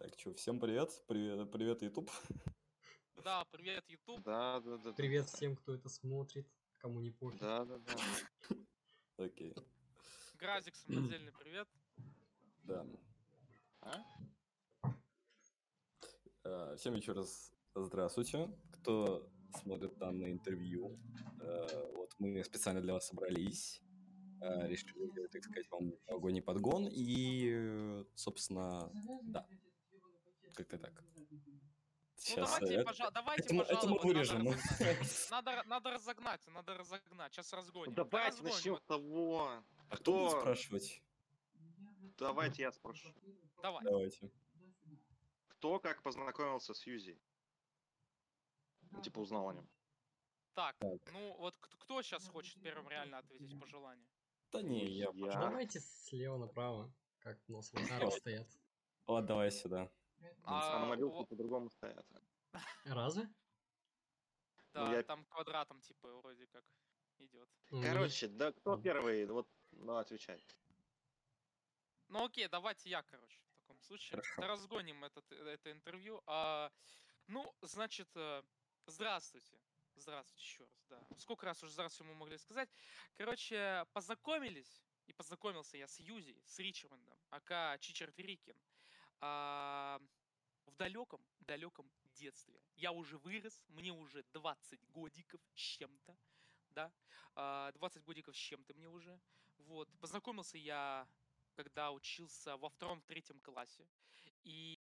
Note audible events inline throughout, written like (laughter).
Так, что, всем привет. Привет, привет, YouTube. (laughs) Да, привет, YouTube. Да, да, да. Привет да, всем, кто это смотрит, кому не пофиг. Да, да, да. (laughs) Окей, Гразик, самодельный привет. (clears throat) да. А? Э, Всем еще раз здравствуйте, кто смотрит данное интервью. Э, Вот мы специально для вас собрались, э, решили сделать, так сказать, вам огонь подгон, и, собственно, да, как-то так. Ну Сейчас, давайте, э, пожа- давайте, это мы- это мы пожалуй, вырежем. Надо, разогнать. надо, надо разогнать, надо разогнать. Сейчас разгоним. Ну, давайте Разгоним. начнем с того. А кто будет спрашивать? Давайте я спрошу. Давай. Давайте. Кто как познакомился с Юзи? Ну, Типа узнал о нем. Так, Так. ну вот кто сейчас хочет первым реально ответить по желанию? Да не, я... Я. Давайте слева направо, как у нас (laughs) вот стоят. Ладно, давай сюда. А, на мобилке по-другому стоят. Разве? да, Ну, я- там квадратом типа вроде как идет. Короче, да кто первый? Вот, ну, отвечай. Ну окей, давайте я, короче, в таком случае. Хорошо. Разгоним этот, это интервью. А, ну, значит, э, здравствуйте. Здравствуйте еще раз, да. Сколько раз уже здравствуйте мы могли сказать. Короче, познакомились, и познакомился я с Юзи, с Ричмондом, ака Чичард Рикин. А, в далеком, далеком детстве. Я уже вырос, мне уже 20 годиков с чем-то, да, а, 20 годиков с чем-то мне уже, вот. Познакомился я когда учился во втором-третьем классе. И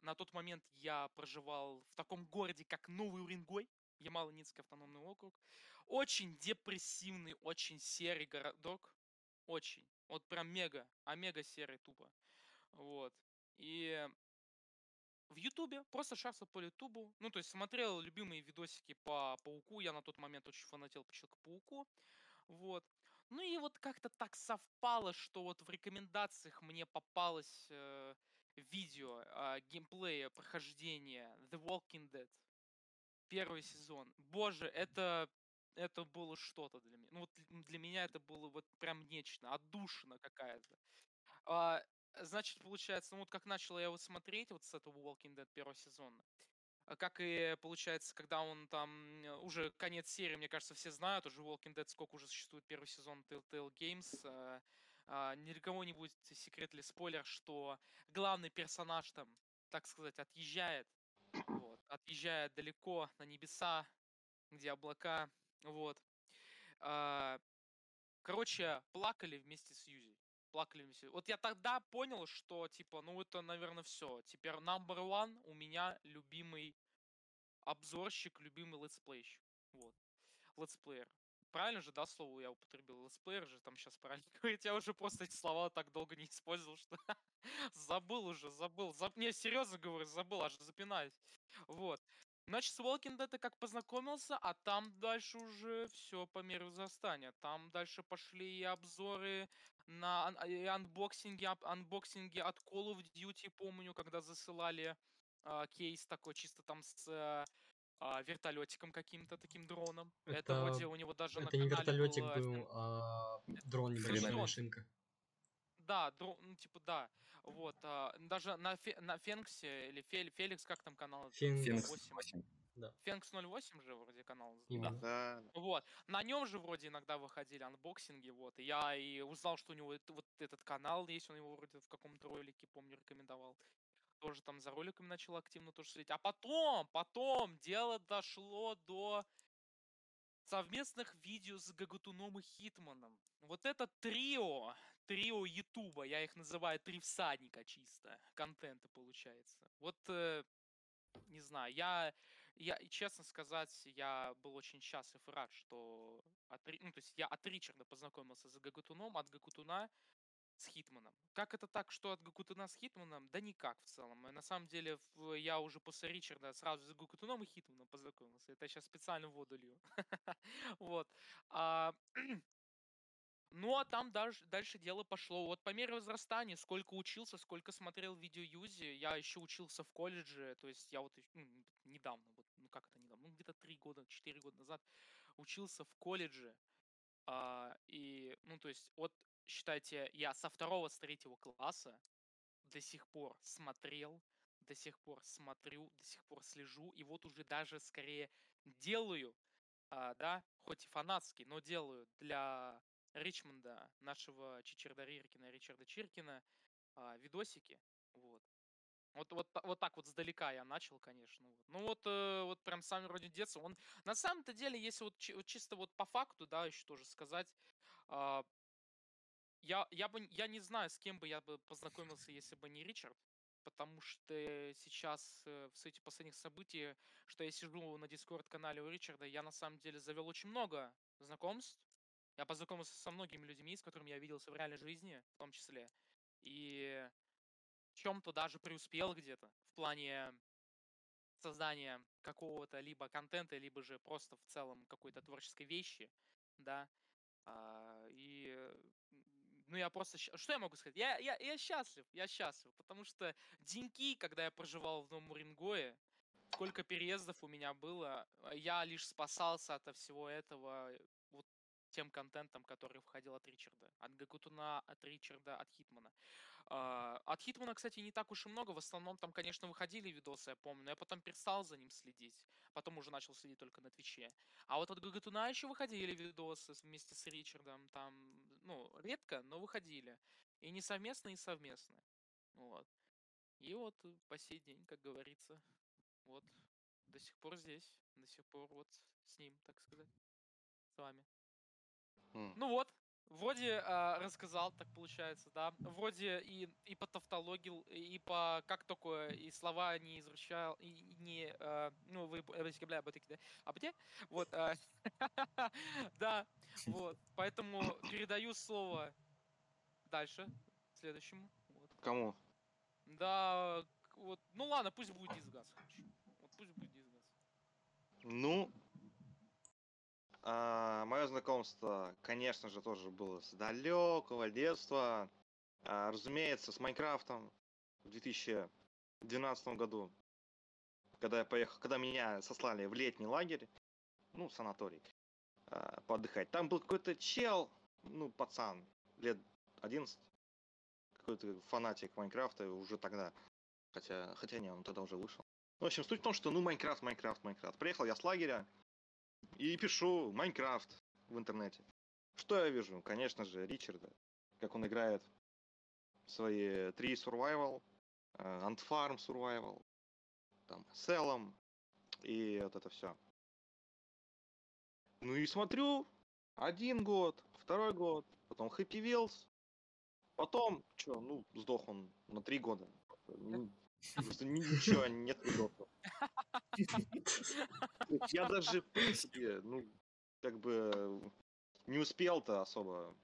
на тот момент я проживал в таком городе, как Новый Уренгой, Ямало-Ненецкий автономный округ. Очень депрессивный, очень серый городок. Очень. Вот прям мега, а мега серый тупо. Вот. И в Ютубе, просто шарился по Ютубу. Ну, то есть смотрел любимые видосики по Пауку. Я на тот момент очень фанател по Человеку-пауку. Вот. Ну и вот как-то так совпало, что вот в рекомендациях мне попалось э, видео э, геймплея прохождения The Walking Dead. Первый сезон. Боже, это это было что-то для меня. Ну вот для меня это было вот прям нечто, отдушина какая-то. А, значит, получается, ну вот как начал я его смотреть вот с этого Walking Dead первого сезона, а как и получается, когда он там э, уже конец серии, мне кажется, все знают, уже Walking Dead сколько уже существует первый сезон Telltale Games. а, а, Ни для кого не будет секрет или спойлер, что главный персонаж там, так сказать, отъезжает, вот, отъезжает далеко на небеса, где облака, вот. А, Короче, плакали вместе с Юзи. Плакали вместе. Вот я тогда понял, что, типа, ну это, наверное, все. Теперь number one у меня любимый обзорщик, любимый летсплейщик. Вот. Летсплеер. Правильно же, да, слово я употребил? Летсплеер же там сейчас правильно (laughs) говорить. Я уже просто эти слова так долго не использовал, что (laughs) забыл уже, забыл. Заб... Не, серьезно говорю, забыл, аж запинаюсь. Вот. Значит, с Walking Dead как познакомился, а там дальше уже все по мере возрастания. Там дальше пошли и обзоры на ан- и анбоксинги, ап- анбоксинги от Call of Duty, помню, когда засылали а, кейс такой чисто там с э, а, вертолетиком каким-то таким дроном. Это, Это- вроде у него даже на Это не канале вертолетик был, фен- а дрон небольшая машинка. Да, дрон, ну типа да. Вот. а, даже на, Фе- на Фенксе или Фель- Феликс, как там канал? Фенкс. Феникс 08. 8. Фенкс 08 же вроде канал. Да. Да. Вот. На нем же вроде иногда выходили анбоксинги, вот. И я и узнал, что у него это- вот этот канал есть, он его вроде в каком-то ролике, помню, рекомендовал. Тоже там за роликами начал активно тоже следить. А потом, потом дело дошло до совместных видео с Гагатуном и Хитманом. Вот это трио, трио Ютуба, я их называю три всадника чисто, контента получается. Вот, э, не знаю, я, я, честно сказать, я был очень счастлив и рад, что от, ну, то есть я от Ричарда познакомился с Гагатуном, от Гагатуна с Хитманом. Как это так, что от Гакутуна с Хитманом? Да никак в целом. На самом деле я уже после Ричарда сразу с Гакутуном и Хитманом познакомился. Это я сейчас специально воду лью. (laughs) Вот. А, (clears throat) Ну, а там дальше, дальше дело пошло. Вот по мере возрастания, сколько учился, сколько смотрел видео Юзи, я еще учился в колледже, то есть я вот ну, недавно, вот, как это недавно, ну где-то три года, четыре года назад учился в колледже, а, и, ну, то есть, вот, считайте, я со второго, с третьего класса до сих пор смотрел до сих пор смотрю, до сих пор слежу, и вот уже даже скорее делаю, а, да, хоть и фанатский, но делаю для Ричмонда, нашего Чичарда Риркина, Ричарда Чиркина, а, видосики, вот. Вот, вот, вот так вот сдалека я начал, конечно. Вот. Ну вот, э, вот прям сам вроде детства. Он на самом-то деле, если вот, чи- вот чисто вот по факту, да, еще тоже сказать, а, я, я бы, я не знаю, с кем бы я бы познакомился, если бы не Ричард, потому что сейчас э, в свете последних событий, что я сижу на дискорд-канале у Ричарда, я на самом деле завел очень много знакомств. Я познакомился со многими людьми, с которыми я виделся в реальной жизни, в том числе. И чем-то даже преуспел где-то в плане создания какого-то либо контента, либо же просто в целом какой-то творческой вещи, да. А, и э, ну я просто, что я могу сказать? Я, я, я счастлив, я счастлив, потому что деньки, когда я проживал в Новом Уренгое, сколько переездов у меня было, а я лишь спасался от всего этого э, вот тем контентом, который входил от Ричарда. От Гакутуна, от Ричарда, от Хитмана. А, От Хитмана, кстати, не так уж и много. В основном там, конечно, выходили видосы, я помню. Но я потом перестал за ним следить. Потом уже начал следить только на Твиче. А вот от Гагатуна еще выходили видосы вместе с Ричардом. Там, ну, редко, но выходили. И не совместно, и совместно. Вот. И вот э, по сей день, как говорится, вот до сих пор здесь, до сих пор вот с ним, так сказать, с вами. М. Ну вот, вроде а, рассказал, так получается, да. Вроде и, и по тавтологии, и по как только и слова не изучал, и не, а, ну, вы, э, бля, бля, да, а где? (laughs) Вот, да, вот. Поэтому передаю слово дальше, следующему. Вот. Кому? Да, вот, ну ладно, пусть будет дисгаз. Вот пусть будет дисгаз. Ну, мое знакомство, конечно же, тоже было с далекого детства. А, разумеется, с Майнкрафтом в 2012 году, когда я поехал, когда меня сослали в летний лагерь, ну, санаторий, а, поотдыхать. Там был какой-то чел, ну, пацан, лет 11, какой-то фанатик Майнкрафта уже тогда. Хотя, хотя не, он тогда уже вышел. В общем, суть в том, что ну Майнкрафт, Майнкрафт, Майнкрафт. Приехал я с лагеря и пишу Майнкрафт в интернете. Что я вижу? Конечно же, Ричарда. Как он играет свои три survival, э, Ant Farm survival, там, Селом и вот это все. Ну и смотрю, один год, второй год, потом Happy Wheels, потом, что, ну, сдох он на три года. Просто ничего, нет видосов. (laughs) Я даже, в принципе, ну, как бы не успел-то особо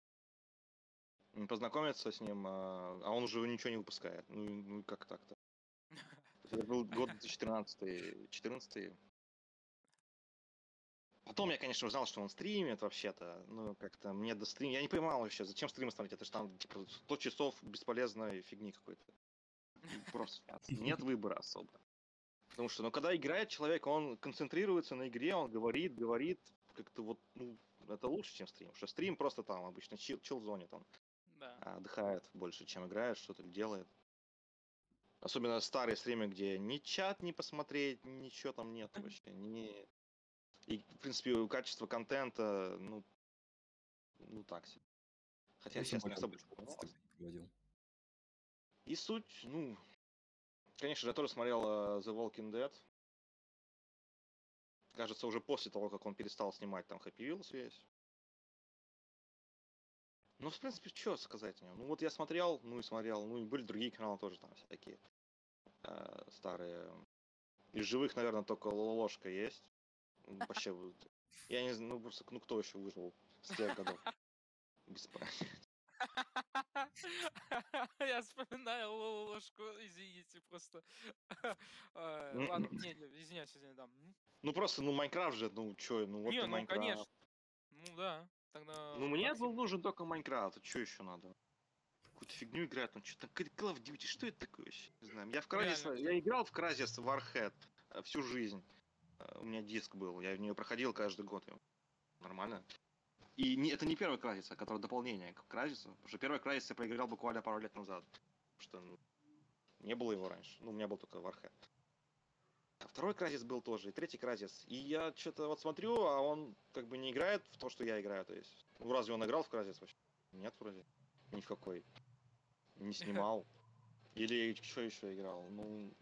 познакомиться с ним, а а он уже ничего не выпускает. Ну, ну как так-то? Это был год 2014 14 Потом я, конечно, узнал, что он стримит вообще-то. Ну, как-то мне до стрима... Я не понимал вообще, зачем стрим смотреть. Это же там, типа, 100 часов бесполезной фигни какой-то. Ну, Просто (laughs) нет выбора особо. Потому что, ну, когда играет человек, он концентрируется на игре, он говорит, говорит, как-то вот, ну, это лучше, чем стрим. Потому что стрим просто там обычно чил, чил-зоне там Да. а, отдыхает больше, чем играет, что-то делает. Особенно старые стримы, где ни чат не посмотреть, ничего там нет вообще. Ни... И, в принципе, качество контента, ну, ну так себе. Хотя я тем сейчас не более особо проводил. И суть, ну, конечно же, я тоже смотрел э, The Walking Dead. Кажется, уже после того, как он перестал снимать там Happy Wheels весь. Ну, в принципе, что сказать о нем? Ну, вот я смотрел, ну и смотрел, ну и были другие каналы тоже там всякие э, старые. Из живых, наверное, только Лолошка есть. (laughs) Вообще, я не знаю, ну просто, ну кто еще выжил с тех годов? (laughs) Без понятия. (laughs) Я вспоминаю ложку, извините, просто. (laughs) Э, М, Ладно, не, извиняюсь, извиняюсь, да. Ну просто, ну Майнкрафт же, ну чё, ну вот Не, ну конечно. Ну да, тогда... Ну мне был нужен только Майнкрафт, что еще надо? Какую-то фигню играть, ну что там, Call of Duty, что это такое вообще? Не знаю. Я в Кразис, я играл в Кразис Warhead э, всю жизнь. Э, У меня диск был, я в нее проходил каждый год. Нормально. И не, это не первый Кразис, а который дополнение к Кразису. Потому что первый Кразис я проиграл буквально пару лет назад. Потому что ну, Не было его раньше. Ну, у меня был только Warhead. А второй Кразис был тоже, и третий Кразис. И я что-то вот смотрю, а он как бы не играет в то, что я играю. То есть, ну разве он играл в Кразис вообще? Нет, вроде. Ни в какой. Не снимал. Или что еще играл? Ну...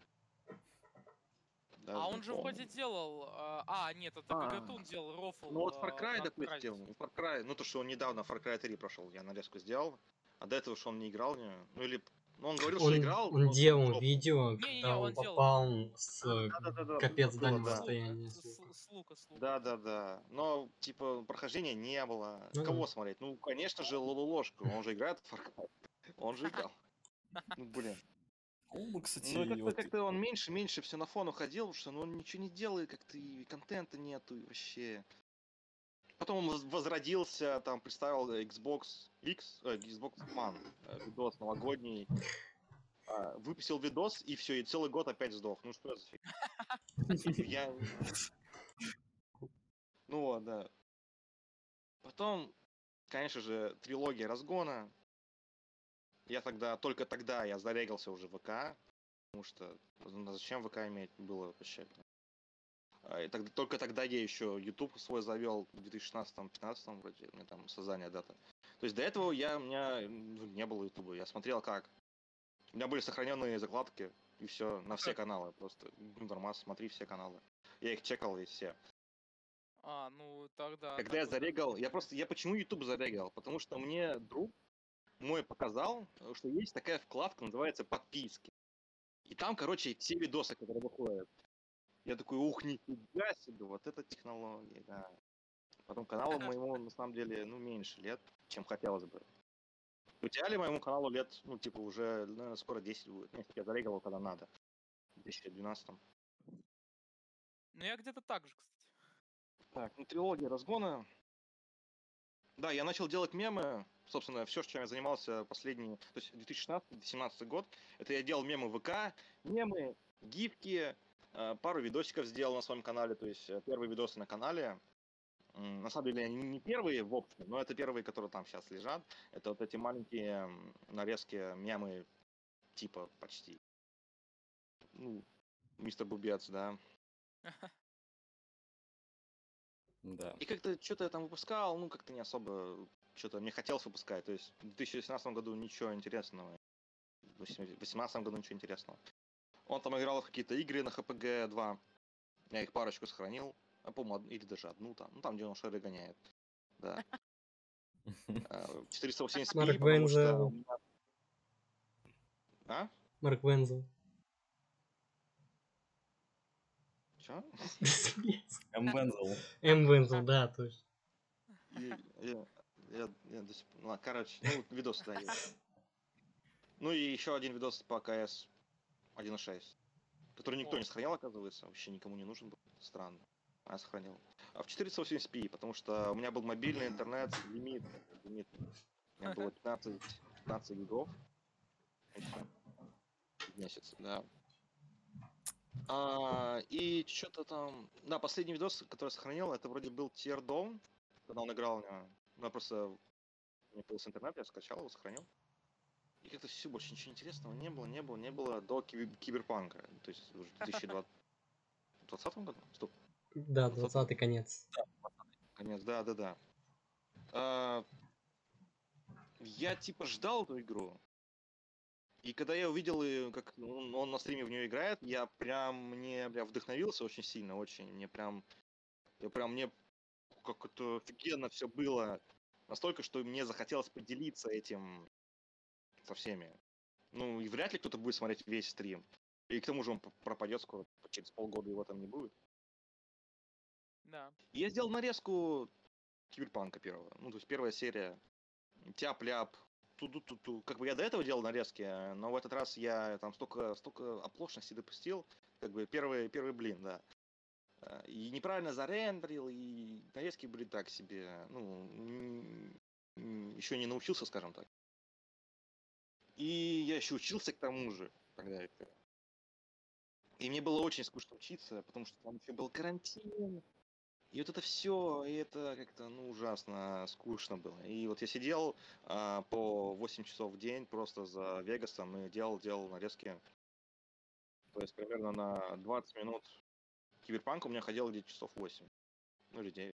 даже А он же помню. вроде делал... А, а, нет, это А. Гагатун делал рофл. Ну вот Far а, Cry, допустим. Far Cry, ну то, что он недавно Far Cry 3 прошел, я нарезку сделал, а до этого, что он не играл, не, ну или, ну он говорил, что Он, играл. он но делал видео, Не-не-не, когда он он делал. попал с э, Да-да-да-да, капец было, дальнего да. расстояния. С- с- с лука, с лука. Да, да, да. Но, типа, прохождения не было. Ну Кого да. смотреть? Ну, конечно же, Лолу Ложку. Он же играет в Far Cry. Он же играл. (laughs) Ну, блин. Бы, кстати, Ну, как-то, вот как-то он меньше-меньше все на фон уходил, потому что ну, он ничего не делает, как-то и контента нету, и вообще. Потом он воз- возродился, там представил Xbox X, э, Xbox One, э, видос новогодний. А, выпустил видос, и все, и целый год опять сдох. Ну что за фигня? Я... Ну вот, да. Потом, конечно же, трилогия разгона. Я тогда, только тогда я зарегался уже в ВК, потому что ну, зачем ВК иметь было вообще. А, и тогда, только тогда я еще YouTube свой завел в 2016-2015 вроде, у меня там создание дата. То есть до этого я, у меня ну, не было YouTube, я смотрел как. У меня были сохраненные закладки, и все, на все каналы. Просто, ну, нормально, смотри все каналы. Я их чекал и все. А, ну тогда... Когда я зарегал, я просто, я почему YouTube зарегал? Потому что мне друг мой показал, э, что есть такая вкладка, называется подписки. И там, короче, все видосы, которые выходят. Я такой, ух, нифига себе, вот это технология, да. Потом каналу моему, на самом деле, ну, меньше лет, чем хотелось бы. В идеале моему каналу лет, ну, типа, уже, наверное, скоро 10 будет. Ну, я зарегал, когда надо. В 2012 Ну я где-то так же, кстати. Так, ну трилогия разгона. Да, я начал делать мемы. Собственно, все, чем я занимался последние... То есть 2016-2017 год, это я делал мемы ВК, мемы, гифки, э, пару видосиков сделал на своем канале. То есть э, первые видосы на канале. На самом деле, они не первые в общем, но это первые, которые там сейчас лежат. Это вот эти маленькие нарезки, мемы, типа почти. Ну, мистер Бубец, да. (laughs) Да. И как-то что-то я там выпускал, ну, как-то не особо, что-то мне хотелось выпускать. То есть в 2018 году ничего интересного. В 2018 году ничего интересного. Он там играл в какие-то игры на HPG 2. Я их парочку сохранил. А, по-моему, од- или даже одну там. Ну, там, где он шары гоняет. Да. (laughs) А, 480p, Марк потому что Вензел. меня- А? Марк Вензел. Чё? (laughs) М. Бензел. М. Вензел, да, точно. Я, я, до сих пор- ладно, короче, ну, видос да, есть. Ну и еще один видос по КС 1.6, который никто О. не сохранял, оказывается, вообще никому не нужен был. Странно. А я сохранил. А в 480p, потому что у меня был мобильный интернет, лимит. лимит. У меня было 15, 15 гигов. В месяц, да. А, и что-то там... Да, последний видос, который я сохранил, это вроде был Тирдом, когда он играл у него. Ну, я просто... У меня появился интернет, я скачал его, сохранил. И как-то все, больше ничего интересного не было, не было, не было до кибер- киберпанка. То есть уже в 2020 (laughs) году? Стоп, Да, Вот это- 20 конец. конец, да, да, да. А, я типа ждал эту игру. И когда я увидел, как он, он на стриме в нее играет, я прям мне прям вдохновился очень сильно, очень. Мне прям, я прям мне как это офигенно все было. Настолько, что мне захотелось поделиться этим со всеми. Ну, и вряд ли кто-то будет смотреть весь стрим. И к тому же он пропадет скоро, через полгода его там не будет. Да. Я сделал нарезку Киберпанка первого. Ну, то есть первая серия. Тяп-ляп. Ту-ду-ту-ту. Как бы я до этого делал нарезки, но в этот раз я там столько, столько оплошностей допустил. Как бы первый, первый блин, да. Э, И неправильно зарендерил, и нарезки были так себе. Ну, еще не научился, скажем так. И я еще учился к тому же, когда это. И мне было очень скучно учиться, потому что там еще был карантин. И вот это все, и это как-то, ну, ужасно скучно было. И вот я сидел а, по 8 часов в день просто за Вегасом и делал, делал нарезки То есть примерно на 20 минут киберпанк у меня ходил где-то часов 8. Ну или 9.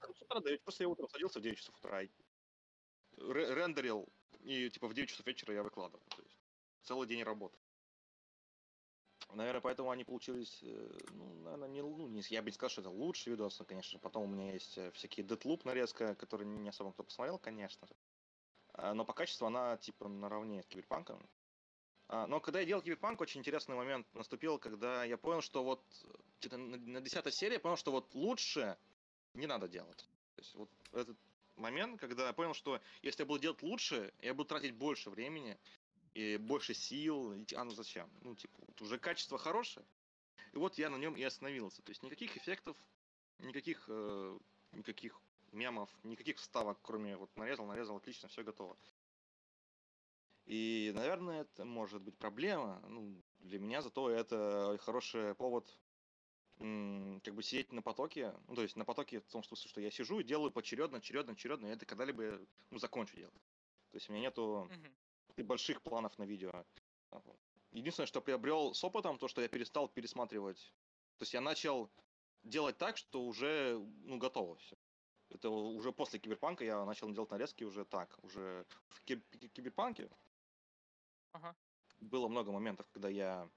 С утра до вечера. Просто я утром садился в 9 часов утра и ре- рендерил, и типа в 9 часов вечера я выкладывал. То есть целый день работы. Наверное, поэтому они получились, э, ну, наверное, не, ну, не, я бы не сказал, что это лучшие видосы, конечно. Потом у меня есть э, всякие Deathloop нарезка, которые не особо кто посмотрел, конечно же. А, Но по качеству она типа наравне с Киберпанком. А, Но когда я делал Киберпанк, очень интересный момент наступил, когда я понял, что вот на на 10 серии я понял, что вот лучше не надо делать. То есть вот этот момент, когда я понял, что если я буду делать лучше, я буду тратить больше времени и больше сил. А ну зачем? Ну, типа, вот уже качество хорошее. И вот я на нем и остановился. То есть никаких эффектов, никаких, э, никаких мемов, никаких вставок, кроме вот нарезал, нарезал, отлично, все готово. И, наверное, это может быть проблема. Ну, для меня зато это хороший повод как бы сидеть на потоке. Ну, то есть на потоке в том смысле, что я сижу и делаю поочередно, очередно, очередно, и это когда-либо ну, закончу делать. То есть у меня нету и больших планов на видео. А. Единственное, что приобрел с опытом, то, что я перестал пересматривать. То есть я начал делать так, что уже ну, готово все. Это уже после киберпанка я начал делать нарезки уже так. Уже в киб- киберпанке Ага. было много моментов, когда я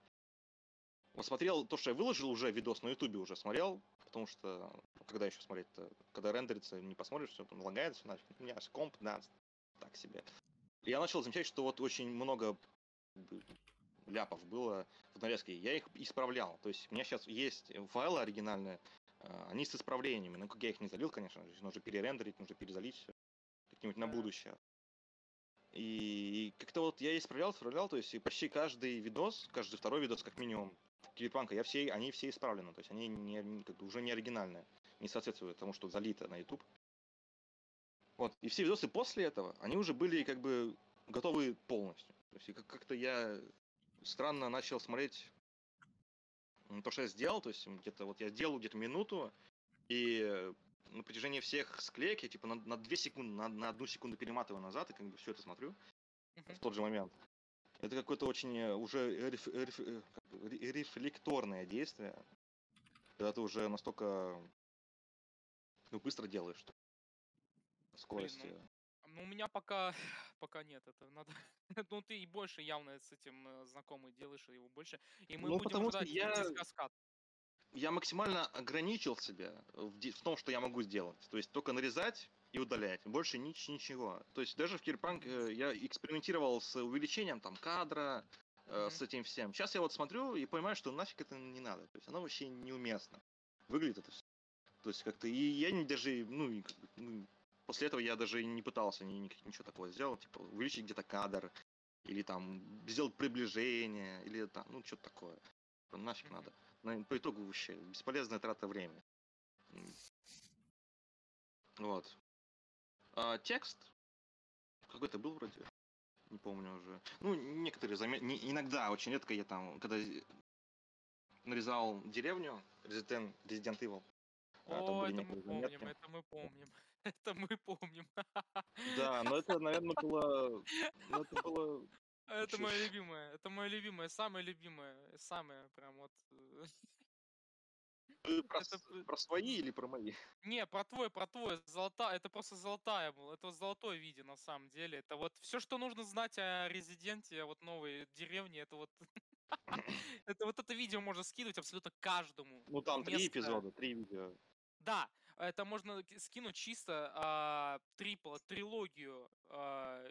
вот смотрел то, что я выложил уже видос на ютубе уже смотрел, потому что ну, когда еще смотреть-то, когда рендерится, не посмотришь, все там лагается, все нафиг. У меня комп, да, так себе. Я начал замечать, что вот очень много ляпов было в нарезке. Я их исправлял. То есть у меня сейчас есть файлы оригинальные, а, они с исправлениями. Ну, как я их не залил, конечно же, нужно перерендерить, нужно перезалить все как-нибудь на будущее. И как-то вот я исправлял, исправлял, то есть и почти каждый видос, каждый второй видос, как минимум, Киберпанка, я все, они все исправлены, то есть они не, как бы уже не оригинальные, не соответствуют тому, что залито на YouTube. Вот, и все видосы после этого, они уже были как бы готовы полностью. То есть и как- как-то я странно начал смотреть то, что я сделал, то есть где-то вот я делаю где-то минуту, и э, на протяжении всех склеек я типа на, на 2 секунды, на, на одну секунду перематываю назад и как бы все это смотрю в тот же момент. Это какое-то очень э, уже реф- реф- э, рефлекторное действие, когда ты уже настолько ну, быстро делаешь. что Скорость. ну, э, Ну, у меня пока, (sighs) пока нет. Это надо. (laughs) Ну, ты и больше явно с этим знакомый делаешь его больше. И мы Ну, будем потому что ждать я- здесь каскад. Я максимально ограничил себя в, в том, что я могу сделать. То есть только нарезать и удалять. Больше нич- ничего. То есть даже в Кирпанк я экспериментировал с увеличением там кадра, э, Мгм. с этим всем. Сейчас я вот смотрю и понимаю, что нафиг это не надо. То есть оно вообще неуместно. Выглядит это все. То есть как-то и я не даже, ну, ну, после этого я даже не пытался ни, ни- ничего такого сделать, типа увеличить где-то кадр, или там сделать приближение, или там, ну, что-то такое. Нафиг Мгм. надо. На- по итогу вообще бесполезная трата времени. Вот. А, текст какой-то был вроде, не помню уже. Ну, некоторые заметны. иногда, очень редко я там, когда нарезал деревню Resident, Resident Evil, а, О, это мы помним, заметки. это мы помним. Это мы помним. Да, но это, наверное, было... (laughs) Ну, это было... Это мое любимое. Это мое любимое, самое любимое. Самое прям вот. э, Вы (laughs) Про, Это, э, про свои или про мои? Не, про твой, про твой. Золотая. Это просто золотая была. Это золотое видео на самом деле. Это вот все, что нужно знать о резиденте, вот новой деревне, это вот. (laughs) Это вот это видео можно скидывать абсолютно каждому. Ну, там три эпизода, три видео. Да, это можно ки- скинуть чисто а, трипл, трилогию а,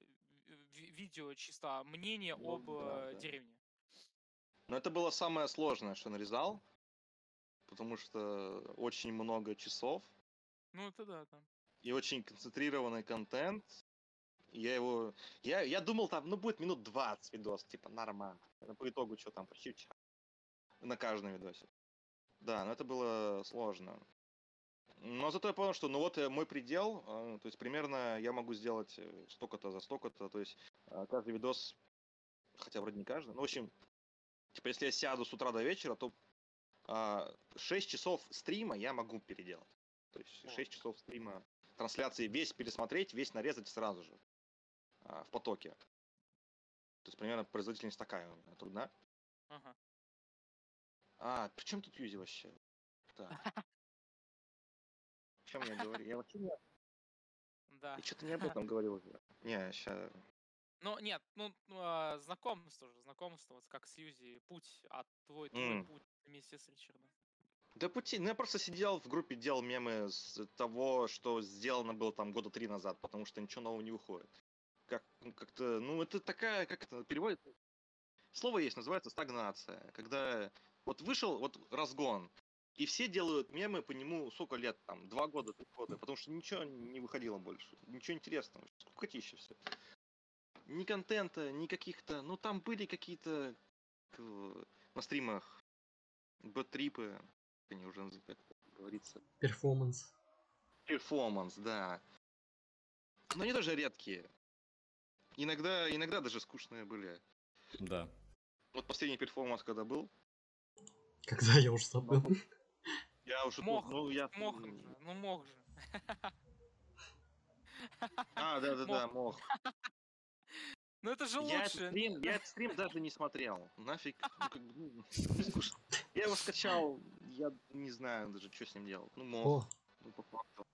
видео чисто мнение Ну об да, э, да. деревне. Но это было самое сложное, что нарезал, потому что очень много часов Ну это да, да. и очень концентрированный контент. Я его... Я, я думал, там, ну, будет минут 20 видос, типа, нормально. Но по итогу, что там, почти час. На каждом видосе. Да, но это было сложно. Но зато я понял, что, ну, вот э, мой предел, э, то есть примерно я могу сделать э, столько-то за столько-то, то есть э, каждый видос, хотя вроде не каждый, ну, в общем, типа, если я сяду с утра до вечера, то а, 6 часов стрима я могу переделать. То есть О. 6 часов стрима трансляции весь пересмотреть, весь нарезать сразу же а, в потоке. То есть примерно производительность такая у меня трудна. Ага. А, при чем тут Юзи вообще? Так. (laughs) О чем я говорю? Я вообще не... (laughs) Да. Я что-то не об этом говорил. Не, сейчас... Ну, нет, ну, а, знакомство же, знакомство, вот как с Юзи, путь, а твой, твой путь вместе с Ричардом. Да пути, ну я просто сидел в группе, делал мемы с того, что сделано было там года три назад, потому что ничего нового не выходит. Как, ну, как-то, ну это такая, как это переводит? Слово есть, называется стагнация. Когда вот вышел вот разгон, и все делают мемы по нему сколько лет, там, два года, три года, потому что ничего не выходило больше, ничего интересного, скукотища все. Ни контента, ни каких-то, ну там были какие-то на стримах бэт-трипы, они уже как говорится, Перформанс. перформанс, да. Но они тоже редкие. Иногда, иногда даже скучные были. Да. Вот последний перформанс, когда был, Когда я уже забыл. Я уже... Мох, ну, я... Мог же, ну мог же. А, да-да-да, мох. Ну это же Я лучше. стрим, я этот стрим даже не смотрел. Нафиг. Ну, как бы, ну, скучно. Я его скачал, я не знаю даже, что с ним делать. Ну, мох. О, Ну, по факту.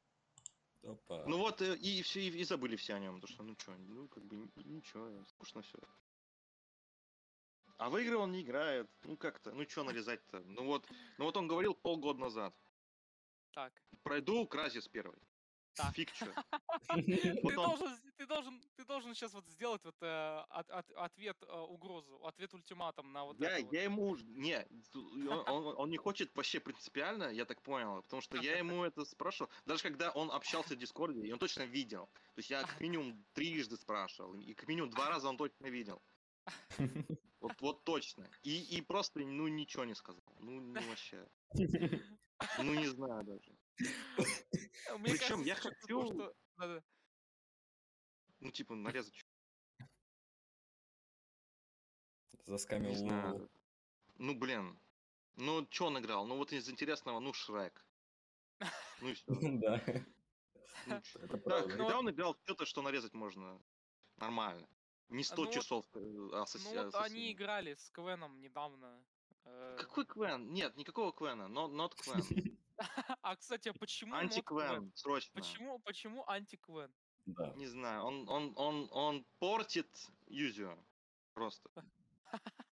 Опа. Ну вот, э, и все, и, забыли все о нем, потому что, ну что, ну как бы ничего, скучно все. А в игры он не играет, ну как-то, ну что нарезать-то? Ну вот, ну вот он говорил полгода назад. Так. Пройду Кразис первый. Так. Фиг чё. (laughs) Ты должен, ты должен, ты должен сейчас вот сделать вот э, от- от- ответ э, угрозу, ответ ультиматум на вот Я, я ему, уж- не, он не хочет вообще принципиально, я так понял, потому что я (laughs) ему это спрашивал, даже когда он общался в Дискорде, и он точно видел. То есть я как минимум трижды спрашивал, и как минимум два раза он точно видел. (laughs) Вот, вот точно. И, и просто, ну, ничего не сказал. Ну, ну (laughs) вообще. Ну, не знаю даже. Мне причем я кажется, хочу- что-. Ну, типа, нарезать Заскамил знаю. Ну, блин. Ну, что он играл? Ну, вот из интересного, ну, Шрек. Ну и все. (laughs) Да. Да, Это правда. когда он играл что-то, что нарезать можно нормально. Не 100 Ну вот- часов э, ассаси- Ну вот они ассасина. играли с Квеном недавно. э, Какой Квен? Нет, никакого Квена. Но not Квен. (laughs) (laughs) А, кстати, а почему? Анти-Квен, срочно. Почему, почему анти-Квен? Да. Не знаю, он, он, он, он портит Юзио. Просто. (laughs)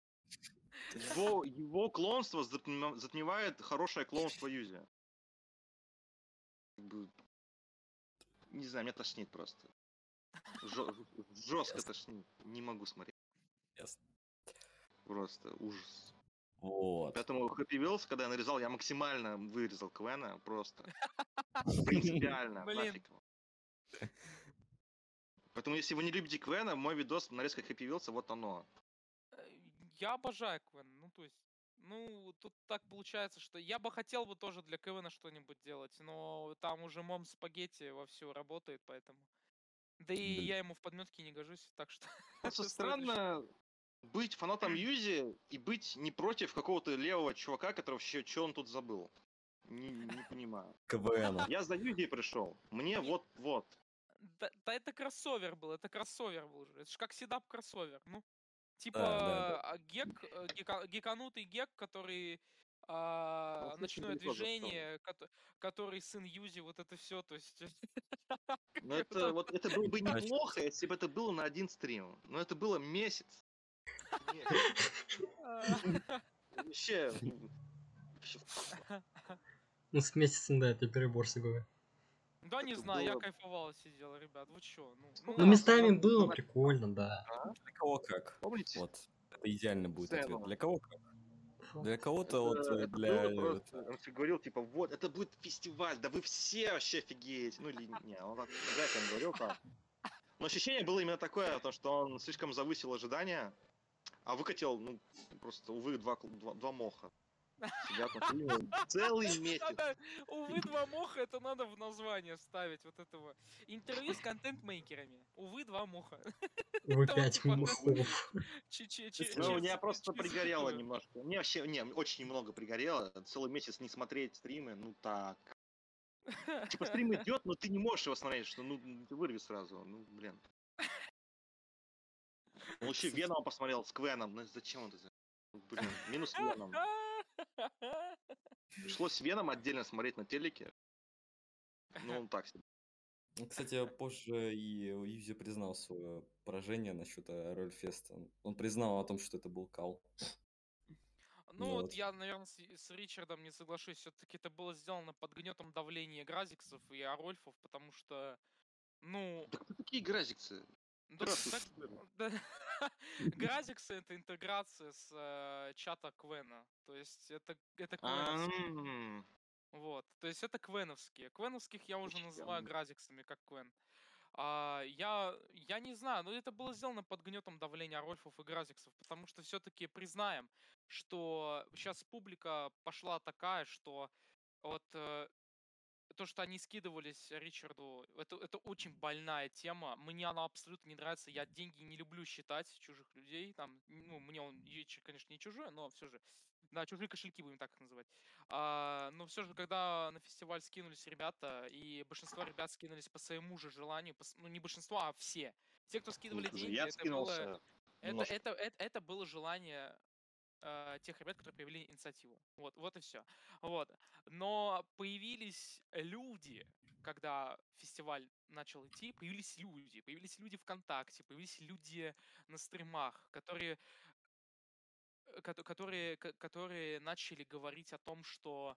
Его, его клонство затмевает хорошее клонство Юзио. Как бы, Не знаю, меня тошнит просто. Жестко тошнит. Не могу смотреть. Ясно. Просто ужас. Вот. Поэтому Happy Wheels, когда я нарезал, я максимально вырезал Квена просто. Принципиально. Блин. Поэтому, если вы не любите Квена, мой видос нарезка Happy Wheels, вот оно. Э, Я обожаю Квен. Ну, то есть, ну, тут так получается, что я бы хотел бы тоже для Квена что-нибудь делать, но там уже мом спагетти вовсю работает, поэтому. Да и Блин. я ему в подметке не гожусь, так что... (laughs) Просто странно быть фанатом Юзи и быть не против какого-то левого чувака, который вообще, что он тут забыл. Не, не понимаю. КВН. (laughs) Я за Юзи пришел. Мне вот-вот. Да, да это кроссовер был, это кроссовер был же. Это же как седап кроссовер. Ну, типа Да, да, да. а, гек, э, гека- геканутый гек, который а, ночное движение, кото- который сын Юзи, вот это все, то есть. (laughs) Это, вот, это было бы (laughs) неплохо, если бы это было на один стрим. Но это было месяц. Вообще, (laughs) ну, с месяцем, да, это перебор сиговый. Да не знаю, я кайфовал сидел, ребят, вы чё? Ну, Ну, Ну, местами было прикольно, да. Для кого как? Помните? Вот. Это идеально будет ответ. Для кого как? Для кого-то вот э, для... просто- Он всё говорил, типа, вот, это будет фестиваль, да вы все вообще офигеете. Ну или не, он так он говорил там. Но ощущение было именно такое, потому что он слишком завысил ожидания, а выкатил, ну, просто, увы, два, два, два моха. На стриме целый месяц. Увы, два моха, это надо в название вставить вот этого. Интервью с контент-мейкерами. Увы, два моха. Вы Это вот пять типа- чи- Ну, у меня просто пригорело немножко. Мне вообще, не, очень немного пригорело. Целый месяц не смотреть стримы, ну так. Типа стрим идет, но ты не можешь его смотреть, что ну ты вырви сразу. Ну, блин. Еще Веном посмотрел с Квеном. Ну зачем он это? Ну, Блин, минус Веном. (laughs) Пришлось Веном отдельно смотреть на телеке. Ну, он так себе. Ну, Кстати, позже и Юзи признал свое поражение насчет Рольфеста. Он признал о том, что это был кал. Ну Ну вот вот. я, наверное, с, с Ричардом не соглашусь. Все-таки это было сделано под гнетом давления Гразиксов и Арольфов, потому что, ну, Да кто такие гразикцы? Да, (laughs) Гразиксы это интеграция с э, чата Квена. То есть это, это Вот. То есть это Квеновские. Квеновских я уже называю. Гразиксами, как Квен. А, я, я не знаю, но это было сделано под гнетом давления Рольфов и Гразиксов, потому что все-таки признаем, что сейчас публика пошла такая, что вот э, то, что они скидывались Ричарду, это, это очень больная тема. Мне она абсолютно не нравится. Я деньги не люблю считать чужих людей. Там, ну, мне он, конечно, не чужой, но все же. Да, чужие кошельки будем так их называть. А, но все же, когда на фестиваль скинулись ребята, и большинство ребят скинулись по своему же желанию, по ну не большинство, а все. Те, кто скидывали слушай, деньги, Я это было, скинулся. это, немножко. это, это, это было желание э, тех ребят, которые проявили инициативу. Вот, вот и все. Вот. Но появились люди, когда фестиваль начал идти, появились люди, появились люди ВКонтакте, появились люди на стримах, которые, э, кото- которые, ко- которые начали говорить о том, что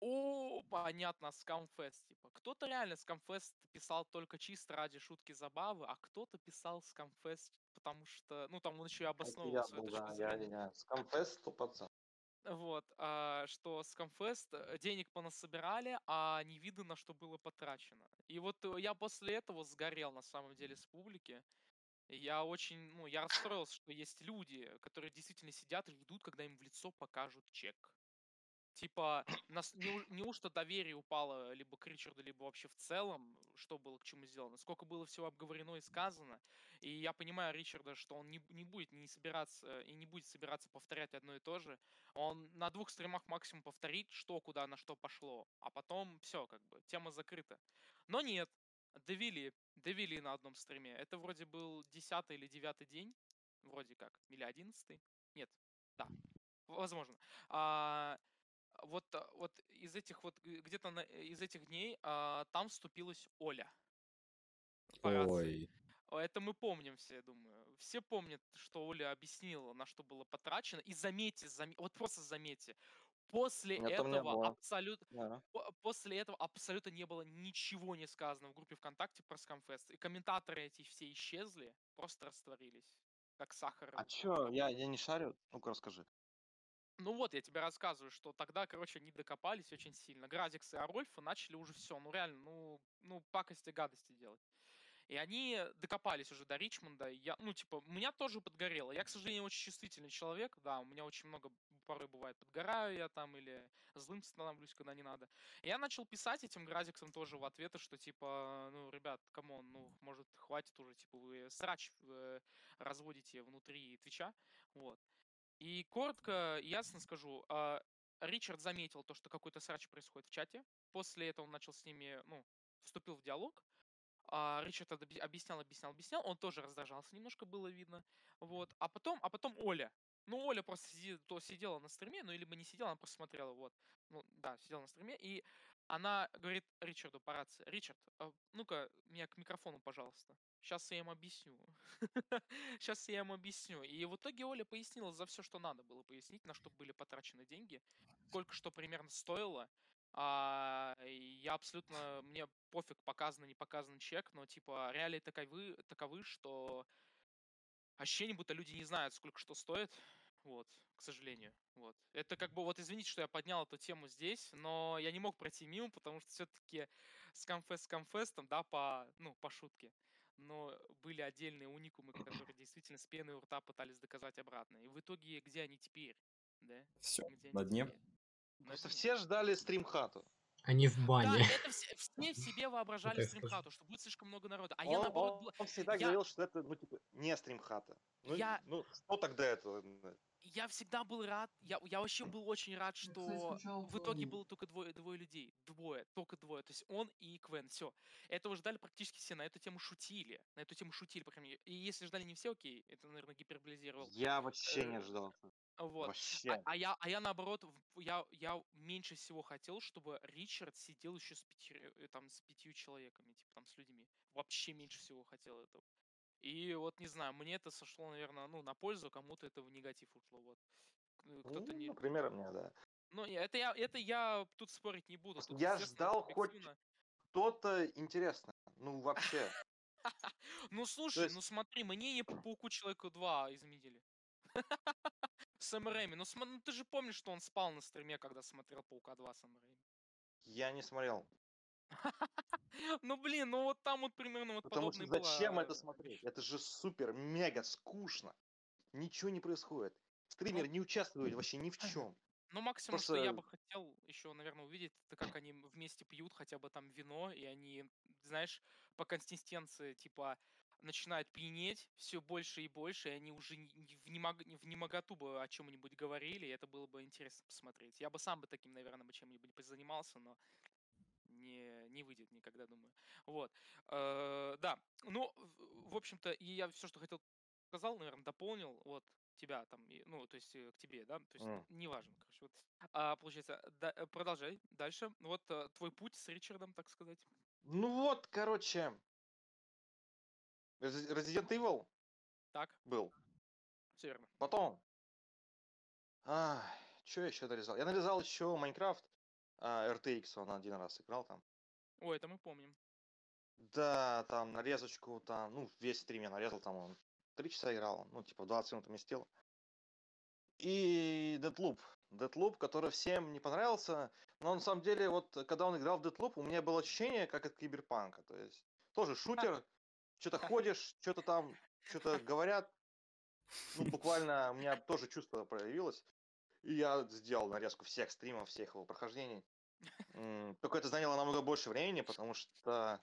о, понятно, скамфест. Типа, кто-то реально скамфест писал только чисто ради шутки забавы, а кто-то писал скамфест, потому что, ну, там он еще и обосновывал я свою был, точку да, зрения. я, я. Скамфест 100%. Вот, а, что Скамфест э, денег понасобирали, а не видно, на что было потрачено. И вот э, я после этого сгорел, на самом деле, с публики. Я очень, ну, я расстроился, что есть люди, которые действительно сидят и ждут, когда им в лицо покажут чек. Типа, нас, неу- неужто доверие упало либо к Ричарду, либо вообще в целом, что было к чему сделано, сколько было всего обговорено и сказано. И я понимаю Ричарда, что он не, не будет не собираться и не будет собираться повторять одно и то же. Он на двух стримах максимум повторит, что куда на что пошло, а потом все, как бы, тема закрыта. Но нет, довели, довели на одном стриме. Это вроде был десятый или девятый день, вроде как, или одиннадцатый. Нет, да, возможно. А, вот, а, вот из этих вот, где-то на- э, из этих дней а, там вступилась Оля. Ой. Это мы помним все, я думаю. Все помнят, что Оля объяснила, на что было потрачено. И заметьте, заме- вот просто заметьте, после Меня там не этого абсолютно, Да. по- после этого абсолютно не было ничего не сказано в группе ВКонтакте про Скамфест. И комментаторы эти все исчезли, просто растворились, как сахар. А чё, я, я не шарю? Ну-ка расскажи. Ну вот, я тебе рассказываю, что тогда, короче, они докопались очень сильно. Градикс и Арольфа начали уже все, ну реально, ну, ну пакости, гадости делать. И они докопались уже до Ричмонда. Я, ну, типа, меня тоже подгорело. Я, к сожалению, очень чувствительный человек. Да, у меня очень много порой бывает. Подгораю я там или злым становлюсь, когда не надо. И я начал писать этим градиксам тоже в ответы, что типа, ну, ребят, come on, ну, может, хватит уже, типа, вы срач э, разводите внутри Твича. Вот. И коротко, ясно скажу, а, Ричард заметил то, что какой-то срач происходит в чате. После этого он начал с ними, ну, вступил в диалог. А, Ричард объяснял, объяснял, объяснял. Он тоже раздражался, немножко было видно. Вот. А потом, а потом Оля. Ну, Оля просто сиди- то сидела на стриме, ну, либо не сидела, она просто смотрела, вот. Ну, да, сидела на стриме, и она говорит Ричарду по рации, Ричард, а, ну-ка, меня к микрофону, пожалуйста. Сейчас я им объясню. (laughs) Сейчас я им объясню. И в итоге Оля пояснила за все, что надо было пояснить, на что были потрачены деньги, сколько что примерно стоило. А, я абсолютно, мне пофиг, показано, не показан чек, но типа реалии таковы, таковы, что ощущение, будто люди не знают, сколько что стоит. Вот, к сожалению. Вот. Это как бы, вот извините, что я поднял эту тему здесь, но я не мог пройти мимо, потому что все-таки скамфест скамфестом, да, по, ну, по шутке. Но были отдельные уникумы, которые (clears throat) действительно с пеной у рта пытались доказать обратно. И в итоге, где они теперь? Да? Все, Где они на дне. теперь? Просто все ждали стримхату. Они в Да, бане. это все, все (laughs) в себе воображали я скажу. стримхату, что будет слишком много народа. А я он, наоборот... он- всегда я- говорил, что это, ну, типа, не стримхата. Ну, Я- ну, что тогда это? Я всегда был рад, я, я вообще был очень рад, что в итоге было только двое, двое людей. Двое, только двое. То есть он и Квен, все. Этого ждали практически все, на эту тему шутили. На эту тему шутили, по крайней мере. И если ждали не все, окей, это, наверное, гиперболизировал. Я вообще не Э, ожидал. Вот. А, Вообще. а я, а я наоборот, я, я меньше всего хотел, чтобы Ричард сидел еще с пяти, э, там, с пятью человеками, типа там с людьми. Вообще меньше всего хотел этого. И вот не знаю, мне это сошло, наверное, ну, на пользу, кому-то это в негатив ушло. Вот. Кто-то Ну, не. например, мне, да. Ну, не, это я, это я тут спорить не буду. Тут, я ждал хоть. Что-то интересное. Ну, вообще. (laughs) Ну слушай, ну смотри, мнение по (clears throat) Пауку Человеку 2 изменили. (laughs) Сэм Рэйми. Ну, ну ты же помнишь, что он спал на стриме, когда смотрел Паука 2 Сэм Рэйми. Я не смотрел. (laughs) Ну блин, ну вот там вот примерно вот Потому что зачем это э, смотреть? Это же супер, мега скучно. Ничего не происходит. Стример не участвует вообще ни в (laughs) чем. Ну, максимум, что я бы хотел еще, наверное, увидеть, это как они вместе пьют хотя бы там вино, и они, знаешь, по консистенции, типа, начинают пьянеть все больше и больше, и они уже в, немог, не- в немоготу бы о чем-нибудь говорили, и это было бы интересно посмотреть. Я бы сам бы таким, наверное, бы чем-нибудь позанимался, но не, не выйдет никогда, думаю. Вот. Э, да, ну, в, общем-то, и я все, что хотел, сказал, наверное, дополнил, вот, тебя там, ну, то есть э, к тебе, да, то есть М. неважно, короче, вот. А, получается, да- э, продолжай дальше. Вот э, твой путь с Ричардом, так сказать. Ну вот, короче. Resi- Resident Evil Так, был. все верно. Потом. что я еще нарезал? Я нарезал еще Майнкрафт. А, RTX он один раз играл там. Ой, это мы помним. Да, там нарезочку, там, ну, весь стрим я нарезал, там он три часа играл, ну, типа, 20 минут уместил. И Deadloop. Deadloop, который всем не понравился, но на самом деле, вот, когда он играл в Deadloop, у меня было ощущение, как от Киберпанка, то есть, тоже шутер, что-то (laughs) ходишь, что-то там, что-то говорят, ну, буквально у меня тоже чувство проявилось, и я сделал нарезку всех стримов, всех его прохождений. Только это заняло намного больше времени, потому что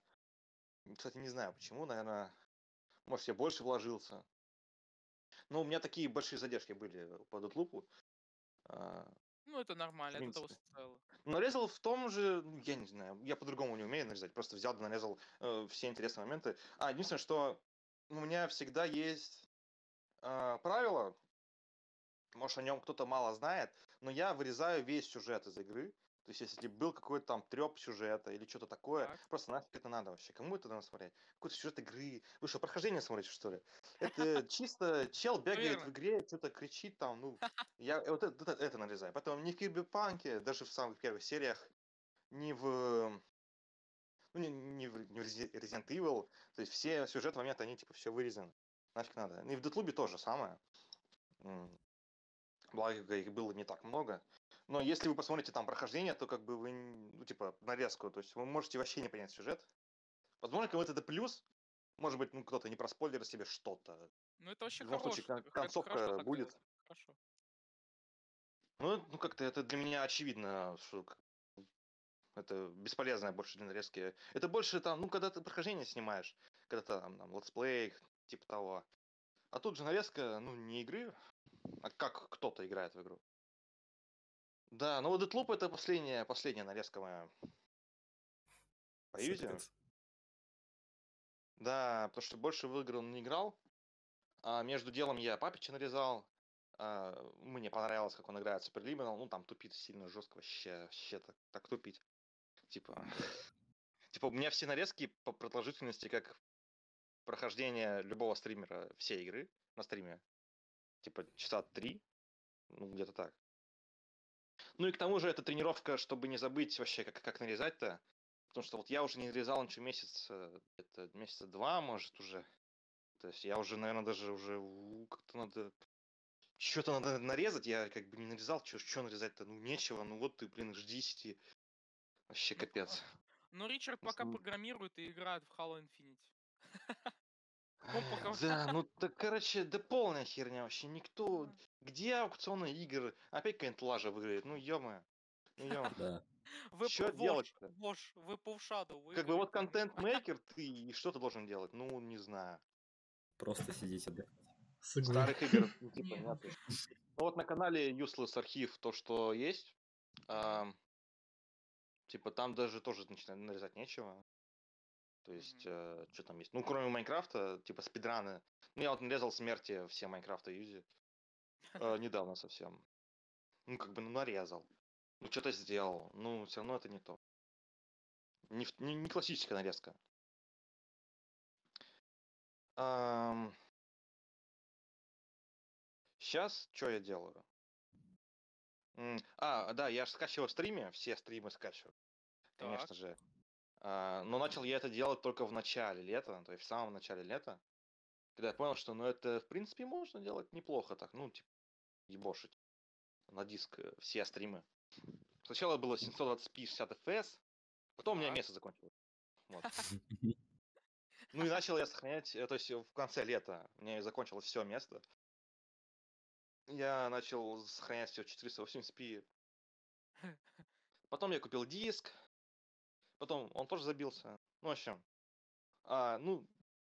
кстати, не знаю почему, наверное, может, я больше вложился. Но у меня такие большие задержки были по Детлупу. Ну, это нормально, это того стоило. Нарезал в том же, ну, я не знаю, я по-другому не умею нарезать, просто взял да нарезал э, все интересные моменты. А, единственное, что у меня всегда есть э, правило, может, о нем кто-то мало знает, но я вырезаю весь сюжет из игры. То есть, если был какой-то там треп сюжета или что-то такое, Так. просто нафиг это надо вообще? Кому это надо смотреть? Какой-то сюжет игры. Вы что, прохождение смотрите, что ли? Это чисто чел (laughs) бегает в игре, что-то кричит там, ну, я вот это, это, нарезаю. Поэтому ни в Киберпанке, даже в самых первых сериях, ни в... Ну, не, не в, не в Resi- Resident Evil. То есть все сюжет моменты, они типа все вырезаны. Нафиг надо. И в Детлубе тоже самое. Благо, их было не так много. Но если вы посмотрите там прохождение, то как бы вы, ну, типа, нарезку, то есть вы можете вообще не понять сюжет. Возможно, кому-то это плюс. Может быть, ну, кто-то не проспойлерит себе что-то. Ну, это вообще В любом хорошо. случае, концовка хорошо будет. делать, Хорошо. Ну, ну как-то это для меня очевидно, что это бесполезная больше для нарезки. Это больше там, ну, когда ты прохождение снимаешь, когда ты там, там летсплей, типа того. А тут же нарезка, ну, не игры, а как кто-то играет в игру. Да, ну вот Deathloop это последняя, последняя нарезка моя. По Юзе. Да, потому что больше в игры он не играл. А между делом я Папича нарезал. а, мне понравилось, как он играет Суперлиминал. Ну, там тупит сильно жестко, вообще, вообще так, так тупить. Типа, (laughs) типа, у меня все нарезки по продолжительности, как прохождение любого стримера всей игры на стриме. Типа, часа три, ну, где-то так. Ну и к тому же это тренировка, чтобы не забыть вообще, как, как нарезать-то. Потому что вот я уже не нарезал ничего месяц, э, где-то месяца два, может, уже. То есть я уже, наверное, даже уже как-то надо... Что-то надо нарезать, я как бы не нарезал, что нарезать-то, ну нечего, ну вот ты, блин, жди 10. Вообще Ну, капец. Но Ричард пока Ну. программирует и играет в Halo Infinite. (laughs) (laughs) Да, ну так, короче, да полная херня вообще. Никто... Где аукционные игры? Опять какая-нибудь лажа выиграет. Ну, Ну, ё Да. Вы Вош, делать-то? Вош, вы Pov Shadow. Как бы вот контент-мейкер, ты и что ты должен делать? Ну, не знаю. Просто сидите отдыхать. Старых игр, ну, типа, Не. нету. Ну, вот на канале Useless архив то, что есть. Типа, там даже тоже начинать нарезать нечего. То есть, Мгм. что там есть? Ну, кроме Майнкрафта, типа спидраны. Ну, я вот нарезал смерти все Майнкрафта юзи. э, (laughs) недавно совсем. Ну, как бы, ну, нарезал. Ну, что-то сделал. Ну, все равно это не то. Не, не, не классическая нарезка. Сейчас что я делаю? А, да, я же скачиваю в стриме, все стримы скачиваю, конечно Так. же. А, Но начал я это делать только в начале лета, то есть в самом начале лета, когда я понял, что ну это в принципе можно делать неплохо так, ну типа ебошить на диск э, все стримы. Сначала было 720p 60 fps, потом у меня место закончилось. Вот. (laughs) Ну и начал я сохранять, э, то есть в конце лета у меня закончилось все место. Я начал сохранять все 480p. (laughs) Потом я купил диск. Потом он тоже забился. Ну, в общем. А, ну,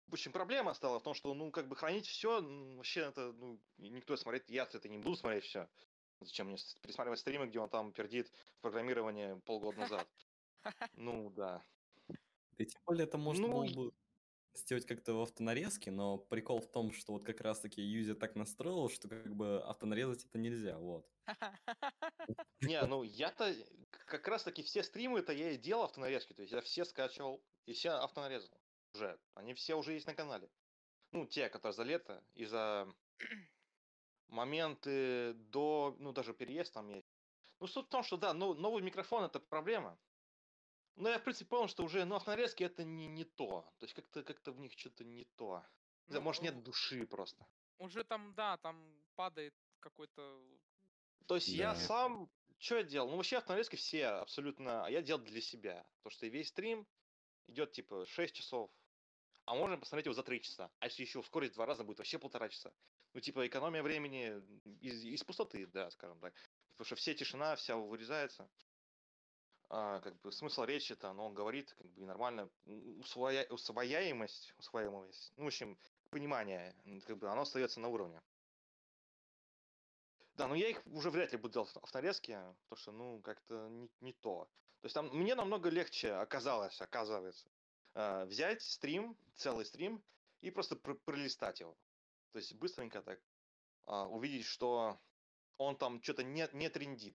в общем, проблема стала в том, что, ну, как бы хранить все, вообще это, ну, никто смотреть, я это не буду смотреть все. Зачем мне пересматривать стримы, где он там пердит в программировании полгода назад? (laughs) Ну, да. Да и тем более это можно Ну, было бы сделать как-то в автонарезке, но прикол в том, что вот как раз-таки юзер так настроил, что как бы автонарезать это нельзя, вот. (laughs) Не, ну я-то как раз таки все стримы-то я и делал автонарезки, то есть я все скачивал и все автонарезал уже. Они все уже есть на канале. Ну, те, которые за лето и за (clears throat) моменты до, ну, даже переезд там есть. Ну, суть в том, что да, ну, новый микрофон это проблема. Но я, в принципе, понял, что уже, ну, автонарезки это не, не то. То есть как-то как в них что-то не то. Ну, может, нет души просто. Уже там, да, там падает какой-то... То есть я Да. сам, что я делал? Ну, вообще автонарезки все абсолютно, а я делал для себя. То, что весь стрим идет типа 6 часов, а можно посмотреть его за 3 часа. А если еще ускорить в два раза, будет вообще полтора часа. Ну, типа, экономия времени из, из пустоты, да, скажем так. Потому что все тишина, вся вырезается. А, как бы смысл речи то но он говорит, как бы нормально. Усвоя... Усвояемость, усвояемость, ну, в общем, понимание, как бы оно остается на уровне. Да, но я их уже вряд ли буду делать в авторезке, потому что, ну, как-то не, не то. То есть там мне намного легче оказалось, оказывается, э, взять стрим, целый стрим, и просто пр- пролистать его. То есть быстренько так а, увидеть, что он там что-то не, не трендит.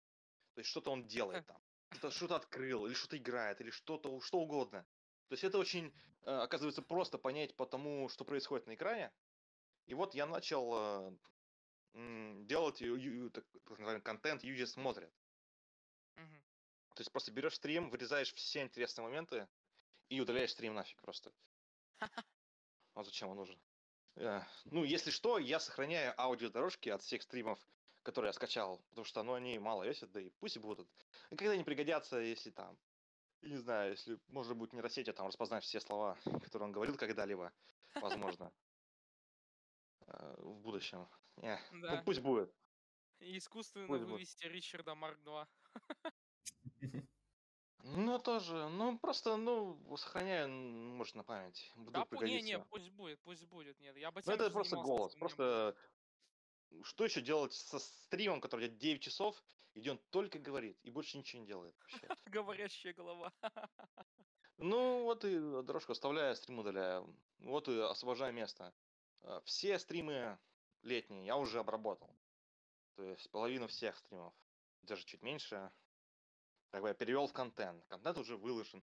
То есть что-то он делает там. Что-то, что-то открыл, или что-то играет, или что-то, что угодно. То есть это очень, э, оказывается, просто понять по тому, что происходит на экране. И вот я начал э, делать так называемый контент, юзер смотрит. Мгм. То есть просто берешь стрим, вырезаешь все интересные моменты и удаляешь стрим нафиг просто. (laughs) А зачем он нужен? Э, Ну, если что, я сохраняю аудиодорожки от всех стримов, которые я скачал, потому что, ну, они мало весят, да и пусть и будут. И когда они пригодятся, если там, я не знаю, если можно будет нейросеть там распознать все слова, которые он говорил когда-либо, (laughs) возможно, э, в будущем. Не, ну, пусть будет. И искусственно Пусть будет. вывести Ричарда Марк 2. (laughs) Ну, тоже, ну, просто, ну, сохраняю, может, на память. Вдруг Да, не, не, пусть будет, пусть будет. Нет, я бы Ну, это просто голос. Просто что еще делать со стримом, который идет 9 часов, где он только говорит и больше ничего не делает вообще. (laughs) говорящая голова. Ну, вот и дорожку оставляю, стрим удаляю. Вот и освобождаю место. А, Все стримы летние я уже обработал. То есть половину всех стримов, даже чуть меньше, как бы я перевел в контент. Контент уже выложен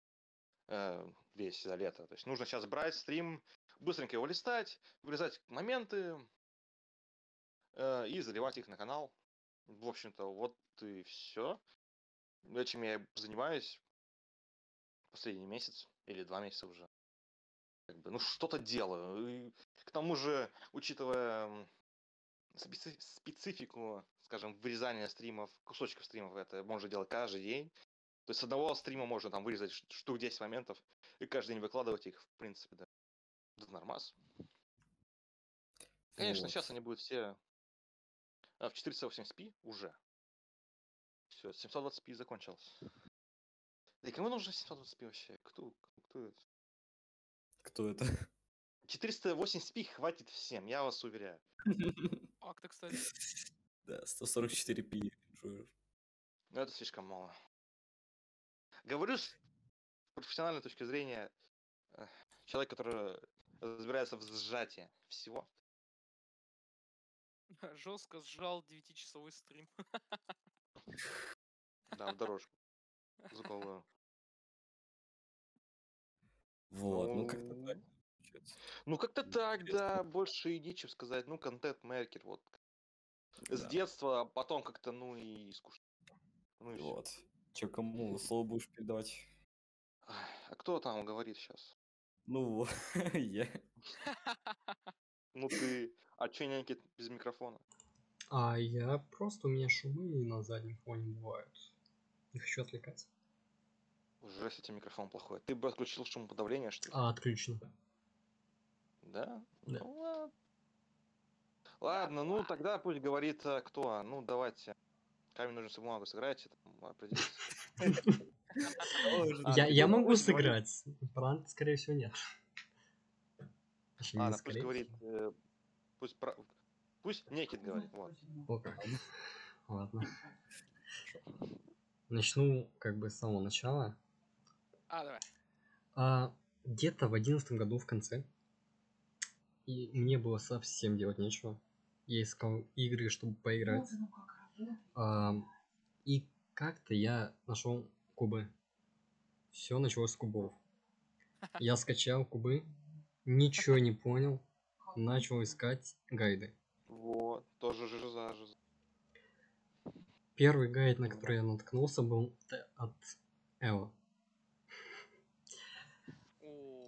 э, весь за лето. То есть нужно сейчас брать стрим, быстренько его листать, вырезать моменты э, и заливать их на канал. В общем-то, вот и все. Этим я занимаюсь последний месяц или два месяца уже. Как бы, ну, что-то делаю. И к тому же, учитывая специ- специфику, скажем, вырезания стримов, кусочков стримов, это можно делать каждый день. То есть с одного стрима можно там вырезать штук 10 моментов и каждый день выкладывать их, в принципе, да. Да нормас. Конечно, Вот. сейчас они будут все а, в 480p уже. Все, 720p закончилось. Да и кому нужно 720p вообще? Кто, кто это? Кто это? 480p хватит всем, я вас уверяю. (laughs) Факт, кстати. Да, 144p. жуешь. Но это слишком мало. Говорю с профессиональной точки зрения э, человек, который разбирается в сжатии всего. (laughs) Жестко сжал 9-часовой стрим. (laughs) Да, в дорожку. Звуковую. Вот, ну как-то Ну, так получается. Ну, как-то так, да, больше иди, чем сказать, ну, контент-мейкер, вот. С детства, а потом как-то, ну, и скучно. Ну, и. Вот. Че, кому слово будешь передавать? А кто там говорит сейчас? Ну, (laughs) я. Ну, ты... А чё няньки без микрофона? А я просто у меня шумы на заднем фоне бывают. Не хочу отвлекать. Уже с этим микрофон плохой. Ты бы отключил шумоподавление, что ли? А, отключено. Да? Да. Ну, ладно. Ладно, ну, тогда пусть говорит а, кто. Ну, давайте. Камень, ножницы, бумагу определитесь. (laughs) А, я, могу сыграть. Пранк, скорее всего, нет. Не Ладно, пусть говорит... э, Пусть... про- Пусть Некит говорит, вот. О, как. Ладно. Начну как бы с самого начала. А, давай. А, где-то в одиннадцатом году в конце, и мне было совсем делать нечего. Я искал игры, чтобы поиграть. А, и как-то я нашел кубы. Все началось с кубов. (laughs) Я скачал кубы, ничего не понял, начал искать гайды. Вот, тоже жиза, жиза. Первый гайд, на который я наткнулся, был от Эва.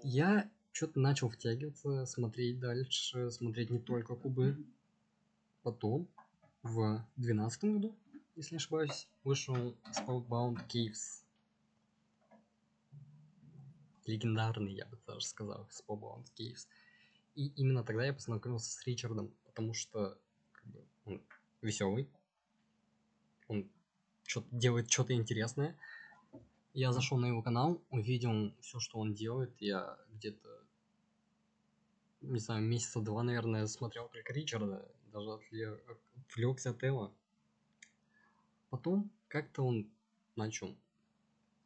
Я что-то начал втягиваться, смотреть дальше, смотреть не только кубы. Потом, в двенадцатом году, если не ошибаюсь, вышел Spellbound Caves. Легендарный, я бы даже сказал, Spellbound Caves. И именно тогда я познакомился с Ричардом, потому что как бы, он веселый, он что делает что-то интересное. Я зашел на его канал, увидел все, что он делает. Я где-то, не знаю, месяца два, наверное, смотрел только Ричарда, даже отвле- отвлекся от Эва. Потом как-то он начал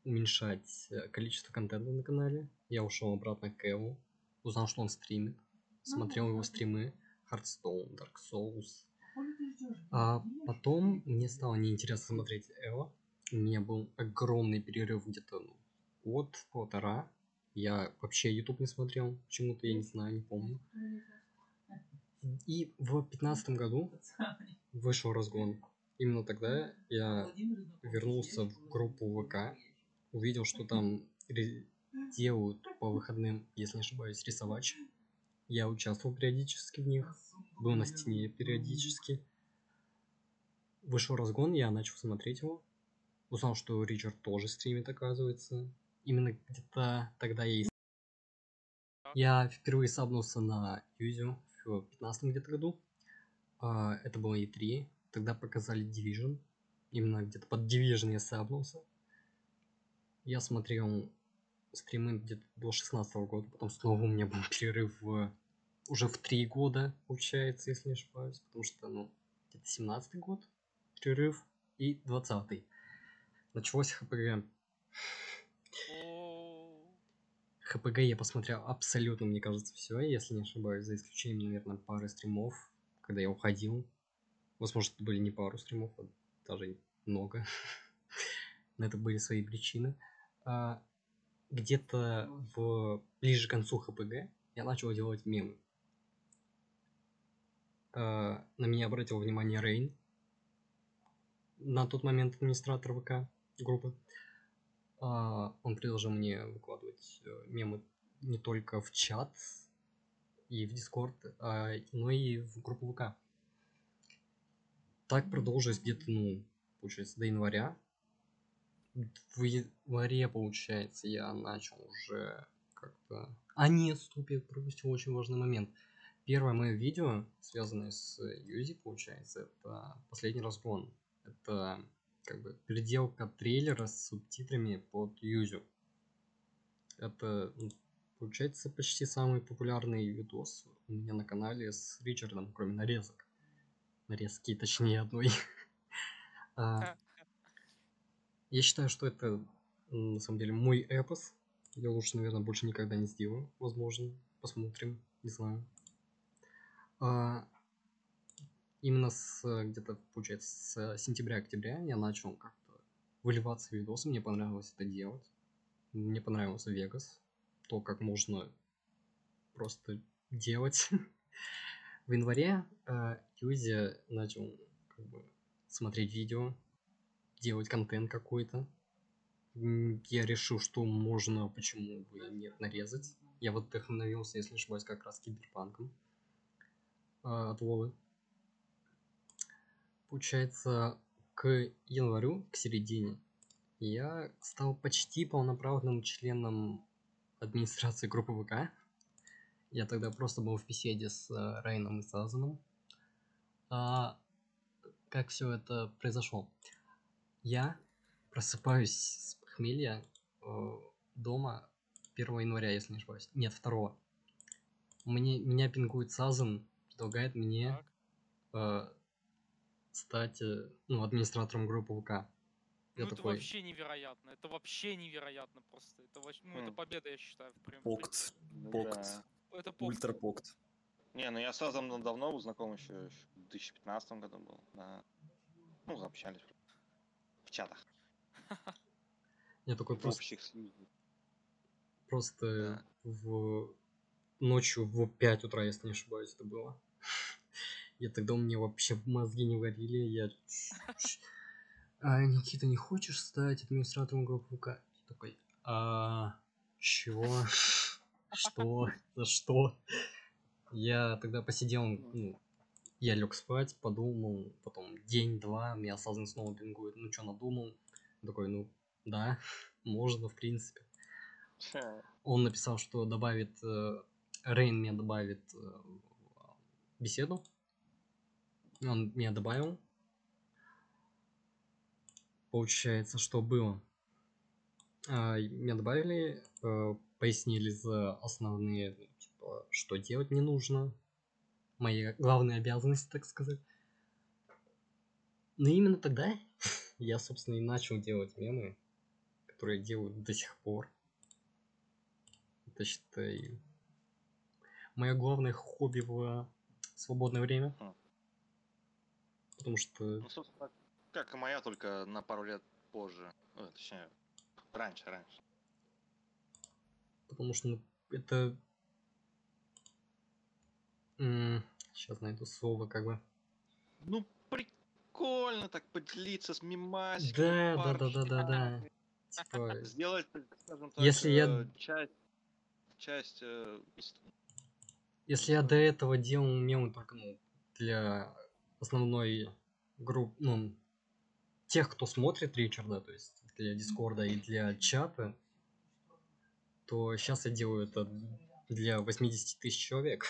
уменьшать э, количество контента на канале. Я ушел обратно к Эву, узнал, что он стримит, смотрел его стримы, Hearthstone, Dark Souls. А потом мне стало неинтересно смотреть Эва. У меня был огромный перерыв где-то ну, год, полтора. Я вообще YouTube не смотрел, почему-то я не знаю, не помню. И в пятнадцатом году (laughs) вышел разгон. Именно тогда я вернулся в группу ВК, увидел, что там делают по выходным, если не ошибаюсь, рисовач. Я участвовал периодически в них, был на стене периодически. Вышел разгон, я начал смотреть его. Узнал, что Ричард тоже стримит, оказывается. Именно где-то тогда я и... Я впервые сабнулся на Юзю в 15 где-то году. А, это было E3. Тогда показали Division. Именно где-то под Division я сабнулся. Я смотрел стримы где-то до 16 года. Потом снова у меня был (laughs) перерыв в... уже в 3 года, получается, если не ошибаюсь. Потому что, ну, где-то 17 год перерыв и 20 Началось ХПГ. ХПГ я посмотрел абсолютно, мне кажется, все, если не ошибаюсь, за исключением, наверное, пары стримов, когда я уходил. Возможно, это были не пару стримов, а даже много. (laughs) На это были свои причины. А, Где-то в ближе к концу ХПГ я начал делать мемы. А, На меня обратил внимание Рейн, на тот момент администратор ВК группы. А, Он предложил мне выкладывать э, мемы не только в чат и в Дискорд, а, но и в группу ВК. Так продолжилось где-то, ну, получается, до января. В январе, получается, я начал уже как-то... А нет, стоп, я пропустил очень важный момент. Первое мое видео, связанное с Юзи, получается, это последний разгон. Это как бы переделка трейлера с субтитрами под Юзю. Это, ну, получается, почти самый популярный видос у меня на канале с Ричардом, кроме нарезок. Нарезки, точнее, одной. (laughs) А, Я считаю, что это на самом деле мой эпос. Я лучше, наверное, больше никогда не сделаю. Возможно. Посмотрим. Не знаю. А, именно с э, где-то, получается, с сентября-октября я начал как-то выливаться в видосы, мне понравилось это делать. Мне понравился Вегас, то, как можно просто делать. (laughs) В январе э, Юзи начал как бы, смотреть видео, делать контент какой-то. Я решил, что можно, почему бы нет, нарезать. Я вот вдохновился, если ошибаюсь, как раз киберпанком э, от Вовы. Получается, к январю, к середине, я стал почти полноправным членом администрации группы ВК. Я тогда просто был в беседе с э, Рейном и Сазаном. А, как все это произошло? Я просыпаюсь с похмелья э, дома 1 января, если не ошибаюсь. Нет, 2. Мне, меня пингует Сазан, предлагает мне э, стать э, ну, администратором группы ВК. Я ну, это такой, вообще невероятно. Это вообще невероятно просто. Это, ну, это Хм. победа, я считаю. Прям. Покт, Ну покт, да. Это покт. Не, ну я с Азом дав- давно был знаком еще, еще в 2015 году был. Да. Ну, общались. Чатах. я такой просто, общих просто в ночью в 5 утра, если не ошибаюсь, это было. (laughs) Я тогда у меня вообще мозги не варили, я... (laughs) А, Никита, не хочешь стать администратором группы ВК? Я такой, а... Чего? (laughs) Что? За что? Я тогда посидел, ну, я лег спать, подумал, потом день-два, меня осознанно снова пингует, ну что, надумал? Я такой, ну, да, (laughs) можно, в принципе. Он написал, что добавит, э, Рейн меня добавит э, беседу. Он меня добавил. Получается, что было? А, меня добавили, э, пояснили за основные, типа, что делать не нужно. Мои главные обязанности, так сказать. Но именно тогда (laughs) я, собственно, и начал делать мемы, которые делаю до сих пор. Это, считай, мое главное хобби в свободное время. Потому что Ну, собственно, как и моя, только на пару лет позже. Ой, точнее, раньше, раньше. Потому что ну, это... сейчас найду слово, как бы. Ну, прикольно так поделиться с мимасиками. Да, да, да, да, да, да. (laughs) Типа, Сделать, так скажем так, Если я- э, часть, часть э, если я до этого делал мемы только ну, для основной группы, ну, тех, кто смотрит Ричарда, то есть для Дискорда и для чата, то сейчас я делаю это для 80 тысяч человек.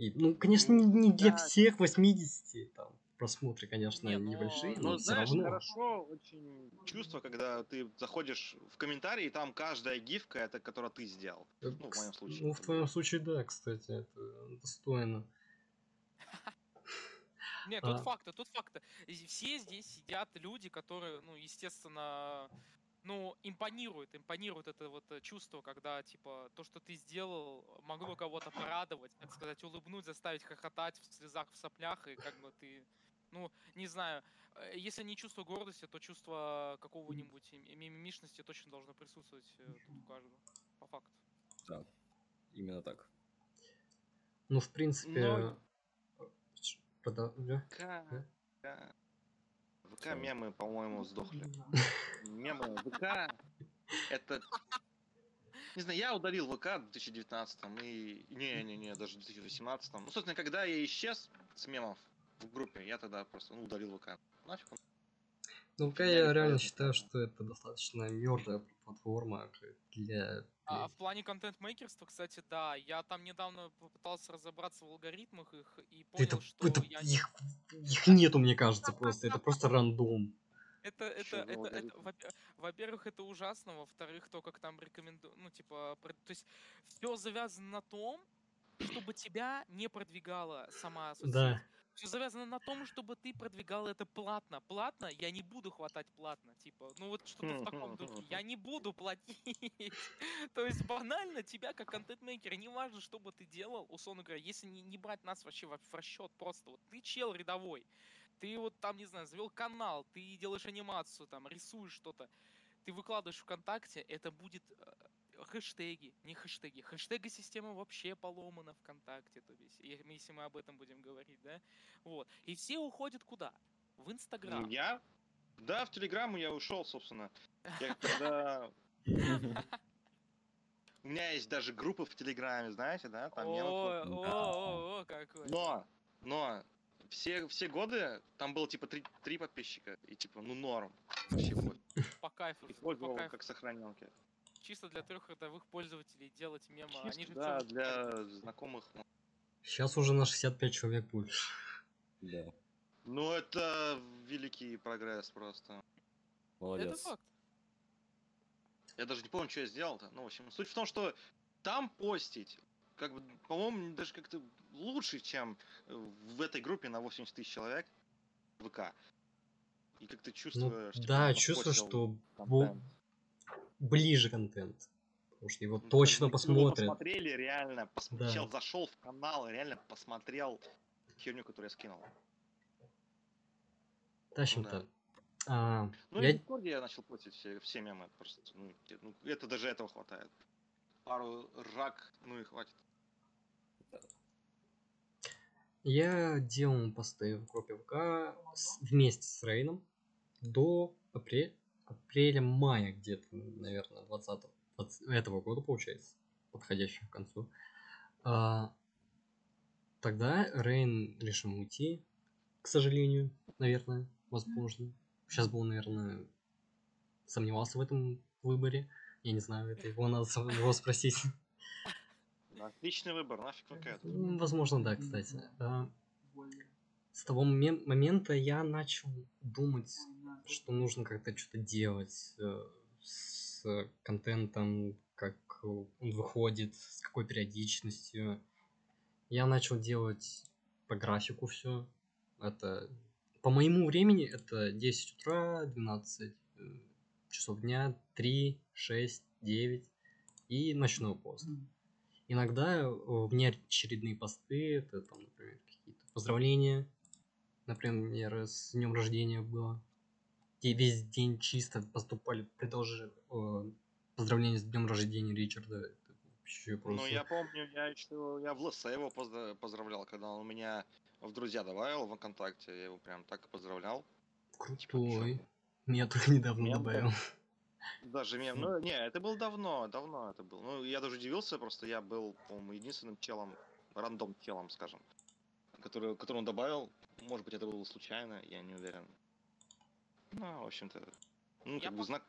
И, ну, конечно, не, не для Да. всех 80, там, просмотры, конечно, Не, но- небольшие, Но но, все знаешь, равно. хорошо очень чувство, когда ты заходишь в комментарии, и там каждая гифка, это которую ты сделал. Э, ну, в моем случае Ну, это в твоем случае, да, кстати, это достойно. (laughs) Нет, тут А. факты, тут факты. Все здесь сидят люди, которые, ну, естественно, ну, импонирует, импонирует это вот э, чувство, когда, типа, то, что ты сделал, могло кого-то порадовать, так сказать, улыбнуть, заставить хохотать в слезах, в соплях, и как бы ты, ну, не знаю, э, если не чувство гордости, то чувство какого-нибудь ми- мимимишности точно должно присутствовать э, тут у каждого, по факту. Да, именно так. Ну, в принципе... Но- пода- да? Да. ВК. Мемы, по-моему, сдохли. Мемы ВК это... Не знаю, я удалил ВК в 2019 и... Не-не-не, даже в 2018. Ну, собственно, когда я исчез с мемов в группе, я тогда просто ну, удалил ВК. Нафиг он. Ну, ВК я реально считаю, что это достаточно мертвая платформа для... А в плане контент-мейкерства, кстати, да, я там недавно попытался разобраться в алгоритмах их и понял, Это, что это я не- их, их нету, мне кажется, просто. Это просто рандом. Это, это, это, это, во-первых, это ужасно, во-вторых, то, как там рекомендуют, ну, типа, то есть все завязано на том, чтобы тебя не продвигала сама соцсеть. Да. Все завязано на том, чтобы ты продвигал это платно. Платно я не буду хватать платно. Типа, ну вот что-то в таком духе. Я не буду платить. (laughs) То есть банально тебя как контент-мейкера, не важно, что бы ты делал, условно говоря, если не, не брать нас вообще в, в расчет просто. Вот ты чел рядовой, ты вот там, не знаю, завел канал, ты делаешь анимацию, там, рисуешь что-то, ты выкладываешь ВКонтакте, это будет э, хэштеги, не хэштеги. Хэштега система вообще поломана ВКонтакте, то есть, если мы об этом будем говорить, да? Вот. И все уходят куда? В Инстаграм. Я? Да, в Телеграм я ушел, собственно. Я (laughs) когда... У меня есть даже группа в Телеграме, знаете, да? Там О, о, о, какой. Но, но, все, все годы там было типа три, три подписчика. И типа, ну норм. Вообще. По кайфу. Использовал как сохраненки. Чисто для трех рядовых пользователей делать мемы. Они Чисто, же да, для знакомых. ну. Сейчас уже на 65 человек больше. Да, Ну, это великий прогресс просто. Это молодец. факт. Я даже не помню, что я сделал-то. Ну, в общем, суть в том, что там постить, как бы, по-моему, даже как-то лучше, чем в этой группе на 80 тысяч человек в ВК. И как ты Ну, типа, да, он чувствую, что контент. бо- ближе контент. Потому что его Ну, точно бы посмотрят. Посмотрели реально, пос... Да. чел зашел в канал реально посмотрел херню, которую я скинул. Тащим-то. А, Ну, я- и в Дискорде я начал постить все, все мемы. Просто, ну, ну, это даже этого хватает. Пару рак, ну и хватит. Я делал посты в группе ВК с- вместе с Рейном до апре- апреля-мая где-то, наверное, 20 этого года, получается, подходящего к концу. А, тогда Рейн решил уйти, к сожалению, наверное, возможно. Сейчас был, наверное, сомневался в этом выборе. Я не знаю, это его надо его спросить. Отличный выбор, нафиг. М, Возможно, да, кстати. А, С того момен- момента я начал думать, что нужно как-то что-то делать э, с контентом, как он выходит, с какой периодичностью. Я начал делать по графику все. Это по моему времени это 10 утра, 12 э, часов дня, 3, 6, 9 и ночной пост. Иногда э, внеочередные посты, это там, например, какие-то поздравления, например, с днем рождения было, где весь день чисто поступали предложи, э, поздравления с днем рождения Ричарда. Это вообще просто... Ну, я помню, я еще, я в ЛС его поздра- поздравлял, когда он меня в друзья добавил в ВКонтакте, я его прям так и поздравлял. Крутой. чё? Меня только недавно Меня добавил. Даже мем, ну, не, это было давно, давно это было. Ну, я даже удивился, просто я был, по-моему, единственным челом, рандом челом, скажем, который, который он добавил. Может быть, это было случайно, я не уверен. Ну, в общем-то, ну, Я как бы знак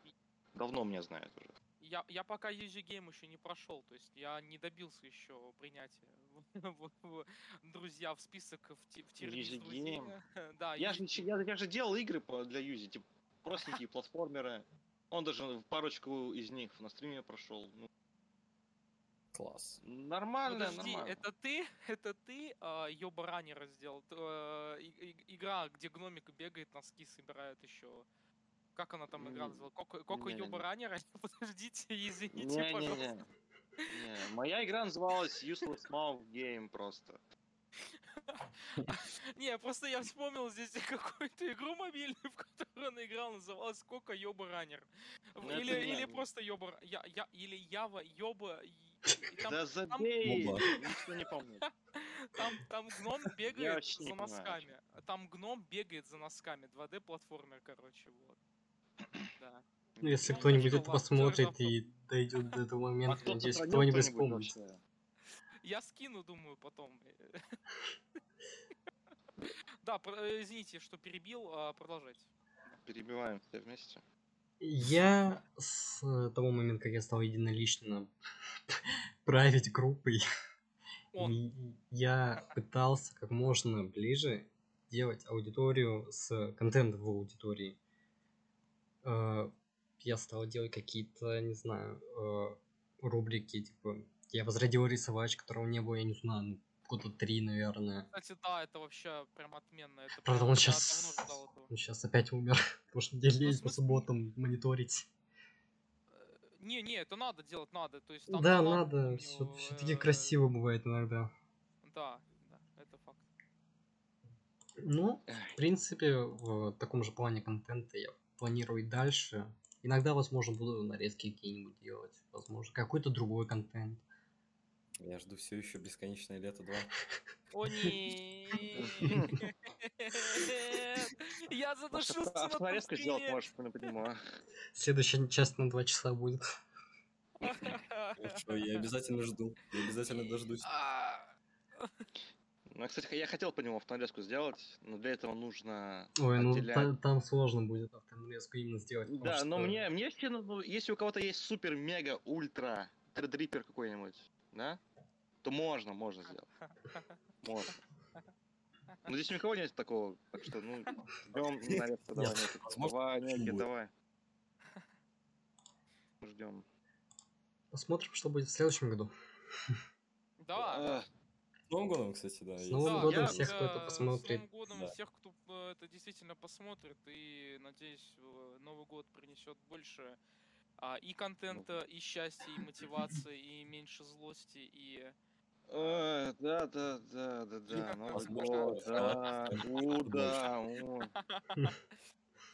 давно меня знает уже. Я, я пока UG Game еще не прошел, то есть я не добился еще принятия (laughs) в, в- друзья в список в, ти- в. Game. (laughs) Да, Я UG же, я, я же делал игры по- для Юзи, типа, простенькие платформеры. Он даже парочку из них на стриме прошел. Ну, Класс. нормально, Подожди, нормально. это ты, (laughs) это ты а, Йоба раннера сделал? Т- и- и- игра, где гномик бегает, носки собирает еще. Как она там игра называлась? Коко. Йоба раннера? (laughs) Подождите, извините, Не-не-не. пожалуйста. Не, моя игра называлась Useless Mouth Game просто. (laughs) Не, просто я вспомнил здесь какую-то игру мобильную, в которую он играл, называлась Кока Йоба Раннер. Ну, не- или просто Йоба... Я, я, или Ява Йоба... там, да забей! Оба. Ничего не помню. там, там гном бегает за носками. Там гном бегает за носками. 2D-платформер, короче, вот. Да. Ну, если Ну, кто-нибудь это посмотрит и дойдет до этого А момента, надеюсь, кто-нибудь вспомнит. Я скину, думаю, потом. (laughs) Да, э, извините, что перебил, а, продолжайте. Перебиваем все вместе. Я с того момента, как я стал единолично (laughs) править группой, (laughs) я пытался как можно ближе делать аудиторию с контентом в аудитории. Э, Я стал делать какие-то, не знаю, э, рубрики, типа, я возродил рисовач, которого не было, я не знаю, года три, наверное. Кстати, да, это вообще прям отменно. Это Правда, он сейчас, он сейчас опять умер, (laughs) потому что день Ну, лезть по субботам мониторить. Э, Не, не, это надо делать, надо. То есть там Да, надо, все таки э, красиво бывает иногда. Да, да, это факт. Ну, в принципе, в таком же плане контента я планирую и дальше. Иногда, возможно, буду нарезки какие-нибудь делать. Возможно, какой-то другой контент. Я жду все еще бесконечное лето 2. О нет! (laughs) Я задушился А том нарезку сделать можешь, ну, понимаю. Следующая часть на два часа будет. (laughs) Хорошо, я обязательно жду. Я обязательно дождусь. А, Ну, кстати, я хотел по нему автонарезку сделать, но для этого нужно Ой, ну отделять- та- там сложно будет автонарезку именно сделать. Да, но что- мне, мне все, ну, если у кого-то есть супер, мега, ультра, тредрипер какой-нибудь, да, то можно, можно сделать. Можно. Но здесь никого нет такого, так что, ну, ждем нарезку, давай, Нет, Давай, будет. давай. Ждем. Посмотрим, что будет в следующем году. Да, С Новым годом, кстати, да. С. Новым Да, годом я, всех, кто это посмотрит. С Новым годом Да. всех, кто э, это действительно посмотрит, и надеюсь, э, Новый год принесет больше а, и контента, и счастья, и мотивации, и меньше злости, и Э, Да, да, да, да, да, Новый Возможно, год, да, да.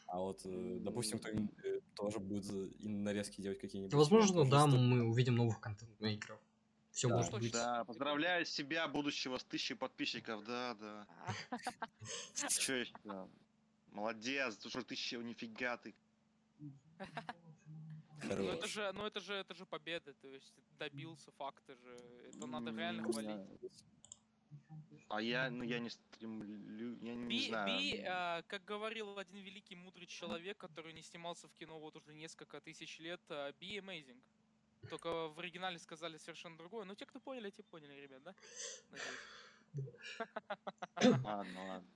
А вот, э, допустим, кто-нибудь э, тоже будет и нарезки делать какие-нибудь. Возможно, да, мы увидим новых контент-мейкеров. Все Да, может точно. быть. Да, поздравляю себя, будущего, с тысячей подписчиков, да, да. (laughs) Че еще? Молодец, ты что тысяча, нифига ты. (laughs) Ну это Хорош. же, ну это же, это же победа, то есть добился факта же, это надо реально хвалить. А я, ну я не стремлю, я не Би, знаю. би, а, как говорил один великий мудрый человек, который не снимался в кино вот уже несколько тысяч лет, а, be amazing. Только в оригинале сказали совершенно другое. Но те, кто поняли, те поняли, ребят, да? Надеюсь. Ладно, ладно.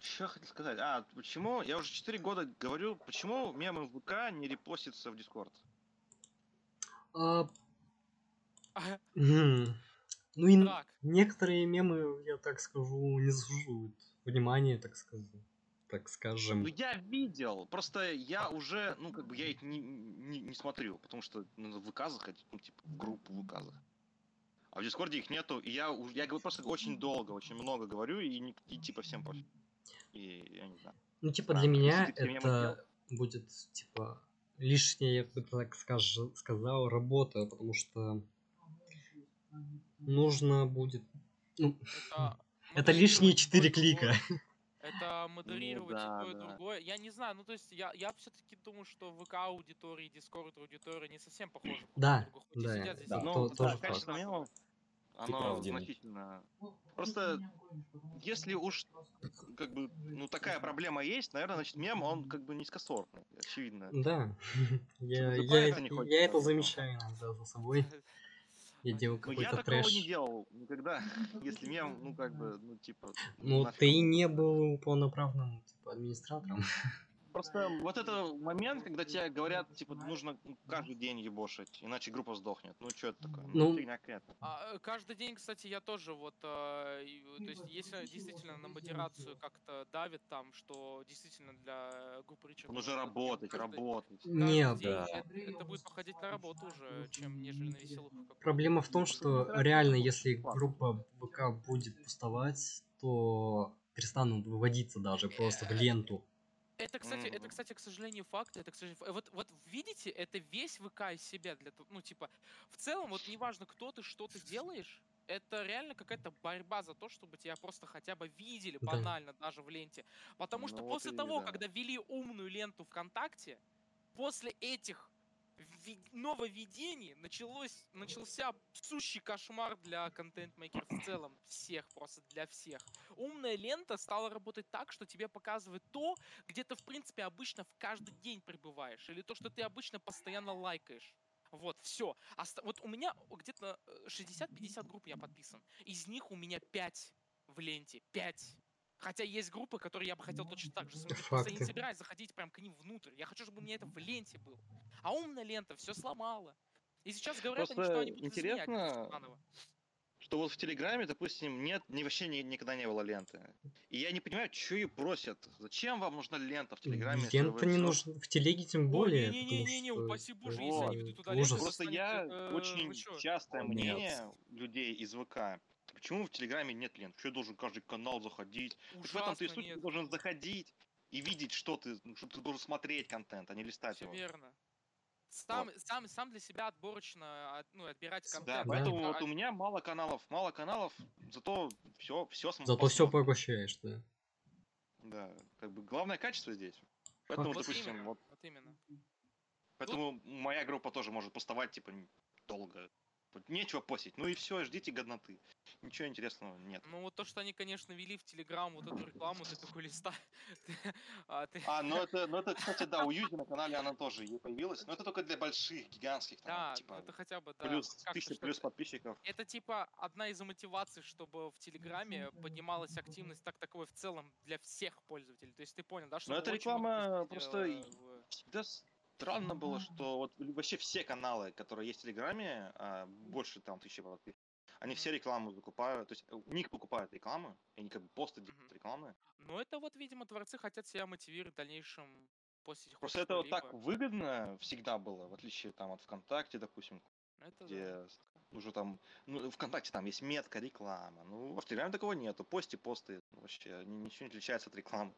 Что хотел сказать? А, почему, я уже 4 года говорю, почему мемы в ВК не репостятся в Дискорд? А, Ну и Так, некоторые мемы, я так скажу, не заслуживают внимания, так скажу. Так скажем. Ну я видел, просто я уже, ну как бы я их не, не, не смотрю, потому что надо в ВК заходить, ну типа в группу ВК заходить. А в Дискорде их нету, и я, я говорю просто очень долго, очень много говорю, и, и типа всем пофиг. И я не знаю. Ну, типа, А, для меня ты мемы это будет, типа, лишняя, я бы так скаж- сказал, работа, потому что нужно будет... Ну, это... (laughs) это лишние модерировать 4 то и клика. Это модерировать да, и то, и да. другое. Я не знаю, ну то есть я, я все-таки думаю, что ВК аудитория и Дискорд аудитория не совсем похожи Да, да, сидят здесь да, Ну, то- тоже да, факт. качество мемов, оно прав, Дима. значительно... Просто, если уж, как бы, ну, такая проблема есть, наверное, значит, мем, он, как бы, низкосортный, очевидно. Да, (laughs) я, я, это- я это замечаю иногда за собой. Я делаю Ну, я какой-то такого трэш. не делал никогда, если мем, ну, как бы, ну, типа... Ну, нафиг ты не был полноправным, типа, администратором. (laughs) Просто вот это момент, когда тебе говорят, типа, нужно ну, каждый день ебошить, иначе группа сдохнет. Ну, что это такое? Ну, Ну, фигня какая-то. А, э, каждый день, кстати, я тоже вот, э, и, э, то есть, если действительно на модерацию как-то давит там, что действительно для группы Ричарда... Нужно работать, каждый- работать. каждый Нет, день Да. это, это будет походить на работу уже, чем нежели на веселуху. Проблема в том, что реально, если группа ВК будет пустовать, то перестанут выводиться даже просто в ленту. Это, кстати, это, Мгм. кстати, к сожалению, факт. Это, к сожалению, вот, вот видите, это весь ВК из себя для того, ну типа, в целом, вот неважно, кто ты, что ты делаешь, это реально какая-то борьба за то, чтобы тебя просто хотя бы видели Да. банально даже в ленте. Потому что Ну вот после и того, да. когда ввели умную ленту ВКонтакте, после этих нововведений началось, начался сущий кошмар для контент-мейкеров в целом. Всех, просто для всех. Умная лента стала работать так, что тебе показывает то, где ты, в принципе, обычно в каждый день пребываешь. Или то, что ты обычно постоянно лайкаешь. Вот, все. Вот у меня где-то э, 60-50 групп я подписан. Из них у меня 5 в ленте. 5. Хотя есть группы, которые я бы хотел точно так же смотреть. Просто я не Факты. собираюсь заходить прям к ним внутрь. Я хочу, чтобы у меня это в ленте было. А умная лента все сломала. И сейчас говорят они, что Просто они будут интересно, что вот в Телеграме, допустим, нет, ни, вообще ни, никогда не было ленты. И я не понимаю, что ее просят. Зачем вам нужна лента в Телеграме? Лента не нужна в телеге, тем более. не-не-не-не, потому упаси боже, это если они Вот. ведут туда ужас. ленту, Просто я э, очень частое мнение людей из ВК. Почему в Телеграме нет лент? Что я должен каждый канал заходить? Так в этом ты Ужасно суть, нет. должен заходить и видеть, что ты, ну, что ты должен смотреть контент, а не листать Все его. верно. Сам, сам, сам для себя отборочно от- ну, отбирать Да, контент. поэтому А- вот у меня мало каналов, мало каналов, зато все, все Зато все поглощаешь, да. Да, как бы главное качество здесь. Поэтому, Вот допустим, именно, вот, вот именно. поэтому моя группа тоже может пустовать, типа, долго. Вот Нечего постить, ну и все, ждите годноты. Ничего интересного нет. Ну вот то, что они, конечно, вели в Телеграм вот эту рекламу, ты такой листа. (laughs) а, ты- А, ну это, ну это, кстати, да, у Юзи на канале она тоже ей появилась, но это только для больших, гигантских, там, Да, типа, это хотя бы, да. плюс тысяча плюс подписчиков. Это типа одна из мотиваций, чтобы в Телеграме поднималась активность так таковой в целом для всех пользователей. То есть ты понял, да, что эта очень много реклама просто э, Всегда странно было, что вот вообще все каналы, которые есть в Телеграме, а, больше там тысячи подписчиков, они все рекламу закупают, то есть у них покупают рекламу, и они как бы посты делают Мгм. рекламы. Ну это вот, видимо, творцы хотят себя мотивировать в дальнейшем постить хоть Просто это вот так выгодно всегда было, в отличие там от ВКонтакте, допустим, Это да. где уже там, ну, ВКонтакте там есть метка, реклама. Ну, в Телеграме такого нету. Пости, посты. Вообще, ни- ничего не отличается от рекламы.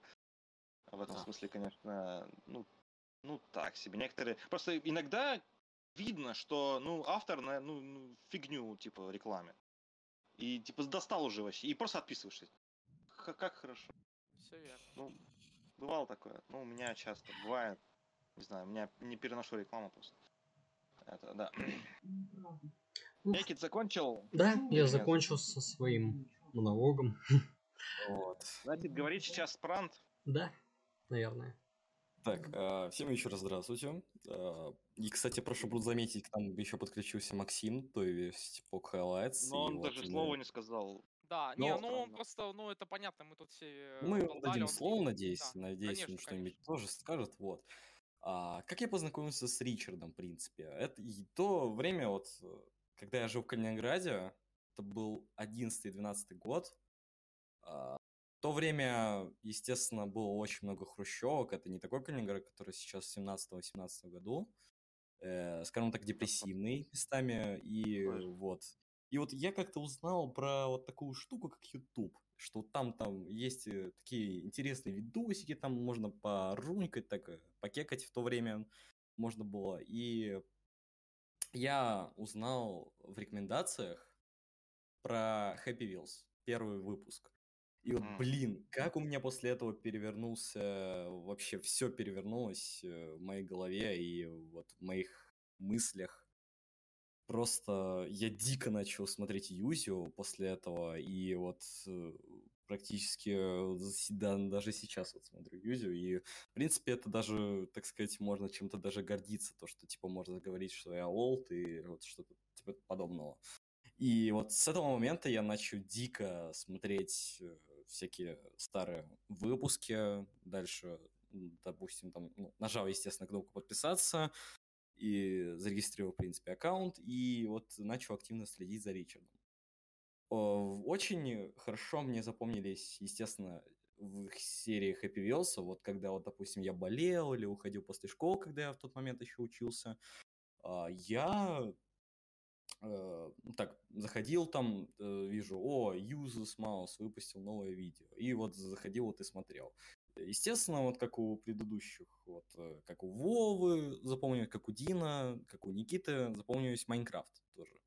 В этом Да. смысле, конечно, ну, ну, так себе. Некоторые... Просто иногда видно, что, ну, автор, на, ну, ну, фигню, типа, рекламе. И, типа, достал уже вообще. И просто отписываешься. Х- как хорошо. Все верно. Ну, бывало такое. Ну, у меня часто бывает. Не знаю, у меня не переношу рекламу просто. Это, да. Ну, Якит закончил. Да, я Нет. закончил со своим монологом. Вот. Значит, говорит сейчас Прант. Да, наверное. Так, а, всем еще раз здравствуйте. А, И, кстати, прошу буду заметить, к нам еще подключился Максим, то есть по Highlights. Но и он вот даже мы- слова не сказал. Да, не, Но- ну он просто, ну это понятно, мы тут все э, Мы ему дадим он слово, надеюсь. Да, Надеюсь, он конечно, что-нибудь конечно. тоже скажет. Вот. А, как я познакомился с Ричардом, в принципе? Это и то время, вот, э, когда я жил в Калининграде, это был 11-12 год. А, то время, естественно, было очень много хрущевок. Это не такой Калининград, который сейчас в 17-18 году. Э, скажем так, депрессивный местами. И Точно. вот. И вот я как-то узнал про вот такую штуку, как YouTube, что там там есть э, такие интересные видосики, там можно порунькать, так э, покекать в то время можно было. И я узнал в рекомендациях про Happy Wheels, первый выпуск. И вот, блин, как у меня после этого перевернулся, вообще все перевернулось э, в моей голове и вот в моих мыслях. Просто я дико начал смотреть Юзю после этого, и вот э, практически э, с- да, даже сейчас вот смотрю Юзю, и в принципе это даже, так сказать, можно чем-то даже гордиться, то, что типа можно говорить, что я олд и вот что-то типа подобного. И вот с этого момента я начал дико смотреть э, всякие старые выпуски. Дальше, допустим, там ну, нажал, естественно, кнопку подписаться и зарегистрировал, в принципе, аккаунт. И вот начал активно следить за Ричардом. Очень хорошо мне запомнились, естественно, в их серии Happy Wheels, вот когда вот, допустим, я болел или уходил после школы, когда я в тот момент еще учился, а, я так, заходил там, э, вижу, о, UselessMouth выпустил новое видео. И вот заходил вот и смотрел. Естественно, вот как у предыдущих, вот э, как у Вовы запомнилось, как у Дина, как у Никиты запомнилось Майнкрафт тоже.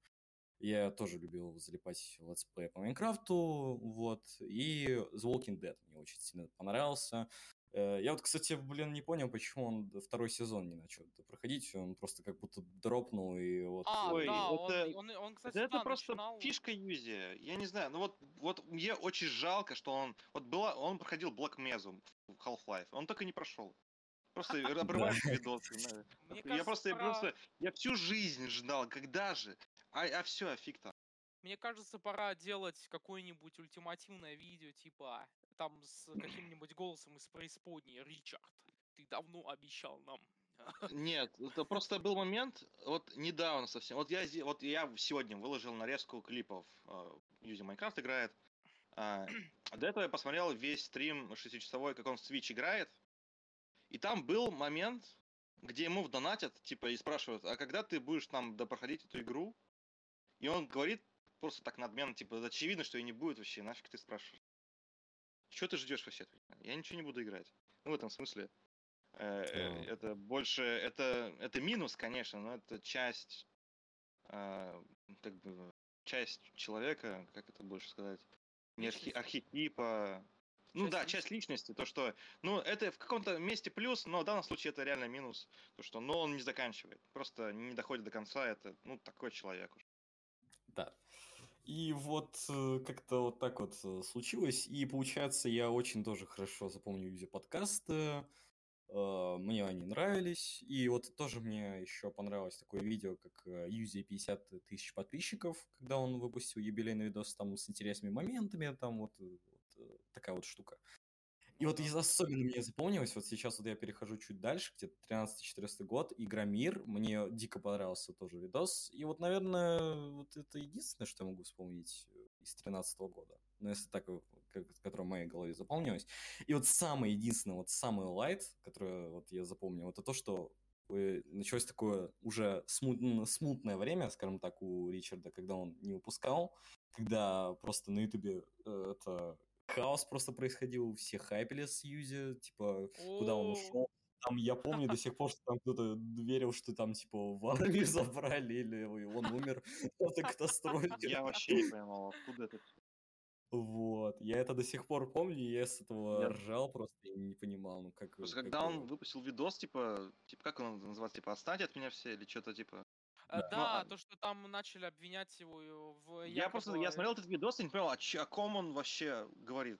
Я тоже любил залипать в летсплей по Майнкрафту, вот, и The Walking Dead мне очень сильно понравился. Э, Я вот, кстати, блин, не понял, почему он второй сезон не начал проходить, он просто как будто дропнул и вот... А, Ой, да, он, это- он, он, кстати, это да, просто начинал... фишка Юзи. Я не знаю, ну вот, вот мне очень жалко, что он... Вот была, он проходил Black Mesa в Half-Life, он так и не прошел. Просто (laughs) обрывает видосы. (laughs) да. Мне Я просто, я просто, я всю жизнь ждал, когда же? А, а все, фиг там. Мне кажется, пора делать какое-нибудь ультимативное видео, типа там с каким-нибудь голосом из преисподней. Ричард, ты давно обещал нам (laughs) Нет, это просто был момент, вот недавно совсем. Вот я, вот я сегодня выложил нарезку клипов. э, Юзи Майнкрафт играет. А, (clears throat) До этого я посмотрел весь стрим 6-часовой, как он в Switch играет. И там был момент, где ему донатят, типа, и спрашивают, а когда ты будешь там допроходить эту игру? И он говорит просто так надменно, типа, очевидно, что и не будет вообще, нафиг ты спрашиваешь. Что ты ждешь вообще? от меня? Я ничего не буду играть. Ну, в этом смысле. э, э. Это больше, это, это минус, конечно, но это часть, а, как бы, часть человека, как это больше сказать, не архи- архетипа, ну Часть да, часть личности, то что, ну это в каком-то месте плюс, но в данном случае это реально минус, то что, но он не заканчивает, просто не доходит до конца, это, ну такой человек уж. Да. И вот э, как-то вот так вот э, случилось. И получается, я очень тоже хорошо запомню Юзи подкасты. э, Мне они нравились. И вот тоже мне еще понравилось такое видео, как Юзи 50 тысяч подписчиков, когда он выпустил юбилейный видос там с интересными моментами, там вот, вот, такая вот штука. И вот из особенно мне запомнилось, вот сейчас вот я перехожу чуть дальше, где-то 13-14 год, игра Мир, мне дико понравился тоже видос, и вот, наверное, вот это единственное, что я могу вспомнить э, из 13 года, ну, если так, э, как, которое в моей голове запомнилось. И вот самое единственное, вот самый лайт, который вот я запомнил, это то, что э, началось такое уже смут- смутное время, скажем так, у Ричарда, когда он не выпускал, когда просто на ютубе это хаос просто происходил, все хайпели с Юзи, типа, куда он ушел. Там я помню до сих пор, что там кто-то верил, что там, типа, в армию (laughs) забрали, или он умер (laughs) в катастрофе. Я вообще не понимал, откуда это. Вот. Я это до сих пор помню, я с этого Я- ржал просто и не понимал, ну как... Просто как когда он выпустил видос, типа, типа, как он называется, типа, отстаньте от меня все, или что-то типа. Э, да. Ну, Да, а- то, что там начали обвинять его э, в Я просто, я смотрел этот видос и не понял, о, чё- о ком он вообще говорит.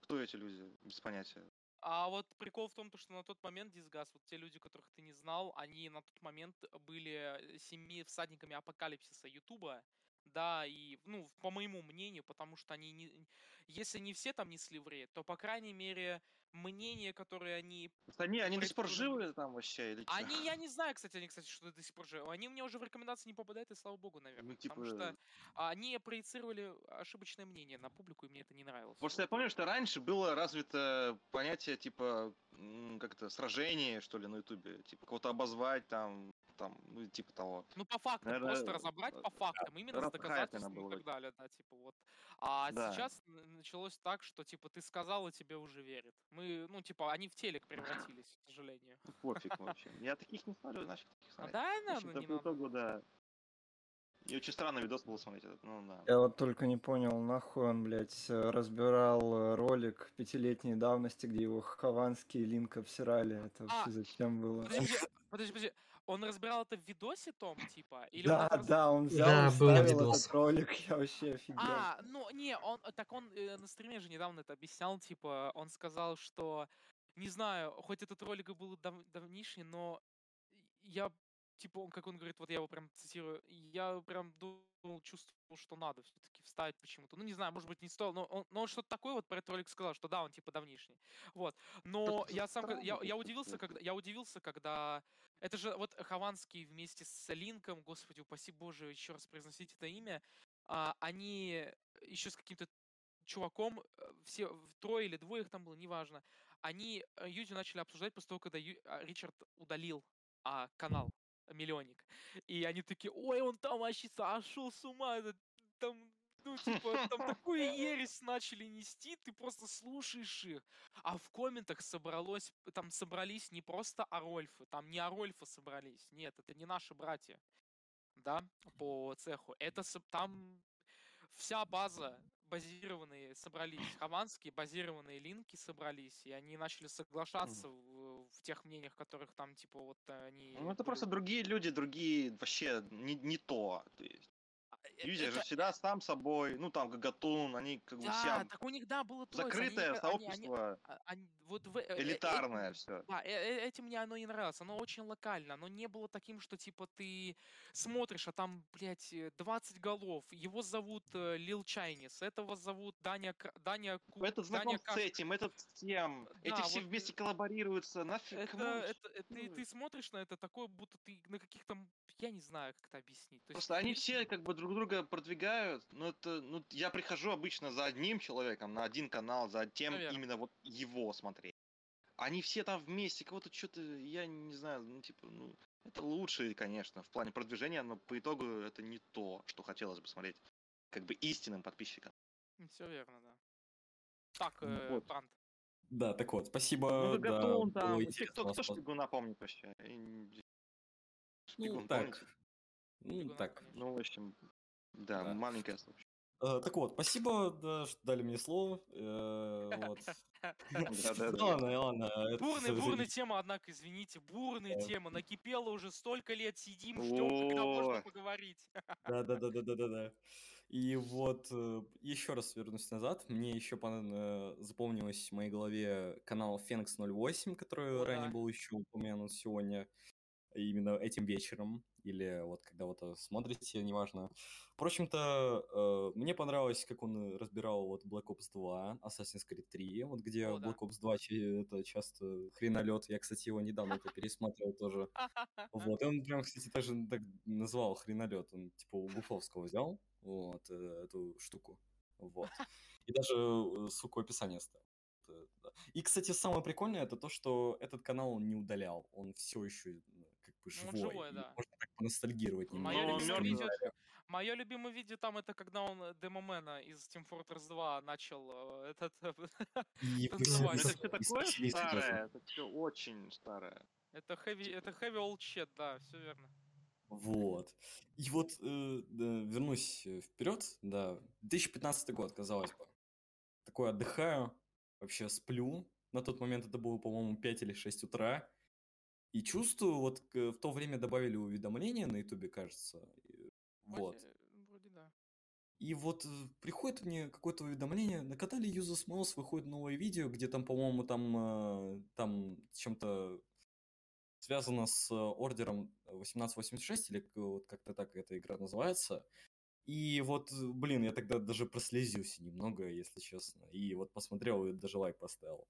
Кто эти люди? Без понятия. А вот прикол в том, то, что на тот момент Дисгаз, вот те люди, которых ты не знал, они на тот момент были семи всадниками апокалипсиса Ютуба. Да, и, ну, по моему мнению, потому что они не... Если не все там несли вред, то, по крайней мере, мнение, которое они... Они, они до сих пор живы там вообще, или? Они, я не знаю, кстати, они, кстати, что до сих пор живы. Они меня уже в рекомендации не попадают, и слава богу, наверное. Ну, Потому типа, что они проецировали ошибочное мнение на публику, и мне это не нравилось. Просто я помню, что раньше было развито понятие типа м, как то сражение, что ли, на Ютубе. Типа кого-то обозвать там, там, ну, типа того. Ну, по фактам, Наверное, просто разобрать э, по фактам, именно с доказательствами и так далее, да, типа вот. А Да. сейчас началось так, что, типа, ты сказал, и тебе уже верят. Мы, ну, типа, они в телек превратились, к сожалению. Ну, Пофиг вообще. Я таких не смотрю, нафиг таких А смотреть. да, наверное, общем-то, не итогу, да. И очень странный видос был смотреть этот, ну да. Я вот только не понял, нахуй он, блядь, разбирал э, ролик пятилетней давности, где его Хованский и Линк обсирали. Это А, вообще зачем было? Подожди, подожди, подожди. Он разбирал это в видосе том, типа? Или Да, он да, он взял Да, и был этот ролик, (laughs) я вообще офигел. А, ну, не, он, так он э, на стриме же недавно это объяснял, типа, он сказал, что, не знаю, хоть этот ролик и был дав- давнишний, но я, типа, он, как он говорит, вот я его прям цитирую, я прям думал, чувствовал, что надо все-таки вставить почему-то. Ну, не знаю, может быть, не стоило, но он, но он что-то такое вот про этот ролик сказал, что да, он, типа, давнишний. Вот. Но это я сам, я, я удивился, когда, я удивился, когда это же вот Хованский вместе с Линком, господи, упаси боже, еще раз произносить это имя, а, они еще с каким-то чуваком, э, все трое или двое их там было, неважно, они э, Юзи начали обсуждать после того, когда Ю- а, Ричард удалил а, канал Миллионник. И они такие, ой, он там вообще сошел с ума, это там, ну, типа, там (laughs) такую ересь начали нести, ты просто слушаешь их. А в комментах собралось, там собрались не просто Арольфы, там не Арольфы собрались, нет, это не наши братья, да, по цеху. Это там вся база базированные собрались, хованские базированные линки собрались, и они начали соглашаться в, в тех мнениях, которых там, типа, вот они... Ну это просто другие люди, другие вообще не, не то. То есть. Э, Юзер же это- всегда сам собой, ну там Гагатун, они как бы Да, вся так у них, да, было троица. они закрытое они- они- сообщество, а- они- вот в, э, э, элитарное этим- все. Да, э- э- этим мне оно и нравилось. Оно очень локально. Оно не было таким, что типа ты смотришь, а там, блядь, э, 20 голов. Его зовут э, Лил Чайнис, этого зовут Даня, Даня Ку- Этот знаком Даня с Каш- этим, этот с тем. Эти Да, все вот, вместе э, коллаборируются. Нафиг, Это, кому? это, э, ты, ты смотришь на это такое, будто ты на каких-то, я не знаю, как это объяснить. То есть Просто они ты- все как бы друг друга продвигают, но это, ну, я прихожу обычно за одним человеком на один канал, за тем Наверно. именно вот его смотреть. Они все там вместе, кого-то что-то, я не знаю, ну, типа, ну, это лучше, конечно, в плане продвижения, но по итогу это не то, что хотелось бы смотреть, как бы истинным подписчикам. Все верно, да. Так, Ну э, вот. Бранд, Да, так вот, спасибо. Ну, да, Гагатун было там, интересно кто, кто Шпигуна помнит вообще? Не- Ну, Шпигун, так. помните? Ну, так. Ну, в общем, да, Да. маленькое сообщество. Э, Так вот, спасибо, да, что дали мне слово. э. Да-да-да. (laughs) Ладно, ладно. Бурная, бурная тема, однако, извините, бурная Да. тема. Накипела уже столько лет, сидим, ждем, когда можно поговорить. (laughs) Да, да, да, да, да, да, да. И вот еще раз вернусь назад. Мне еще запомнилось в моей голове канал Феникс 08, который ранее был еще упомянут сегодня. Именно этим вечером. Или вот когда вот э, смотрите, неважно. Впрочем-то, э, мне понравилось, как он разбирал вот Black Ops 2, Assassin's Creed 3, вот где О, да. Black Ops 2 че- это часто хренолет. Я, кстати, его недавно это пересматривал тоже. (laughs) Вот, и он прям, кстати, даже так назвал хренолет. Он типа у Буфовского взял вот э, эту штуку. Вот. И даже э, оставил. Это, да. И, кстати, самое прикольное это то, что этот канал он не удалял. Он все еще бы Ну, он живой. живой, и да. Можно так поностальгировать Ну, немного. Мое любимое, видео, мое любимое видео там это когда он э, демомена из Team Fortress 2 начал э, этот... Ну, давай. с- Это все такое старое, это все очень старое. Это heavy, это heavy old shit, да, все верно. Вот. И вот э, да, вернусь вперед, да, 2015 год, казалось бы. Такой отдыхаю, вообще сплю. На тот момент это было, по-моему, 5 или 6 утра. И чувствую, вот в то время добавили уведомления на ютубе, кажется. Вот. Вроде, вроде да. И вот э, приходит мне какое-то уведомление, на канале Uses Mouse выходит новое видео, где там, по-моему, там, э, там чем-то связано с ордером 1886, или вот как-то так эта игра называется. И вот, э, блин, я тогда даже прослезился немного, если честно. И вот посмотрел и даже лайк поставил.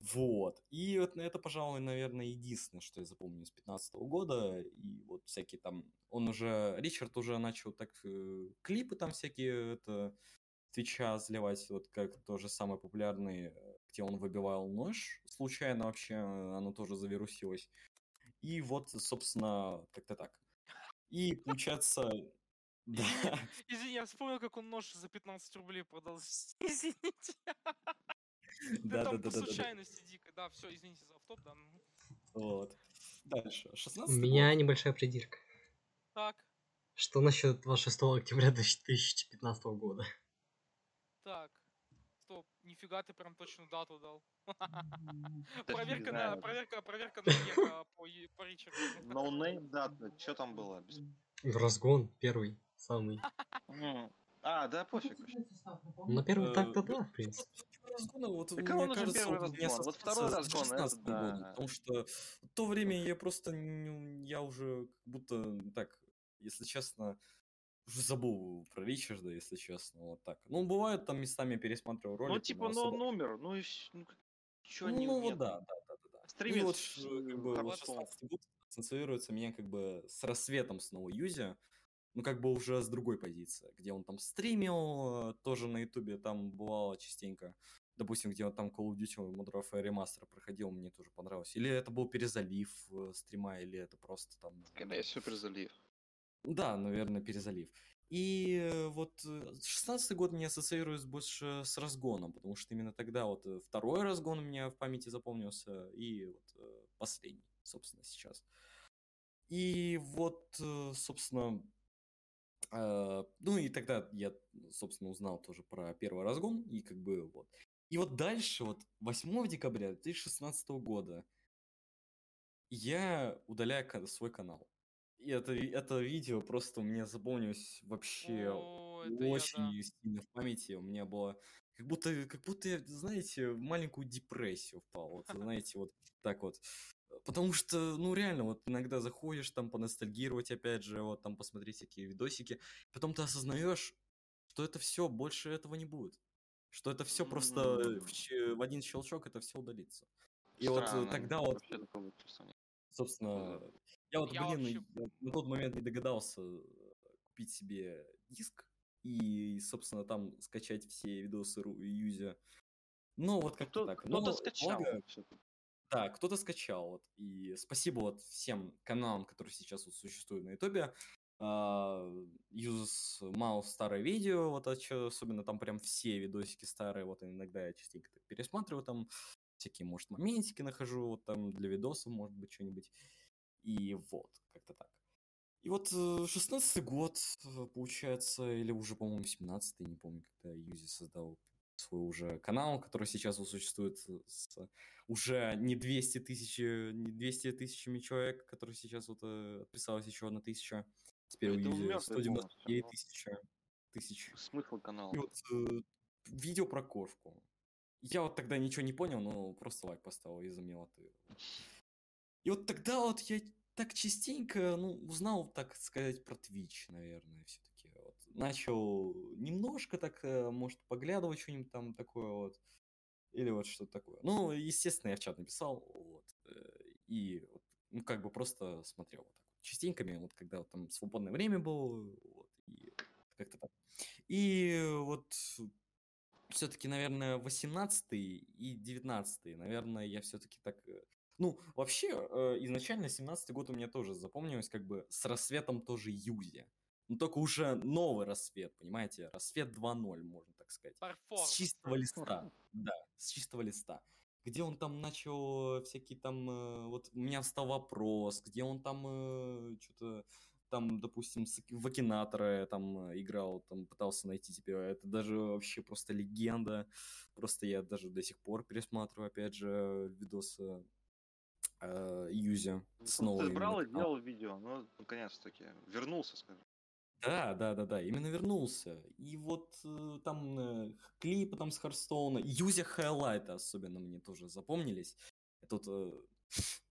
Вот. И вот это, пожалуй, наверное, единственное, что я запомню с 15 года. И вот всякие там... Он уже... Ричард уже начал так... э, клипы там всякие, это... Твича заливать, вот как тоже самый популярный, э, где он выбивал нож. Случайно вообще э, оно тоже завирусилось. И вот, собственно, как-то так. И получается... (laughs) Да. Извини, я вспомнил, как он нож за 15 рублей продал. (laughs) Извините. Да Да, да, да, случайности дико. Да, все, извините за автоп, да. ну. Вот. Дальше. У 16 меня небольшая придирка. Так, Что насчет 26 октября 2015 года? так. Стоп, нифига ты прям точно дату дал. (laughs) Проверка на, проверка, проверка на века по, Ричарду. No name дата, что там было? Разгон первый, самый. А, да, пофиг. На первый Э, так-то да, да, в принципе. Разгона, вот Так мне кажется, вот у меня разгон? Вот второй разгон, это 16 годом, да. потому что в то время я просто, я уже как будто так, если честно, уже забыл про Ричарда, если честно, вот так. Ну, бывает, там местами пересматриваю ролики. Ну, типа, но ну, особо- номер, ну и ну, чё Ну, не вот нет? да, да, да, да, да. И Стримец вот, с, ш- как бы, вот хорошо. 16 год ассоциируется меня как бы с рассветом снова Юзи, ну, как бы уже с другой позиции, где он там стримил, э, тоже на ютубе там бывало частенько. Допустим, где он там Call of Duty Modern Warfare Remaster проходил, мне тоже понравилось. Или это был перезалив э, стрима, или это просто там... Скорее, супер залив. Да, наверное, перезалив. И э, вот шестнадцатый год мне ассоциируется больше с разгоном, потому что именно тогда вот э, второй разгон у меня в памяти запомнился, и вот э, последний, собственно, сейчас. И вот, э, собственно, э, ну и тогда я, собственно, узнал тоже про первый разгон, и как бы вот. И вот дальше, вот 8 декабря 2016 года, я удаляю свой канал. и это, это видео просто у меня запомнилось вообще О, это я, очень да. сильно в памяти. У меня было как будто, как будто я, знаете, в маленькую депрессию впал. Вот, знаете, вот так вот. Потому что, ну, реально, вот иногда заходишь там поностальгировать, опять же, вот там посмотреть всякие видосики, потом ты осознаешь, что это все, больше этого не будет. Что это все просто М. в, в один щелчок это все удалится. И вот э, Странно, тогда вот такого чувства нет. Собственно, я вот, Я блин, вообще- я на тот момент не догадался э, купить себе диск и, собственно, там скачать все видосы Юзя. Ну, вот как-то Кто- так. Кто-то скачал. благо. Да, кто-то скачал. Вот, и спасибо вот всем каналам, которые сейчас вот существуют на Ютубе. Юз Маус старое видео, вот а особенно там прям все видосики старые, вот иногда я частенько так пересматриваю там, всякие, может, моментики нахожу, вот там для видосов, может быть, что-нибудь. И вот, как-то так. И вот шестнадцатый год, э, получается, или уже, по-моему, 17 не помню, когда Юзи создал свой уже канал, который сейчас существует с уже не 200 тысяч, э, не 200 тысячами человек, который сейчас вот э, отписалась еще одна тысяча. Теперь у Юзи мёртвый полностью, 199 ну. тысяч, тысяч. Смысл канала. И вот э, видео про кошку. Я вот тогда ничего не понял, но просто лайк поставил из-за милоты. И вот тогда вот я так частенько, ну, узнал, так сказать, про Twitch, наверное, все-таки. Начал немножко так, э, может, поглядывать что-нибудь там такое вот. Или вот что-то такое. Ну, естественно, я в чат написал, вот. э, И, вот, ну, как бы просто смотрел вот так вот частеньками, вот когда вот там свободное время было, вот, и как-то так. И вот все-таки, наверное, 18 и 19 наверное, я все-таки так... э, Ну, вообще, изначально 17 год у меня тоже запомнилось как бы с рассветом тоже Юзи. Ну, только уже новый рассвет, понимаете? Рассвет 2.0, можно так сказать. С Перформанс. чистого листа. Да, с чистого листа. Где он там начал всякие там... э, Вот у меня встал вопрос, где он там что-то там, допустим, с- в Акинатора там э, играл, там пытался найти тебя. Это даже вообще просто легенда. Просто я даже до сих пор пересматриваю, опять же, видосы э, Юзя. Снова Ты брал и делал видео, ну, наконец-таки. Вернулся, скажем. Да, да, да, да, именно вернулся. И вот э, там э, клипы там с Харстоуна, Юзя хайлайты особенно мне тоже запомнились. Вот, э, (laughs)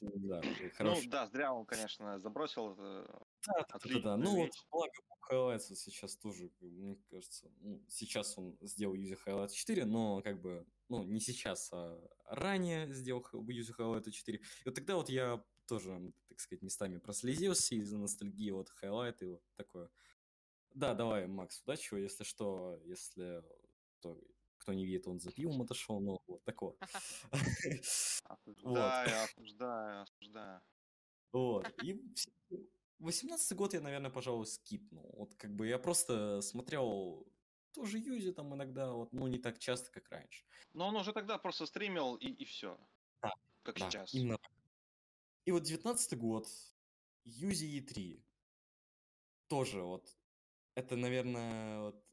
да, хороший. Ну, да, зря он, конечно, забросил это. Да, да, да, да, Ну вот, благо, Highlights вот сейчас тоже, бы, мне кажется, ну, сейчас он сделал User Highlight 4, но как бы, ну, не сейчас, а ранее сделал х- User Highlight 4. И вот тогда вот я тоже, так сказать, местами прослезился из-за ностальгии, вот Highlight и вот такое. Да, давай, Макс, удачи, если что, если кто, кто не видит, он за пивом отошел, ну, вот такое. (laughs) (laughs) Осуждаю, осуждаю, осуждаю. Вот. И вс- 18 год я, наверное, пожалуй, скипнул. Вот как бы я просто смотрел тоже Юзи там иногда, вот, ну, не так часто, как раньше. Но он уже тогда просто стримил и, и все. Да, Как Да, сейчас. именно так. И вот 19 год, Юзи E3. Тоже вот, это, наверное, вот,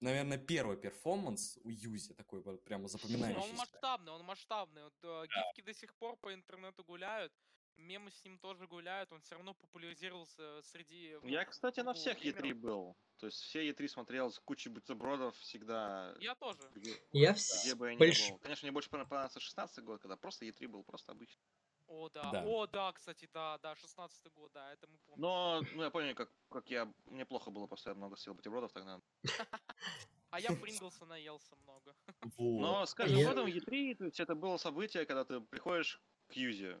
наверное, первый перформанс у Юзи, такой вот прямо запоминающийся. он масштабный, он масштабный. Вот, э, гифки до сих пор по интернету гуляют, мемы с ним тоже гуляют, он все равно популяризировался среди... Я, кстати, на всех E3 геймеров. был. То есть все E3 смотрел с кучей бутербродов всегда. Я тоже. Где, Я где вс- бы я ни больш- был. Конечно, мне больше понравился 16 год, когда просто E3 был просто обычный. О, да. Да. О, да, кстати, да, да, 16 год, да, это мы помним. Но, ну, я помню, как, как я... Мне плохо было, просто я много съел бутербродов тогда. А я Принглса наелся много. Но, скажем, Я- в этом E3, то есть это было событие, когда ты приходишь к Юзе,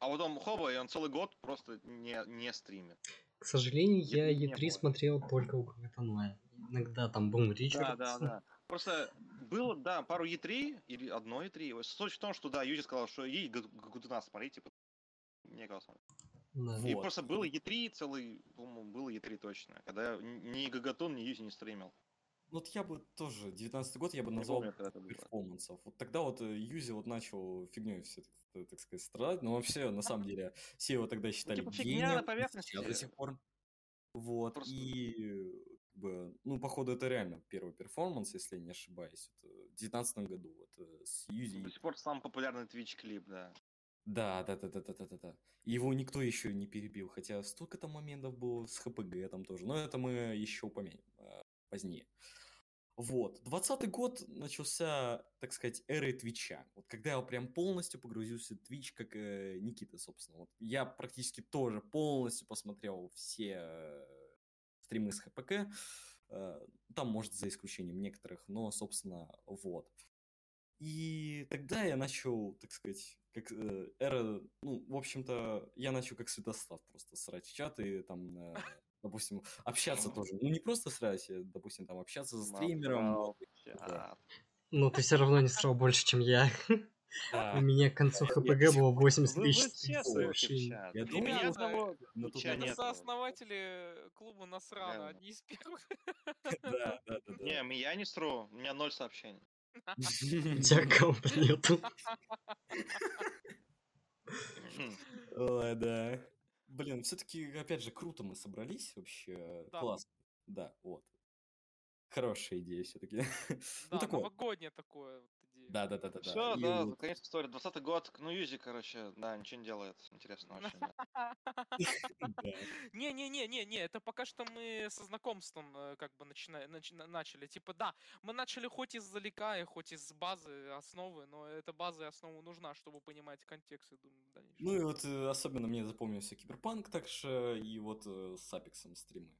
а потом хоба, и он целый год просто не, не стримит. К сожалению, я не E3 было. смотрел только у кого-то онлайн. Иногда там Бум Да, Ричардс. да, да. Просто было, да, пару E3, или одно E3. Вот Суть в том, что, да, Юзи сказал, что ей Гудуна смотреть, типа, не смотреть. Да. Вот. И просто было E3 целый, по-моему, было E3 точно, когда ни Гагатон, ни Юзи не стримил. Ну, Вот я бы тоже, 19 год я бы Не назвал помню, это было. перформансов. Вот тогда вот э, Юзи вот начал фигней все, так, так сказать, страдать, но вообще, на самом деле, все его тогда считали типа фигня гением, на и поверхности. сейчас до сих пор. Вот, Просто- и, э, бы, ну, походу, это реально первый перформанс, если я не ошибаюсь, вот, э, в 19 году, вот, э, с Юзи. До сих пор самый популярный Twitch клип, да. Да, да, да, да, да, да, да, да. Его никто еще не перебил, хотя столько там моментов было с ХПГ там тоже. Но это мы еще упомянем э, позднее. Вот. 20 год начался, так сказать, эрой Твича. Вот когда я прям полностью погрузился в Твич, как э, Никита, собственно. Вот я практически тоже полностью посмотрел все э, стримы с ХПК. Э, там, может, за исключением некоторых, но, собственно, вот. И тогда я начал, так сказать, как э, эра, ну, в общем-то, я начал как Святослав просто срать чаты, там, э, (laughs) допустим, общаться тоже. Ну, не просто срать, а, допустим, там, общаться с стримером. вот, да. Но ты все равно не срал больше, чем я. (laughs) Да. У меня к концу ХПГ было 80 Вы, тысяч. вы все стрим. ссылки в Вообще. чат. Я И думаю, меня одного момент- нет. Сооснователи клуба Насрана, Реально. одни из первых. (laughs) Да, да, да, Не, я не сру, у меня ноль сообщений. (laughs) У тебя аккаунта нету. Ой, да. Блин, все-таки, опять же, круто мы собрались вообще. Да. Классно. Да, вот. Хорошая идея все-таки. (laughs) Да, Ну, такое. новогоднее такое. Да, да, да, да. Все, И да, вот- конец истории. 20 год, ну Юзи, короче, да, ничего не делает. Интересно очень. да. да. (laughs) Не-не-не-не-не, это пока что мы со знакомством э, как бы начали. Типа, да, мы начали хоть издалека и хоть из базы, основы, но эта база и основа нужна, чтобы понимать контекст, я думаю, в дальнейшем. Ну и вот э, особенно мне запомнился Киберпанк также, и вот э, с Апексом стримы.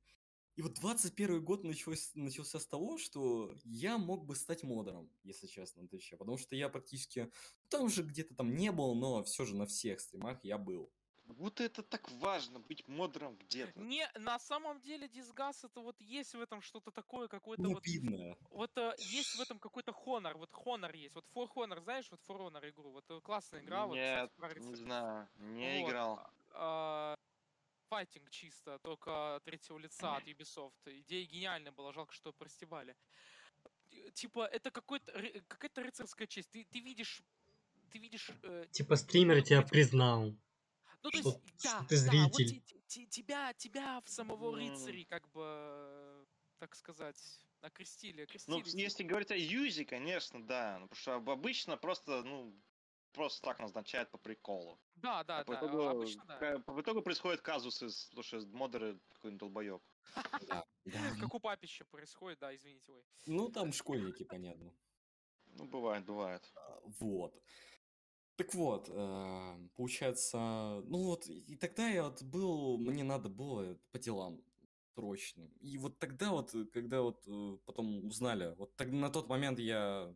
И вот 21 год началось, начался с того, что я мог бы стать модером, если честно, Твиче, потому что я практически там же где-то там не был, но все же на всех стримах я был. Будто это так важно, быть модером где-то. Не, на самом деле дисгас это вот есть в этом что-то такое, какое-то вот... обидно. Вот э, есть в этом какой-то хонор, вот хонор есть. Вот For Honor, знаешь, вот For Honor игру, вот э, классная игра, вот, кстати, Нет, не знаю, не Вот, играл. а, Файтинг чисто, только третьего лица от Ubisoft. Идея гениальная была, жалко, что простебали. Э, Типа, это какой-то, какая-то рыцарская честь. Ты, ты видишь, ты видишь... э, Типа стример ну, тебя хоть- признал. Ну, то что- есть, что да, ты да, вот зритель. те- те- тебя, тебя в самого М. рыцарей, как бы, э, так сказать, окрестили, окрестили. Ну, если говорить о Юзи, конечно, да. Ну, потому что об- обычно просто, ну, просто так назначают по приколу. Да, да, А по, да, итогу, обычно да. по итогу происходит казус, из, что модеры какой-нибудь долбоеб. (laughs) Как у папища происходит, да, извините, ой. Ну, там школьники, понятно. Ну, бывает, бывает. А, Вот. Так вот, э, получается, ну вот, и тогда я вот был, мне надо было по делам срочно. И вот тогда вот, когда вот э, потом узнали, вот тогда на тот момент я,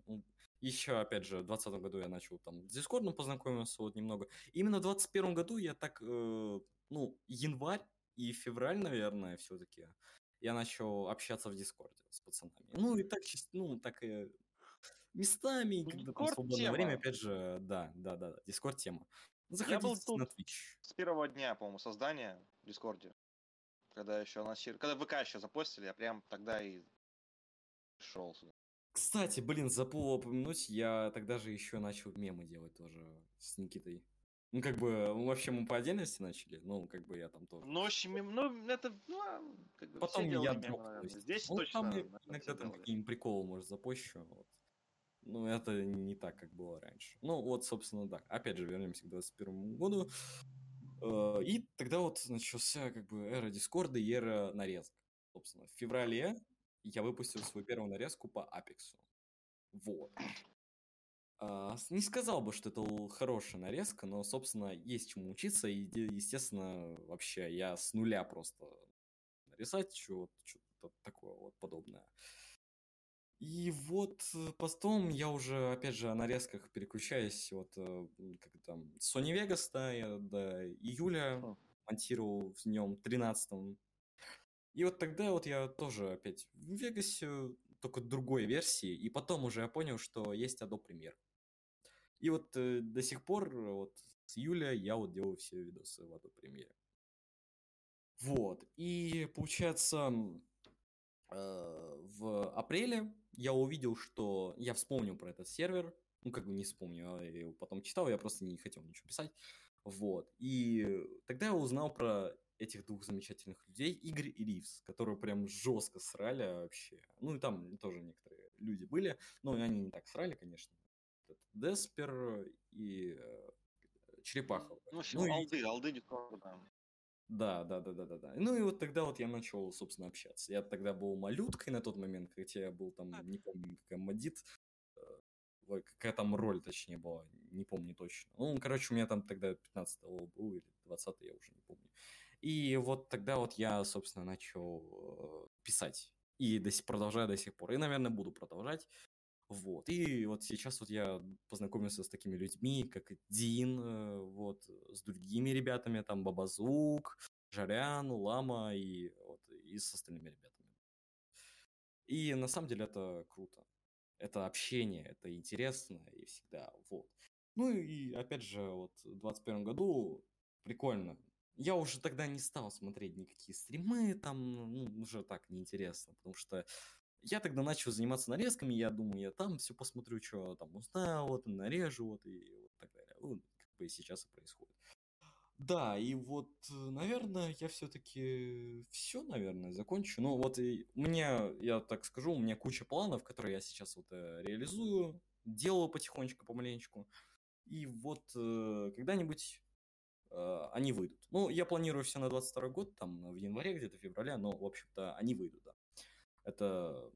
еще, опять же, в 2020 году я начал там с Дискордом познакомился вот немного. Именно в 2021 году я так, э, ну, январь и февраль, наверное, все-таки, я начал общаться в Дискорде с пацанами. Ну, и так, ну, так и местами, Ну, когда там Discord свободное время, тема. опять же, да, да, да, Дискорд тема. был Заходите тут на Twitch. С первого дня, по-моему, создания в Дискорде. Когда еще анонсировали, когда ВК еще запостили, я прям тогда и шел сюда. Кстати, блин, забыл упомянуть, я тогда же еще начал мемы делать тоже с Никитой. Ну, как бы, вообще мы по отдельности начали, ну, как бы я там тоже. Ну, в общем, ну, это, ну, а, как бы Потом я естественно. Здесь Ну, точно, там иногда там какие-нибудь приколы, может, запущу, вот. Ну, это не так, как было раньше. Ну, вот, собственно, да. Опять же, вернемся к 21 году. Э, И тогда вот начался, как бы, эра Дискорда и эра нарезок. Собственно, в феврале я выпустил свою первую нарезку по Апексу. Вот. А, Не сказал бы, что это хорошая нарезка, но, собственно, есть чему учиться. И, естественно, вообще я с нуля просто нарисовать что-то такое вот подобное. И вот э, потом я уже, опять же, о нарезках переключаюсь. Вот э, как там, Sony Vegas, да, я до июля монтировал в нем 13 И вот тогда вот я тоже опять в Вегасе, только другой версии. И потом уже я понял, что есть Adobe Premiere. И вот э, до сих пор, э, вот с июля я вот делаю все видосы в Adobe Premiere. Вот. И получается, э, в апреле я увидел, что я вспомнил про этот сервер. Ну, как бы не вспомнил, а я его потом читал, я просто не хотел ничего писать. Вот. И тогда я узнал про этих двух замечательных людей, Игорь и Ривз, которые прям жестко срали вообще. Ну, и там тоже некоторые люди были, но они не так срали, конечно. Деспер и э, Черепаха. Ну, в общем, Ну и- алды, алды Дискорда, да. Да, да, да, да, да, да. Ну и вот тогда вот я начал, собственно, общаться. Я тогда был малюткой на тот момент, хотя я был там, не помню, какая модит, э, какая там роль, точнее, была, не помню точно. Ну, короче, у меня там тогда 15 level был, или 20 я уже не помню. И вот тогда вот я, собственно, начал э, писать. И до сих, продолжаю до сих пор. И, наверное, буду продолжать. Вот. И вот сейчас вот я познакомился с такими людьми, как Дин, э, вот, с другими ребятами, там Бабазук, Жарян, Лама и, вот, и с остальными ребятами. И на самом деле это круто. Это общение, это интересно и всегда, вот. Ну и опять же, вот в 21 году прикольно. Я уже тогда не стал смотреть никакие стримы, там, ну, уже так неинтересно, потому что я тогда начал заниматься нарезками, я думаю, я там все посмотрю, что там узнаю, вот, нарежу, вот, и вот так далее. Ну, как бы и сейчас и происходит. Да, и вот, наверное, я все-таки все, наверное, закончу. Ну, вот и мне, я так скажу, у меня куча планов, которые я сейчас вот э, реализую, делаю потихонечку, помаленечку. И вот э, когда-нибудь они выйдут. Ну, я планирую все на 22 год, там, в январе, где-то, феврале, но, в общем-то, они выйдут, да. Это,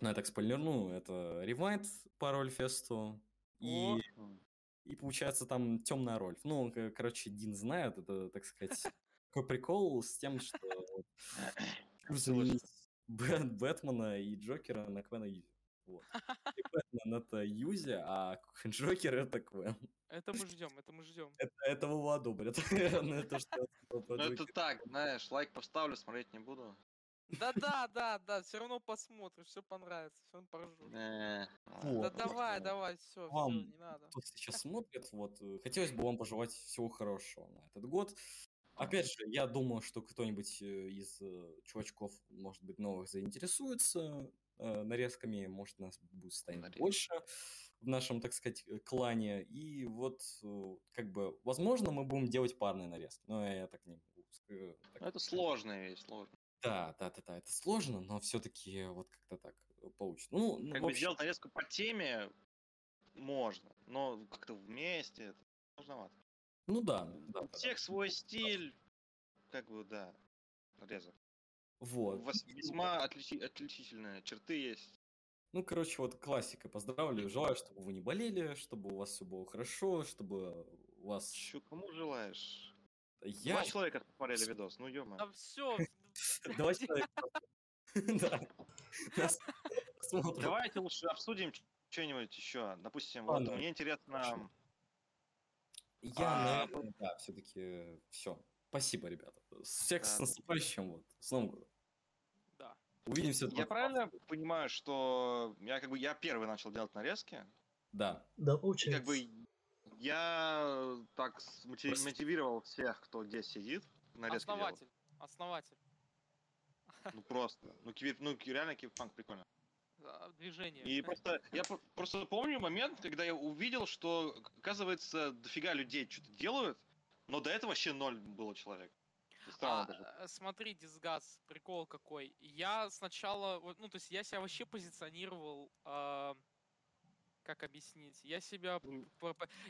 ну, я так спойлерну, это Rewind по Рольфесту и, и, получается, там темная Рольф. Ну, короче, Дин знает, это, так сказать, такой прикол с тем, что Бэтмена и Джокера на Квена Юзи. Вот. И Бэтмен это Юзи, а Джокер это Квен. Это мы ждем, это мы ждем. Это, этого вы одобрят. (laughs) Ну, это Джокера. так, знаешь, лайк поставлю, смотреть не буду. Да-да, да, да, все равно посмотришь, все понравится, все равно поржу. Э, Да давай, давай, все, не надо. кто сейчас смотрит, вот, э, хотелось бы вам пожелать всего хорошего на этот год. Опять же, я думаю, что кто-нибудь э, из чувачков, может быть, новых заинтересуется нарезками, может, нас будет станет Нарезки. больше в нашем, так сказать, э, клане. И вот, э, как бы, возможно, мы будем делать парные нарезки, но я так не могу. э, так Ну, это сложная вещь, сложно. Да, да, да, да, это сложно, но все-таки вот как-то так э, получится. Ну, ну, Как в бы общем, сделать нарезку по теме можно, но как-то вместе это сложновато. ну да, да, У да, да. всех свой стиль, как бы, да, нарезок. Вот. У вас весьма отличи- отличительные черты есть. Ну, короче, вот классика. Поздравляю. Желаю, чтобы вы не болели, чтобы у вас все было хорошо, чтобы у вас... Чё, кому желаешь? Я... Два человека посмотрели видос, ну ё Да все, (laughs) Два человека. (laughs) Да. Давайте лучше обсудим что-нибудь еще. Допустим, вот мне интересно, Я, А, наверное, да, все-таки все. Спасибо, ребята. Всех с Да. наступающим, вот. С Новым годом. да. Увидимся. я 20. правильно понимаю, что я как бы я первый начал делать нарезки? Да. Да, И получается. как бы я так смоти- Просто- мотивировал всех, кто здесь сидит, нарезки. Основатель, основатель. Ну просто. Ну, кибер, ну реально киберпанк прикольно. Движение. И просто я про- просто помню момент, когда я увидел, что, оказывается, дофига людей что-то делают, но до этого вообще ноль было человек. Странно А, даже. э, смотри, Дисгаз, прикол какой. Я сначала, ну, то есть я себя вообще позиционировал, а, как объяснить? Я себя, Ну,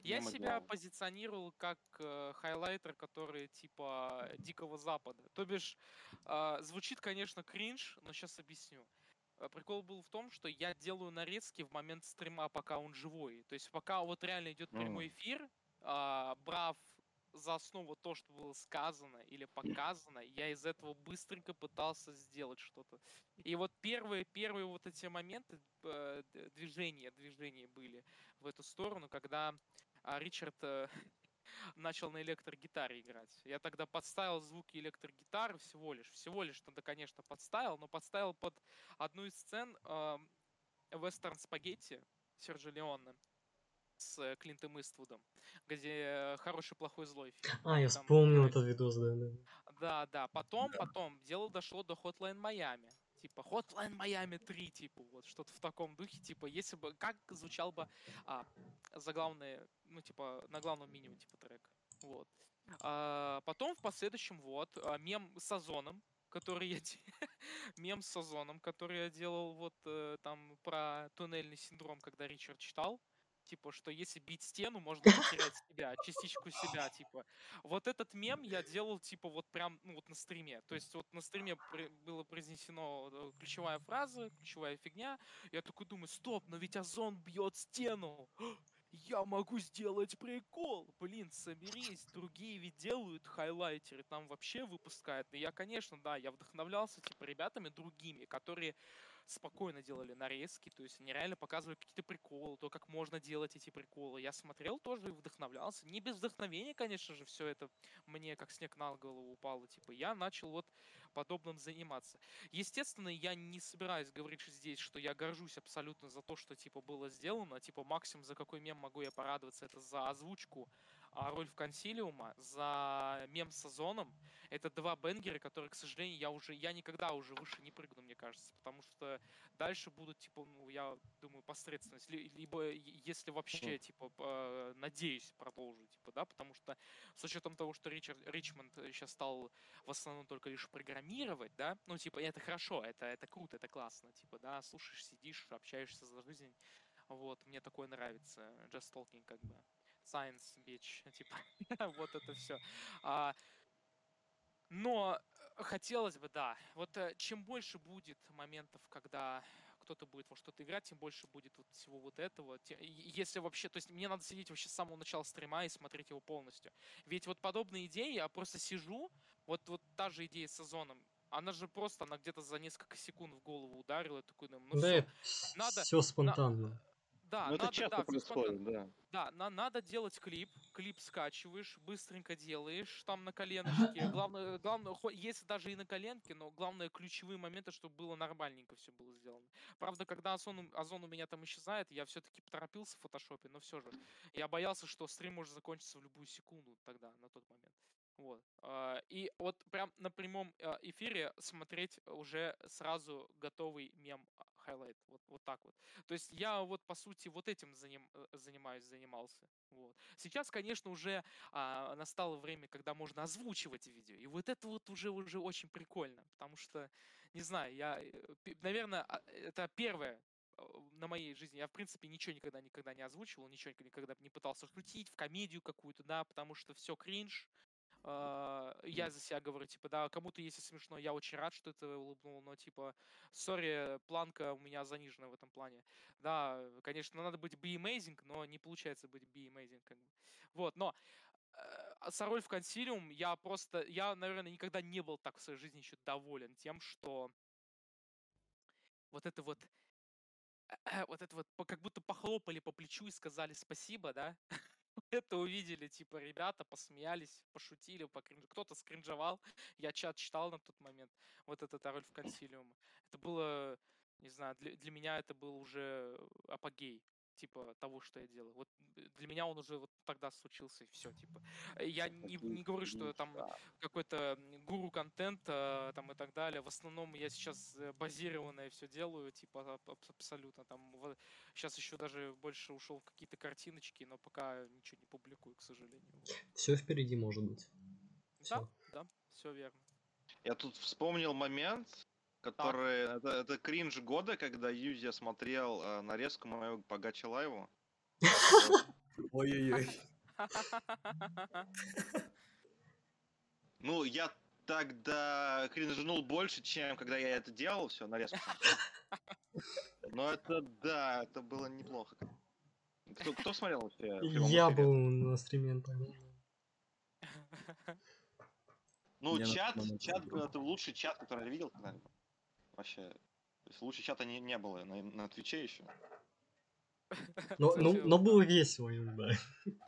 я себя позиционировал как э, хайлайтер, который типа Дикого Запада. То бишь, а, звучит, конечно, кринж, но сейчас объясню. А, Прикол был в том, что я делаю нарезки в момент стрима, пока он живой. То есть пока вот реально идет прямой эфир, а, брав за основу то, что было сказано или показано, я из этого быстренько пытался сделать что-то. И вот первые, первые вот эти моменты э, движения, движения были в эту сторону, когда а, Ричард э, (laughs) начал на электрогитаре играть. Я тогда подставил звуки электрогитары всего лишь. Всего лишь тогда, конечно, подставил, но подставил под одну из сцен Вестерн Спагетти Сержа Леона с э, Клинтом Иствудом, где э, хороший, плохой, злой фильм. А, я Там вспомнил играет- этот видос, да, да. Да, да. Потом, потом дело дошло до Hotline Miami. Типа Hotline Miami 3, типа, вот что-то в таком духе, типа, если бы, как звучал бы а, заглавный, ну, типа, на главном минимуме, типа, трек. Вот. А, потом в последующем, вот, а, мем с Озоном, который я (laughs) мем с Озоном, который я делал вот э, там про туннельный синдром, когда Ричард читал. Типа, что если бить стену, можно потерять себя, частичку себя, типа. Вот этот мем я делал, типа, вот прям, ну, вот на стриме. То есть вот на стриме было произнесено э, ключевая фраза, ключевая фигня. Я такой думаю, стоп, но ведь Озон бьет стену. (gasps) Я могу сделать прикол. Блин, соберись. Другие ведь делают хайлайтеры, там вообще выпускают. И я, конечно, да, я вдохновлялся, типа, ребятами другими, которые спокойно делали нарезки, то есть они реально показывали какие-то приколы, то, как можно делать эти приколы. Я смотрел тоже и вдохновлялся. Не без вдохновения, конечно же, все это мне как снег на голову упало. Типа я начал вот подобным заниматься. Естественно, я не собираюсь говорить здесь, что я горжусь абсолютно за то, что типа было сделано. Типа максимум за какой мем могу я порадоваться, это за озвучку роль в консилиума, за мем с Озоном. Это два бенгера, которые, к сожалению, я уже, я никогда уже выше не прыгну, мне кажется, потому что дальше будут, типа, ну, я думаю, посредственность, ли- либо если вообще, типа, п- надеюсь продолжить, типа, да, потому что с учетом того, что Ричард, Ричмонд сейчас стал в основном только лишь программировать, да, ну, типа, это хорошо, это, это круто, это классно, типа, да, слушаешь, сидишь, общаешься за жизнь, вот, мне такое нравится, just talking, как бы, science, bitch, (laughs) типа, вот это все. Но э, хотелось бы, да. Вот э, чем больше будет моментов, когда кто-то будет во что-то играть, тем больше будет вот всего вот этого. Если вообще, то есть мне надо сидеть вообще с самого начала стрима и смотреть его полностью. Ведь вот подобные идеи, я просто сижу, вот, вот та же идея с сезоном, она же просто, она где-то за несколько секунд в голову ударила, такой, ну да, все, надо- все спонтанно. Да, Ну, это надо, часто да, происходит, да. Да, на, надо делать клип, клип скачиваешь, быстренько делаешь, там на коленочке. Главное, главное, если даже и на коленке, но главное ключевые моменты, чтобы было нормальненько все было сделано. Правда, когда Озон, у- Озон у меня там исчезает, я все-таки поторопился в фотошопе, но все же. Я боялся, что стрим может закончиться в любую секунду тогда, на тот момент. Вот. а, И вот прям на прямом а, эфире смотреть уже сразу готовый мем highlight. Вот, вот так вот. То есть я вот по сути вот этим заним- э, занимаюсь, занимался. Вот. Сейчас, конечно, уже а, настало время, когда можно озвучивать видео. И вот это вот уже, уже очень прикольно. Потому что, не знаю, я, наверное, это первое э, на моей жизни. Я, в принципе, ничего никогда никогда не озвучивал, ничего никогда не пытался шутить в комедию какую-то, да, потому что все кринж. А, Я за себя говорю, типа, да, кому-то если смешно, я очень рад, что это улыбнул, но, типа, сори, планка у меня занижена в этом плане. Да, конечно, надо быть be amazing, но не получается быть be amazing, как бы. Вот, но э, Сороль в консилиум, я просто, я, наверное, никогда не был так в своей жизни еще доволен тем, что вот это вот, (clears throat) вот это вот, как будто похлопали по плечу и сказали спасибо, да? (laughs) (laughs) Это увидели, типа, ребята, посмеялись, пошутили, покринж... кто-то скринжевал, я чат читал на тот момент, вот этот роль в консилиум. Это было, не знаю, для, для меня это был уже апогей, типа, того, что я делаю. Вот э, для меня он уже вот тогда случился, и все, типа. Э, Я не, не говорю, что там какой-то гуру контента там и так далее. В основном я сейчас э, базированное все делаю, типа аб- абсолютно там. Сейчас еще даже больше ушел в какие-то картиночки, но пока ничего не публикую, к сожалению. Вот. Все впереди может быть. Да, Всё. да, все верно. Я тут вспомнил момент, который... Это, это кринж года, когда Юзя смотрел э, нарезку моего Погача Лайву. (laughs) Ой-ой-ой. Ну, я тогда кринжнул больше, чем когда я это делал, все, нарезку. Но это, да, это было неплохо. Кто, кто смотрел вообще? Я был на стриме тогда. Ну, чат, чат это лучший чат, который я видел когда-либо. Вообще. То есть лучше чата не, не было на, на Твиче еще. Но, ну, Кстати, но было весело иногда.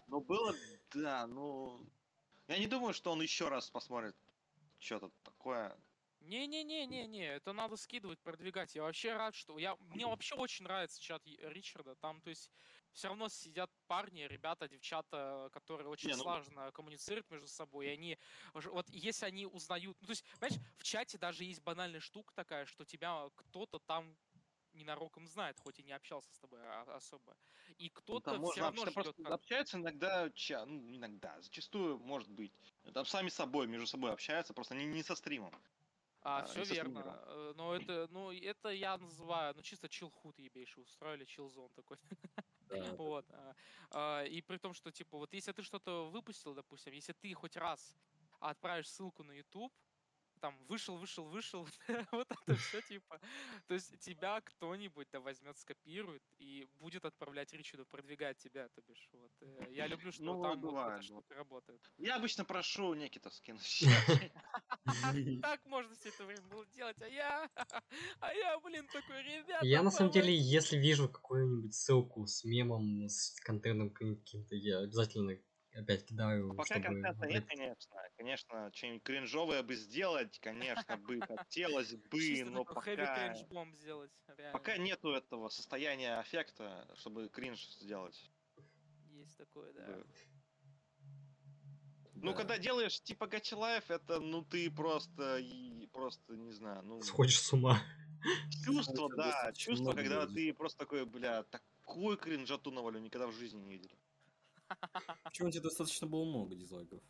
Но было, да, ну... Я не думаю, что он еще раз посмотрит что-то такое. Не-не-не-не-не, это надо скидывать, продвигать. Я вообще рад, что... Я... Мне вообще очень нравится чат Ричарда. Там, то есть, все равно сидят парни, ребята, девчата, которые очень Не, ну- слаженно коммуницируют между собой. И они... Вот если они узнают... Ну, то есть, понимаешь, в чате даже есть банальная штука такая, что тебя кто-то там ненароком знает, хоть и не общался с тобой а- особо. И Ну, кто-то там все равно ждет... просто общаются иногда, ча... ну, иногда, зачастую, может быть. Там сами собой, между собой общаются, просто не, не со стримом. А, а, все верно. стримером. Э, Но это, ну, это я называю, ну, чисто чилхуд ебейший устроили, чилзон такой. (laughs) (laughs) Да, Вот. а, а, И при том, что, типа, вот если ты что-то выпустил, допустим, если ты хоть раз отправишь ссылку на YouTube, там вышел, вышел, вышел, (laughs) вот это все (laughs) типа. То есть тебя кто-нибудь да возьмет, скопирует и будет отправлять Ричарду, продвигать тебя, то бишь. Вот. э, Я люблю, что Ну, там вот бывает, эта штука работает. Я обычно прошу Никита скинуть. (laughs) Так можно все это время было делать, а я, а я, блин, такой, ребята, Я на самом деле, помогите». если вижу какую-нибудь ссылку с мемом, с контентом каким-то, я обязательно опять кидаю, Пока чтобы... контента нет, конечно. Конечно, что-нибудь кринжовое бы сделать, конечно бы хотелось (laughs) бы, но пока... сделать. (laughs) Пока нету этого состояния аффекта, чтобы кринж сделать. Есть такое, да. Ну, да. когда делаешь типа Gacha Life, это, ну, ты просто, и, просто, не знаю, ну... Сходишь с ума. (laughs) Чувство, да, чувство, когда ты просто такой, бля, такую кринжату навалю, никогда в жизни не видели. Почему у тебя достаточно было много дизлайков?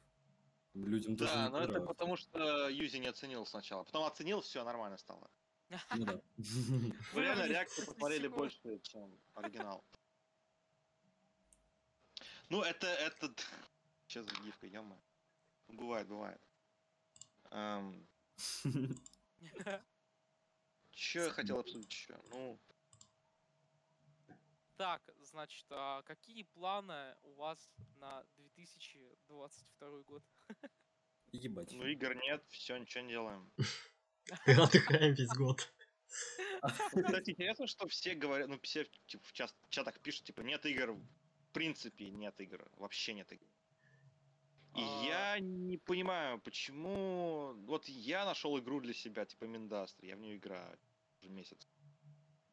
Людям тоже Да, не но это понравилось. потому что Юзи не оценил сначала. Потом оценил, все нормально стало. Ну да. (laughs) (laughs) Вы реально 10 посмотрели больше, чем оригинал. Ну, это, это... (laughs) Сейчас за гифка, ё Бывает, бывает. Эм, Чё я хотел обсудить еще? Ну, Так, значит, а какие планы у вас на 2022 год? Ебать. ну игр нет, все, ничего не делаем. (laughs) Отдыхаем весь год. Кстати, интересно, что все говорят, ну, все типа, в час- чатах пишут, типа, нет игр, в принципе нет игр, вообще нет игр. И А. я не понимаю, почему... Вот я нашел игру для себя, типа Миндастр, я в нее играю уже месяц.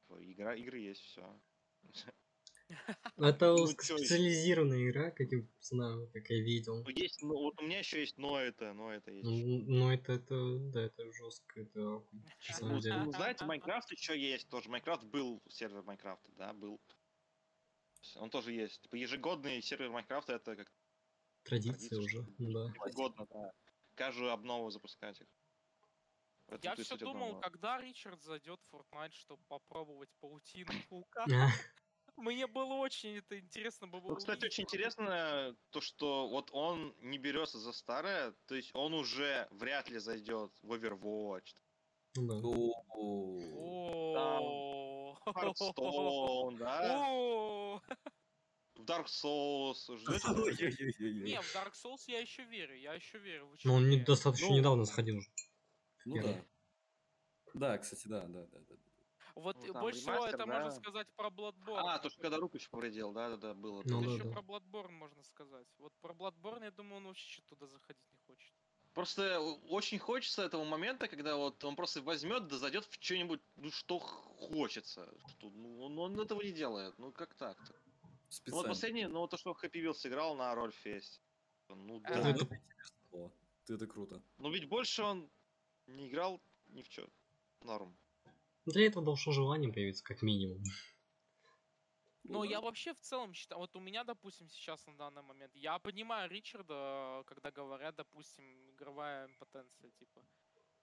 Типа, Игра, игры есть, все. Это Ну, специализированная игра, как я знаю, как я видел. Ну, есть, ну, вот у меня еще есть но это, но это есть. Ну, ну, это, это, да, это жестко, это на самом Ну, деле. ну, знаете, Майнкрафт еще есть тоже. Майнкрафт был сервер Майнкрафта, да, был. Он тоже есть. Типа ежегодный сервер Майнкрафта это как Традиция уже, чтобы да. ежегодно, да. Каждую обнову запускать их. Поэтому Я все думал, одного. когда Ричард зайдет в Fortnite, чтобы попробовать паутину (laughs) паука. Мне было очень это интересно было Ну, кстати, очень интересно то, что вот он не берется за старое, то есть он уже вряд ли зайдет в Overwatch, ну да. В Dark Souls. (laughs) Ой-ой-ой-ой. Не, в Dark Souls я еще верю, я еще верю. Но Ну, он не не. достаточно Ну, недавно сходил. Ну да. Да, кстати, да, да, да, да. Вот Ну, э, больше всего это можно да. сказать про Bloodborne. А, то, что когда руку еще повредил, да-да-да, было. Ну да, еще да. про Bloodborne можно сказать. Вот про Bloodborne, я думаю, он вообще что-то туда заходить не хочет. Просто очень хочется этого момента, когда вот он просто возьмет да зайдет в что-нибудь, ну что хочется. Что, ну, он, он этого не делает. Ну как так-то? Ну вот последний, ну вот то, что Happy Wheels сыграл на Рольфесте. Ну А, да. Это- это это круто. Но ведь больше он не играл ни в чё. Норм. Для этого должно желание появиться, как минимум. Но Ну я вообще в целом считаю, вот у меня, допустим, сейчас на данный момент, я понимаю Ричарда, когда говорят, допустим, игровая импотенция, типа.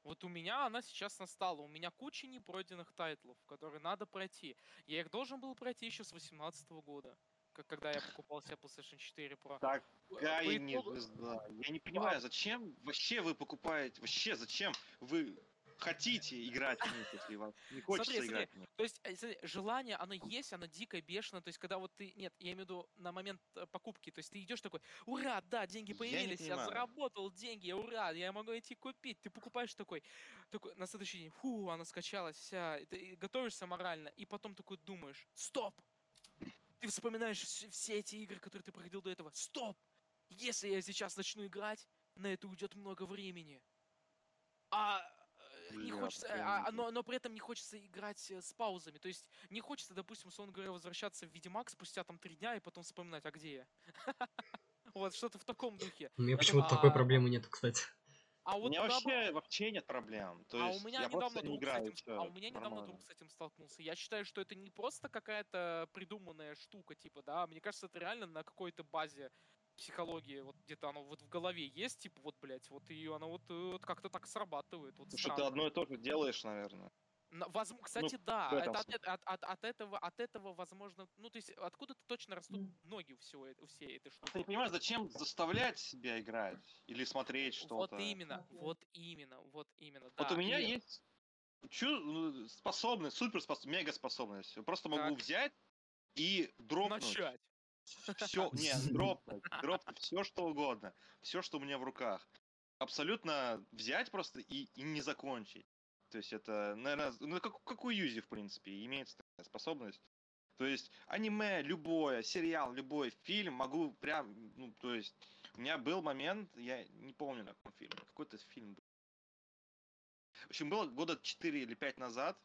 Вот у меня она сейчас настала. У меня куча непройденных тайтлов, которые надо пройти. Я их должен был пройти еще с 2018 года, как когда я покупал себе PlayStation 4 Pro. Так, По Какая не итогу- звезда. Я не понимаю, зачем вообще вы покупаете, вообще зачем вы хотите играть в них, если вам не хочется смотри. играть в них. То есть, э, смотри, желание, оно есть, оно дико бешено. То есть, когда вот ты. Нет, я имею в виду на момент э, покупки. То есть ты идешь такой, ура, да, деньги Я появились, я, понимаю. заработал деньги, ура, я могу идти купить. Ты покупаешь такой, такой на следующий день, фу, она скачалась, вся, и ты готовишься морально, и потом такой думаешь, стоп! Ты вспоминаешь вс- все эти игры, которые ты проходил до этого. Стоп! Если я сейчас начну играть, на это уйдет много времени. А не хочется, а- а- но, но при этом не хочется играть э, с паузами. То есть не хочется, допустим, условно говоря, возвращаться в Ведьмак спустя там три дня и потом вспоминать, а где я. (laughs) Вот, что-то в таком духе. У меня почему-то такой а, проблемы нет, кстати. А У вот меня наоборот- вообще, вообще нет проблем. То а есть у меня я недавно просто не друг с играю, этим, а у меня недавно друг с этим столкнулся. Я считаю, что это не просто какая-то придуманная штука, типа, да, мне кажется, это реально на какой-то базе психологии, вот где-то оно вот в голове есть, типа, вот, блядь, вот и оно вот, э, вот как-то так срабатывает. Вот Потому что ты одно и то же делаешь, наверное. На- возм- Кстати, да, в этом это от, от- от- от этого, от этого, возможно, ну, то есть, откуда-то точно растут ноги у всего, э- у всей этой штуки. Ты не понимаешь, зачем заставлять себя играть или смотреть Вот что-то? именно, вот именно, вот именно, Вот да. у меня и- есть чу- ну, способность, супер способность, мега способность. Я Просто могу Так. взять и дропнуть. Начать. Все, не, (laughs) дропнуть, дропнуть все что угодно, все, что у меня в руках. Абсолютно взять просто и, и не закончить. То есть это, наверное, ну как, как у Юзи, в принципе, имеется такая способность. То есть аниме, любое, сериал, любой фильм могу прям, ну, то есть у меня был момент, я не помню, на каком фильме, какой-то фильм был. В общем, было года 4 или 5 назад.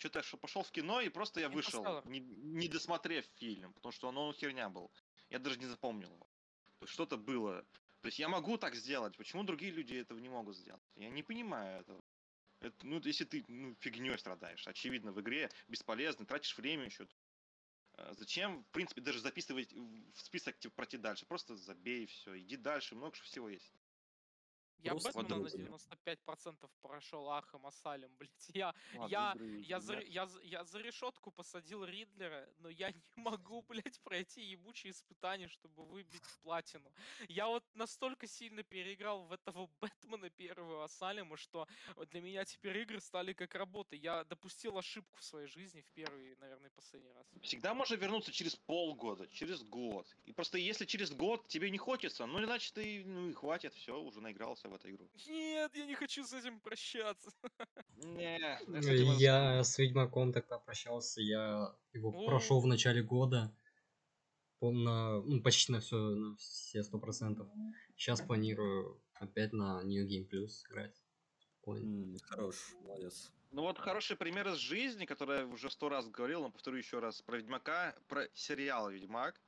Что-то я пошел в кино, и просто я вышел, не, не досмотрев фильм, потому что он, он херня был. Я даже не запомнил его. Что-то было. То есть я могу так сделать, почему другие люди этого не могут сделать? Я не понимаю этого. Это, ну, если ты ну, фигней страдаешь, очевидно, в игре бесполезно, тратишь время еще. Э, Зачем, в принципе, даже записывать в список, типа, пройти дальше? Просто забей все, иди дальше, много всего есть. Я Просто Бэтмена на подумай. 95% прошел Arkham Asylum, (laughs) блядь. Я, Ладно, я, игры я, за, я, за- я за решетку посадил Ридлера, но я не могу, (laughs) блядь, пройти ебучие испытания, чтобы выбить платину. Я вот настолько сильно переиграл в этого (laughs) Бэтмена первого Асалема, что для меня теперь игры стали как работа. Я допустил ошибку в своей жизни в первый, наверное, последний раз. Всегда можно вернуться через полгода, через год. И просто если через год тебе не хочется, ну иначе ты, ну и хватит, все, уже наигрался в эту игру. Нет, я не хочу с этим прощаться. Не, этим Я с Ведьмаком тогда прощался, я его прошел в начале года. на, ну, почти на все, на все сто процентов. Сейчас планирую опять на New Game Plus играть. Спокойно. Хорош, молодец. Ну вот хороший пример из жизни, который я уже сто раз говорил, но повторю еще раз, про Ведьмака, про сериал Ведьмак.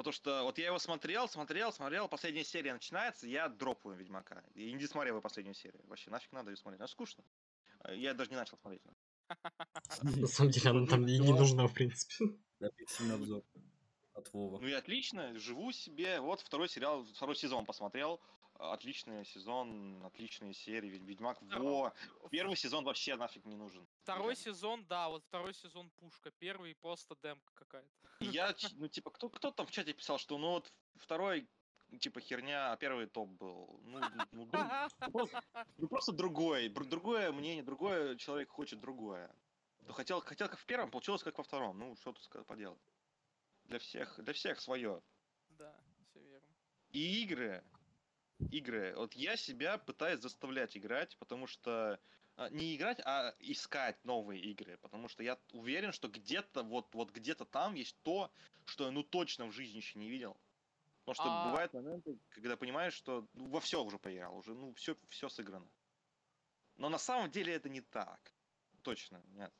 Потому что вот я его смотрел, смотрел, смотрел, последняя серия начинается, я дропаю Ведьмака. И не досмотрел его последнюю серию. Вообще, нафиг надо ее смотреть, она скучно. Э, Я даже не начал смотреть. (laughs) На самом деле она там и не нужна, в принципе. Да, пиксельный обзор от Вова. Ну и отлично, живу себе. Вот второй сериал, второй сезон посмотрел. Отличный сезон, отличные серии. Ведь Ведьмак, во! Первый сезон вообще нафиг не нужен. Второй сезон, да, вот второй сезон пушка. Первый просто демка какая-то. Я, ну, типа, кто, кто там в чате писал, что, ну, вот второй, типа, херня, а первый топ был. Ну, ну, друг- ну, просто, ну, просто другой. Другое мнение, другое, человек хочет другое. Ну, хотел, хотел как в первом, получилось как во втором. Ну, что тут поделать. Для всех, для всех свое. Да, все верно. И игры, игры, вот я себя пытаюсь заставлять играть, потому что не играть, а искать новые игры, потому что я уверен, что где-то вот вот где-то там есть то, что я ну точно в жизни еще не видел. Потому что А- бывают моменты, когда понимаешь, что ну, во все уже поиграл, уже ну все все сыграно. Но на самом деле это не так, точно нет.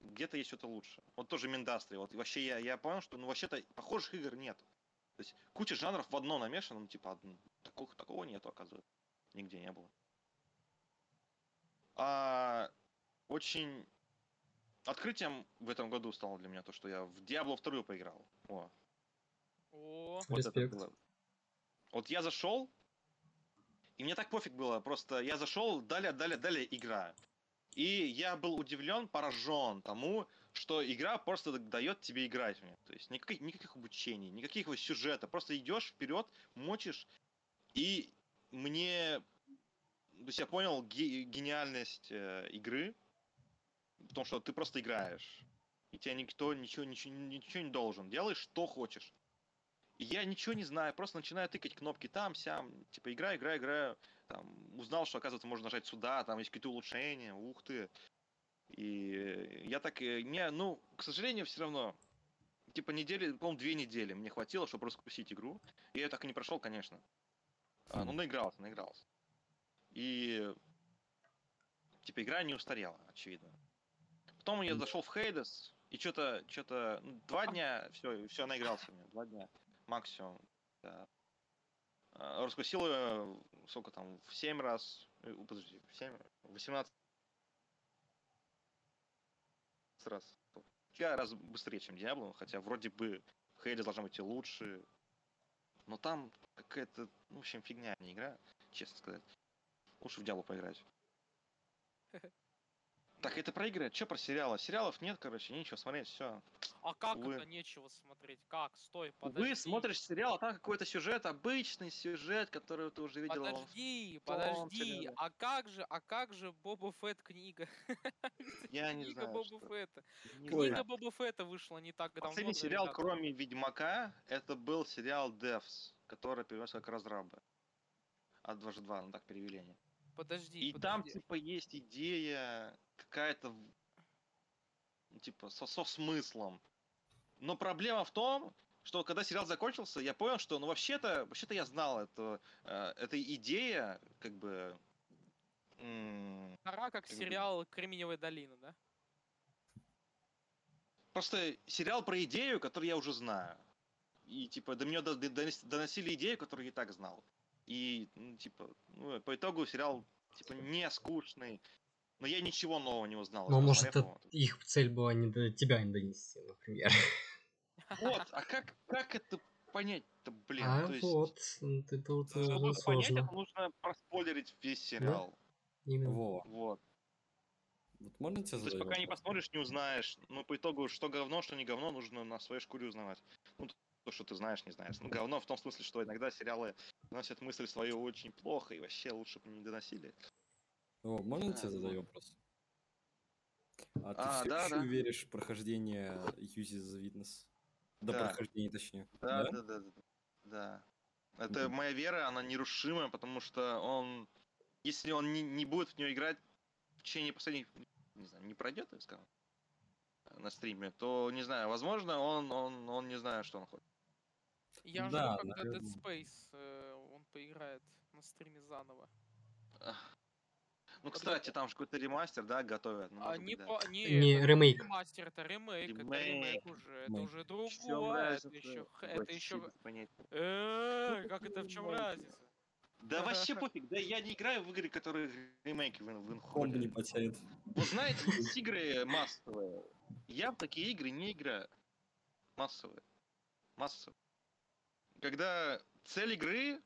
Где-то есть что-то лучше. Вот тоже Миндастри. Вот вообще я, я понял, что ну вообще-то похожих игр нет. То есть куча жанров в одно намешано, ну типа одн- такого, такого нету, оказывается. Нигде не было. А очень открытием в этом году стало для меня то, что я в Diablo 2 поиграл. О, О, вот это Респект. было. Вот я зашел, и мне так пофиг было, просто я зашел, далее, далее, далее игра. И я был удивлен, поражен тому, что игра просто дает тебе играть в нее. То есть никаких, никаких обучений, никаких вот сюжета. Просто идешь вперед, мочишь. И мне... То есть я понял ге- гениальность э, игры, потому что ты просто играешь. И тебе никто ничего, ничего, ничего не должен. Делаешь, что хочешь. И я ничего не знаю, просто начинаю тыкать кнопки там, сям, типа играю, играю, играю. Там, узнал, что, оказывается, можно нажать сюда, там есть какие-то улучшения, ух ты. И я так, э, не, ну, к сожалению, все равно, типа недели, по-моему, две недели мне хватило, чтобы раскусить игру. И я так и не прошел, конечно. А, ну, наигрался, наигрался. И, типа, игра не устарела, очевидно. Потом я зашел в Хейдес, и что-то, что-то, два дня, все, все, наигрался мне, два дня максимум. Да. А, Раскусил ее, сколько там, в 7 раз, э, подожди, в 7, 18 раз. Я раз быстрее, чем Диабло, хотя вроде бы Хейдес должна быть и лучше. Но там какая-то, ну, в общем, фигня, не игра, честно сказать. Лучше в Диабло поиграть. (laughs) Так это про игры, что про сериалы? Сериалов нет, короче, нечего смотреть, все. А как Увы. это нечего смотреть? Как? Стой, подожди. Вы смотришь сериал, а там какой-то сюжет, обычный сюжет, который ты уже видел. Подожди, подожди. сериале. А как же, а как же Боба Фетт книга? (laughs) Я не Книга знаю. Боба что- Фетта. не Книга знаю. Боба Фетта вышла не так давно. Последний сериал, ребята. кроме Ведьмака, это был сериал Devs, который переводится как разрабы. От 2 2, ну так перевели они. Подожди, И там, подожди. типа, есть идея какая-то, ну, типа, со, со смыслом. Но проблема в том, что когда сериал закончился, я понял, что, ну, вообще-то, вообще-то я знал это, э, эта идея, как бы, м, Пора как как бы- сериал Кремниевая долина, да? просто сериал про идею, которую я уже знаю. И, типа, до меня доносили идею, которую я и так знал. И, ну, типа, ну, по итогу сериал, типа, не скучный, но я ничего нового не узнал. Но может посмотрев это его. их цель была не до тебя не донести, например. Вот, а как, как это понять-то, блин? А То есть, вот, м, это вот чтобы э, это понять, сложно. это нужно проспойлерить весь сериал. Именно. Во. Вот. Вот можно тебе То есть пока не посмотришь, не узнаешь. Ну, по итогу, что говно, что не говно, нужно на своей шкуре узнавать. Ну, то, что ты знаешь, не знаешь. Ну, говно в том смысле, что иногда сериалы доносят мысль свою очень плохо, и вообще лучше бы не доносили. О, можно Да, тебе задать вот. вопрос? А ты А, все да, еще да. веришь в прохождение Use the Witness? До Да. прохождения, точнее. Да, да, да, да. да. Это Мгм. моя вера, она нерушимая, потому что он, если он не, не будет в нее играть в течение последних, не знаю, не пройдет, я скажу, на стриме, то, не знаю, возможно, он, он, он не знает, что он хочет. Я жду, Да, когда Dead наверно. Space э, он поиграет на стриме заново. Ну, кстати, там же какой-то ремастер, да, готовят. Ну, А не, быть, да. по, не, Не, это ремейк. Мастер, это ремейк, это Ремейк. ремейк уже, это Ремейк. уже В чём другое, это еще, это еще, без понятия. э, как это в чем разница? Да (laughs) вообще пофиг, да я не играю в игры, которые ремейки в, в не потянет. Вот знаете, есть игры массовые. Я в такие игры не играю. Массовые. Массовые. Когда цель игры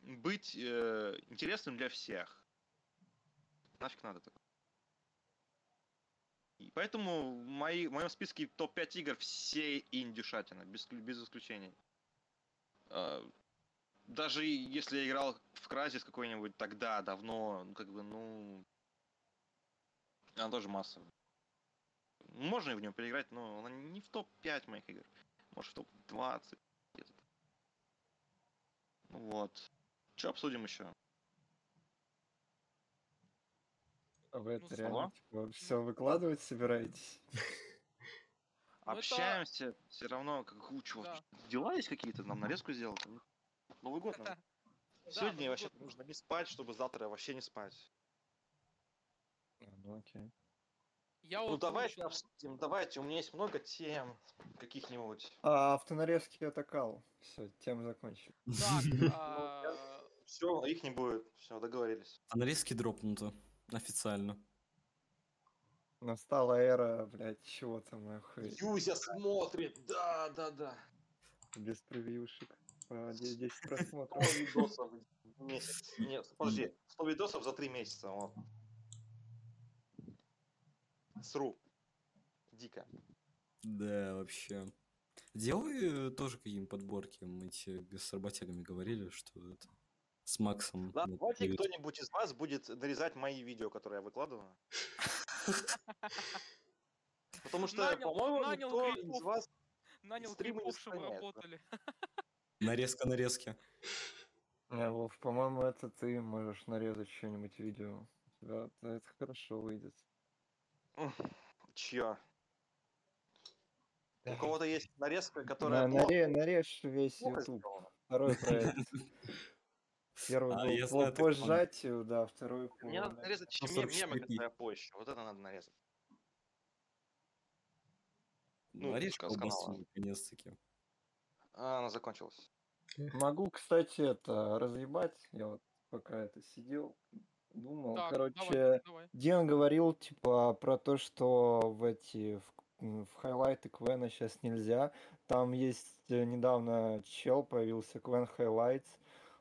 быть э, интересным для всех. Нафиг надо такое. И поэтому мои, в моем списке топ-5 игр все индюшатина, без, без исключений. А, даже если я играл в Кразис какой-нибудь тогда, давно, ну, как бы, ну... Она тоже массовая. Можно и в нее переиграть, но она не в топ-5 моих игр. Может, в топ-20 где-то. Ну Вот. Что обсудим еще? А вы это Ну, реально слова. все выкладывать собираетесь? (laughs) Ну, это- Общаемся, все равно, как у чего. Да. Дела есть какие-то, нам нарезку сделать? Ну, (laughs) Новый год. (laughs) Да, Сегодня Новый вообще год. нужно не спать, чтобы завтра вообще не спать. А, Ну окей. Я Ну вот давайте выучил- обсудим, давайте, у меня есть много тем каких-нибудь. А автонарезки атакал. Все, тему закончили. Так, (laughs) а, Все, их не будет. Все, договорились. А нарезки дропнуто. Официально. Настала эра, блядь, чего там охуеть. Юзя смотрит, да, да, да. Без превьюшек. По 10 (laughs) просмотров. 100 видосов в месяц. Нет, подожди, 100 видосов за 3 месяца. Вот. Сру. Дико. Да, вообще. Делай тоже какие-нибудь подборки. Мы эти с работягами говорили, что это с Максом. Вот давайте кто-нибудь из вас будет нарезать мои видео, которые я выкладываю. (laughs) Потому что, по-моему, никто из вас... нанял стримы не крипов, чтобы работали. (laughs) Нарезка нарезки. Не, Вов, по-моему, это ты можешь нарезать что-нибудь видео. У тебя это хорошо выйдет. Чья? У кого-то есть нарезка, которая На- плохо- наре- нарежь весь плохо YouTube. Второй проект. (laughs) Первый А, был я по, знаю по такой. сжатию, да, второй по... Мне надо нарезать мем- 44 мемы, которые позже. Вот это надо нарезать. Ну, Нарежь колбасу, наконец-таки. А, она закончилась. Могу, кстати, это разъебать. Я вот пока это сидел, думал. Так, Короче, давай, давай. Дин говорил, типа, про то, что в эти в, в хайлайты Квена сейчас нельзя. Там есть э, недавно чел появился, Квен Highlights.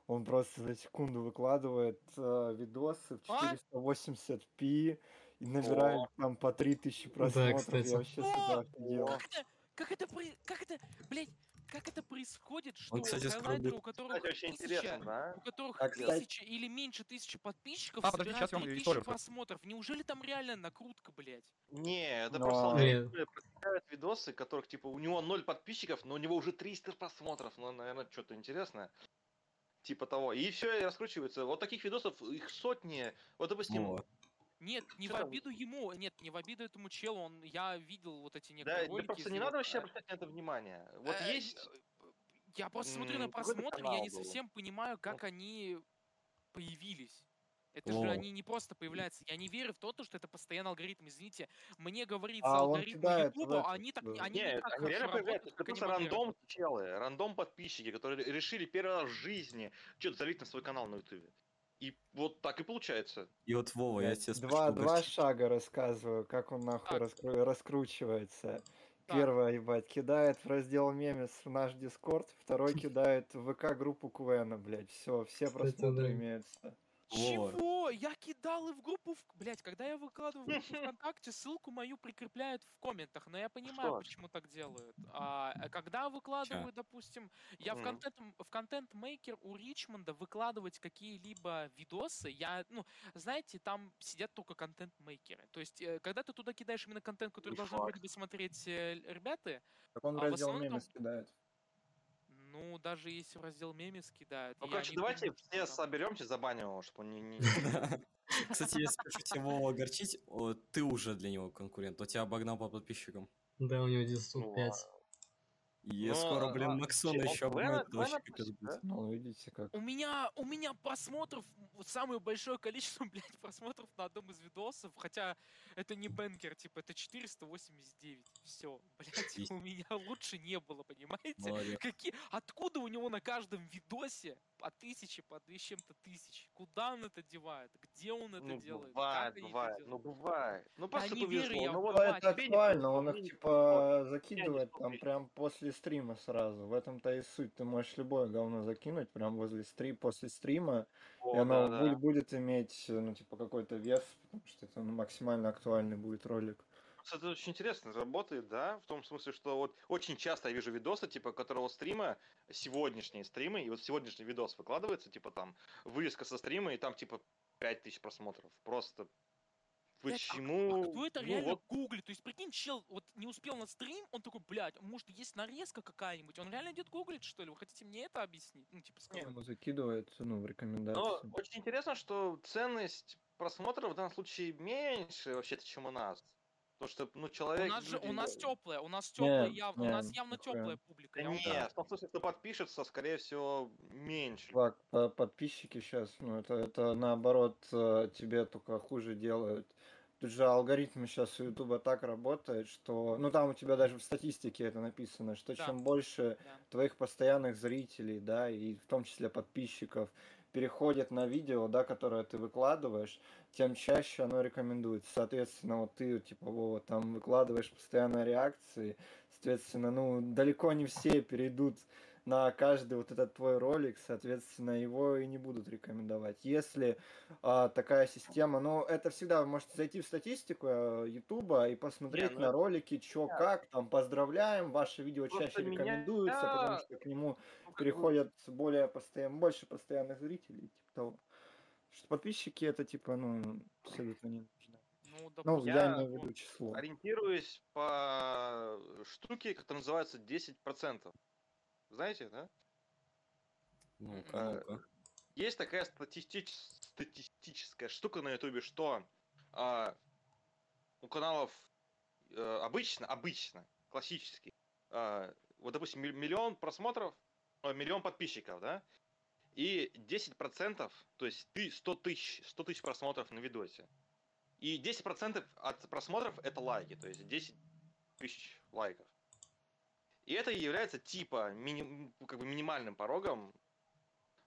Он просто за секунду выкладывает э, видосы в А? 480p и набирает там по 3000 просмотров. кстати. Я вообще с этого О! офигел. Как это, как это, при- как это, происходит, что кстати, скоро хайлайтеры, у которых Кстати, очень тысяча, интересно, да? у которых А, кстати- тысяча или меньше тысячи подписчиков, А, подожди, собирают щас я вам 3000 историю расскажу. просмотров. Неужели там реально накрутка, блять? Не, это Но- просто он Нет. представляет видосы, которых типа у него 0 подписчиков, но у него уже 300 просмотров. Ну, наверное, что-то интересное. Типа того. И все, и раскручивается. Вот таких видосов их сотни. Вот, допустим, Вот. Нет, не Чё в там? обиду ему, нет, не в обиду этому челу, он, я видел вот эти да, некоторые да ролики. просто из не надо вообще обращать на это внимание. Вот э, есть... э, Я просто смотрю на просмотры, я не совсем понимаю, как они появились. Это же Во. они не просто появляются. Я не верю в то, что это постоянно алгоритм. Извините, мне говорит А в Ютуба, этот, они так, э, они Нет, не так они реально хорошо появляются. работают, Это просто рандом челы, рандом подписчики, которые решили первый раз в жизни что-то залить на свой канал на ютубе. И вот так и получается. И вот, Вова, я тебе Два, спрошу, два Горчи, шага рассказываю, как он нахуй Так. раскру- раскручивается. Так. Первое, ебать, кидает в раздел мемес в наш дискорд, второй (laughs) кидает в ВК-группу Квена, блядь. Все, все просмотры да. имеются. Чего? Я кидал и в группу, в... блять, когда я выкладываю в группу (laughs) ВКонтакте, ссылку мою прикрепляют в комментах, но я понимаю, Что? почему так делают. А а когда выкладываю, допустим, я в Мгм. контент в контент мейкер у Ричмонда выкладывать какие-либо видосы, я, ну, знаете, там сидят только контент мейкеры. То есть, э, когда ты туда кидаешь именно контент, который должны факт. вроде бы смотреть э, ребята, Так он в А в раздел основном мемес там- кидает. Ну, даже если в раздел меми скидают. Ну, короче, давайте думаю, все там- соберемся, забаним его, чтобы он не... не- (laughs) Кстати, если тебя Вова огорчить, ты уже для него конкурент. Он тебя обогнал по подписчикам. Да, у него где Ну, 105. И Ну, скоро, блин, а, Максона чё, еще да? Ну, видите как. У меня, у меня просмотров, вот самое большое количество, (laughs) блядь, просмотров на одном из видосов, хотя это не бенкер, типа, это 489. Все, (laughs) блядь, у меня лучше не было, понимаете? Какие, откуда у него на каждом видосе по тысяче, по две с чем-то тысяч? Куда он это девает? Где он это Ну, делает? бывает, как бывает, делают? ну бывает. Ну просто не верю повезло. я Ну вот Ну, это не актуально, он их не типа закидывает там прям после стрима сразу. В этом-то и суть. Ты можешь любое говно закинуть прям возле стрима, после стрима, и О, оно да, будет, да. будет иметь, ну, типа, какой-то вес, потому что это ну, максимально актуальный будет ролик. Это очень интересно работает, да, в том смысле, что вот очень часто я вижу видосы, типа, которого стрима, сегодняшние стримы, и вот сегодняшний видос выкладывается, типа, там, вырезка со стрима, и там, типа, 5000 просмотров. Просто Блядь, а- почему? А кто это Ну, реально вот гуглит? То есть, прикинь, чел вот не успел на стрим, он такой, блядь, может есть нарезка какая-нибудь? Он реально идет гуглить, что ли? Вы хотите мне это объяснить? Ну, типа, сказать. Ему закидывает, ну, в Но рекомендации. очень интересно, что ценность просмотров в данном случае меньше вообще-то, чем у нас. Потому что, ну, У человек... нас же, у нас теплая, у нас теплая, явно, у нас явно теплая публика. Да нет, так в том смысле, кто подпишется, скорее всего, меньше. Чувак, по- подписчики сейчас, ну, это, это наоборот э, тебе только хуже делают. Тут же алгоритм сейчас у Ютуба так работает, что, ну, там у тебя даже в статистике это написано, что Да. чем больше Да. твоих постоянных зрителей, да, и в том числе подписчиков, переходят на видео, да, которое ты выкладываешь, тем чаще оно рекомендуется. Соответственно, вот ты, типа, Вова, там выкладываешь постоянно реакции, соответственно, ну, далеко не все перейдут на каждый вот этот твой ролик, соответственно, его и не будут рекомендовать. Если а, такая система, ну, это всегда вы можете зайти в статистику а, Ютуба и посмотреть ну на ролики, чё, как, там, поздравляем, ваше видео чаще меня- рекомендуется, потому что к нему Ну, переходят более постоянно, больше постоянных зрителей, типа того. Что подписчики это, типа, ну, абсолютно не нужно. Ну, Ну, допустим, я Я имею в виду число. Ориентируюсь по штуке, которая называется 10%. Знаете, да? Э, ну-ка. Есть такая статистич- статистическая штука на Ютубе, что а, у каналов э, обычно, обычно, классически, а, вот, допустим, ми- миллион просмотров, э, миллион подписчиков, да, и 10%, то есть ты 100 тысяч, 100 тысяч просмотров на видосе. И 10% от просмотров это лайки, то есть 10 тысяч лайков. И это и является типа мини- как бы минимальным порогом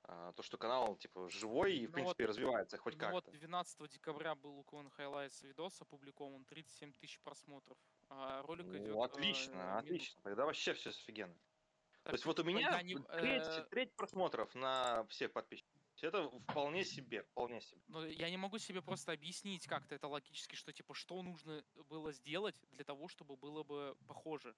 а, то, что канал типа живой и в Ну принципе вот- развивается хоть Ну вот как-то. 12 декабря был у Клон Highlights видос опубликован, 37 тысяч просмотров. А ролик идет... О, отлично, отлично. Тогда вообще все офигенно. То есть вот у меня треть, э, треть просмотров на всех подписчиков. Это вполне себе, вполне себе. Но я не могу себе просто объяснить как-то это логически, что типа что нужно было сделать для того, чтобы было бы похоже.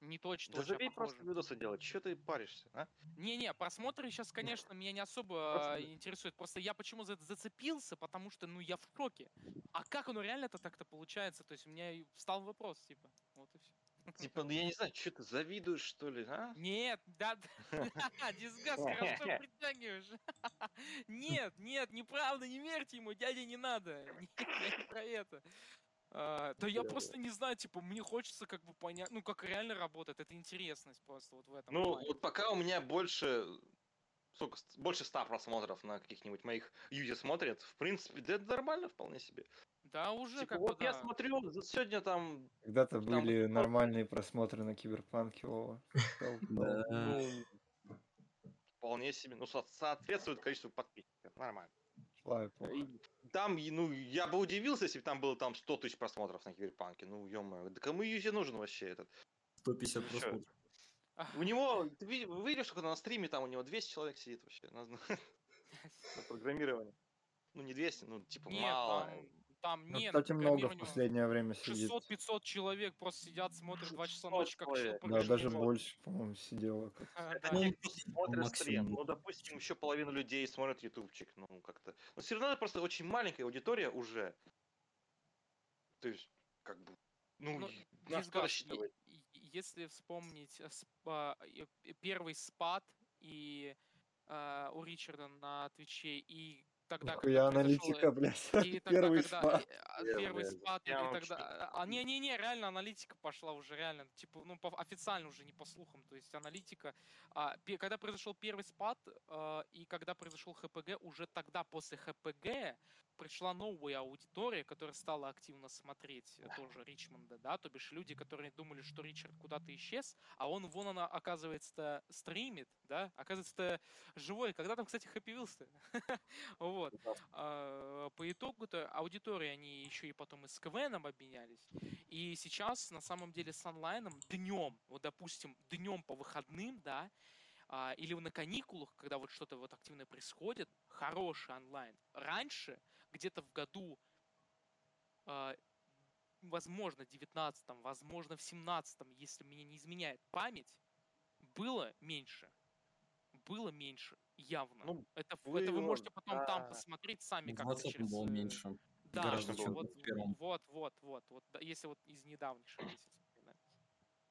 Не точно. Да забей просто видосы делать, что ты паришься, а? Не-не, просмотры сейчас, конечно, меня не особо Просто- интересуют. Просто я почему за это зацепился, потому что, ну, я в шоке. А как оно реально-то так-то получается? То есть у меня встал вопрос, типа, вот и все. Типа, ну я не знаю, что ты завидуешь, что ли, а? Нет, да, (laughs) дисгаз, хорошо (laughs) притягиваешь. (laughs) Нет, нет, неправда, не верьте ему, дядя, не надо. Не про это. А, Да я просто не знаю, типа, мне хочется как бы понять, ну, как реально работает, это интересность просто вот в этом Ну, плане. вот пока у меня больше, сколько, больше ста просмотров на каких-нибудь моих Юзи смотрят, в принципе, да это нормально вполне себе. Да, уже Типа, как бы, вот я да. смотрю, сегодня там, Когда-то Там были нормальные просмотры на Киберпанке, (laughs) Да. ну, вполне себе, ну, со- соответствует количеству подписчиков, нормально. И Там, ну, я бы удивился, если бы там было там 100 тысяч просмотров на Киберпанке, ну, ё да кому Юзи нужен вообще этот? 150 Чё? просмотров. У него, ты ви- вы видели, что на стриме там у него 200 человек сидит вообще на, (laughs) на (laughs) программировании? Ну, не 200, ну, типа, Нет, мало. там, там Ну, нет. кстати, много в последнее время сидит. 600-500 человек просто сидят, смотрят 2 часа 600 ночи, как человек. Да, даже больше, по-моему, сидело. (laughs) как- А, Это (laughs) смотрит максимум. стрим. Ну, допустим, еще половина людей смотрят ютубчик. Ну, как-то. Но все равно это просто очень маленькая аудитория уже. То есть, как бы. Ну, Ну, и на что Дисгаз, рассчитывать? е- е- Если вспомнить э, спа- п- первый спад и а, у Ричарда на Твиче, и тогда, Нихуя когда аналитика, блядь. и тогда, Первый когда, спад. э, а, Первый, да. спад, Прям тогда... А, не-не-не, реально аналитика пошла уже, реально. Типа, ну, по- официально уже, не по слухам. То есть аналитика... а, пе- когда произошел первый спад, а, и когда произошел ХПГ, уже тогда, после ХПГ, пришла новая аудитория, которая стала активно смотреть э, тоже Ричмонда, да, то бишь люди, которые думали, что Ричард куда-то исчез, а он вон она, оказывается, стримит, да, оказывается, живой. Когда там, кстати, Хэппи Вилс-то? (laughs) Вот. А, По итогу-то аудитории они еще и потом и с КВНом обменялись. И сейчас, на самом деле, с онлайном днем, вот, допустим, днем по выходным, да, а, или на каникулах, когда вот что-то вот активное происходит, хороший онлайн. Раньше, где-то в году, а, возможно, 19-м, возможно, в 17-м, если мне не изменяет память, было меньше. Было меньше, явно. Ну, это, в- это вы было, можете потом там да. посмотреть сами В как-то 20 через... было э, меньше. Да, гораздо, вот, вот, вот, вот, вот, вот, да, если вот из недавних месяцев.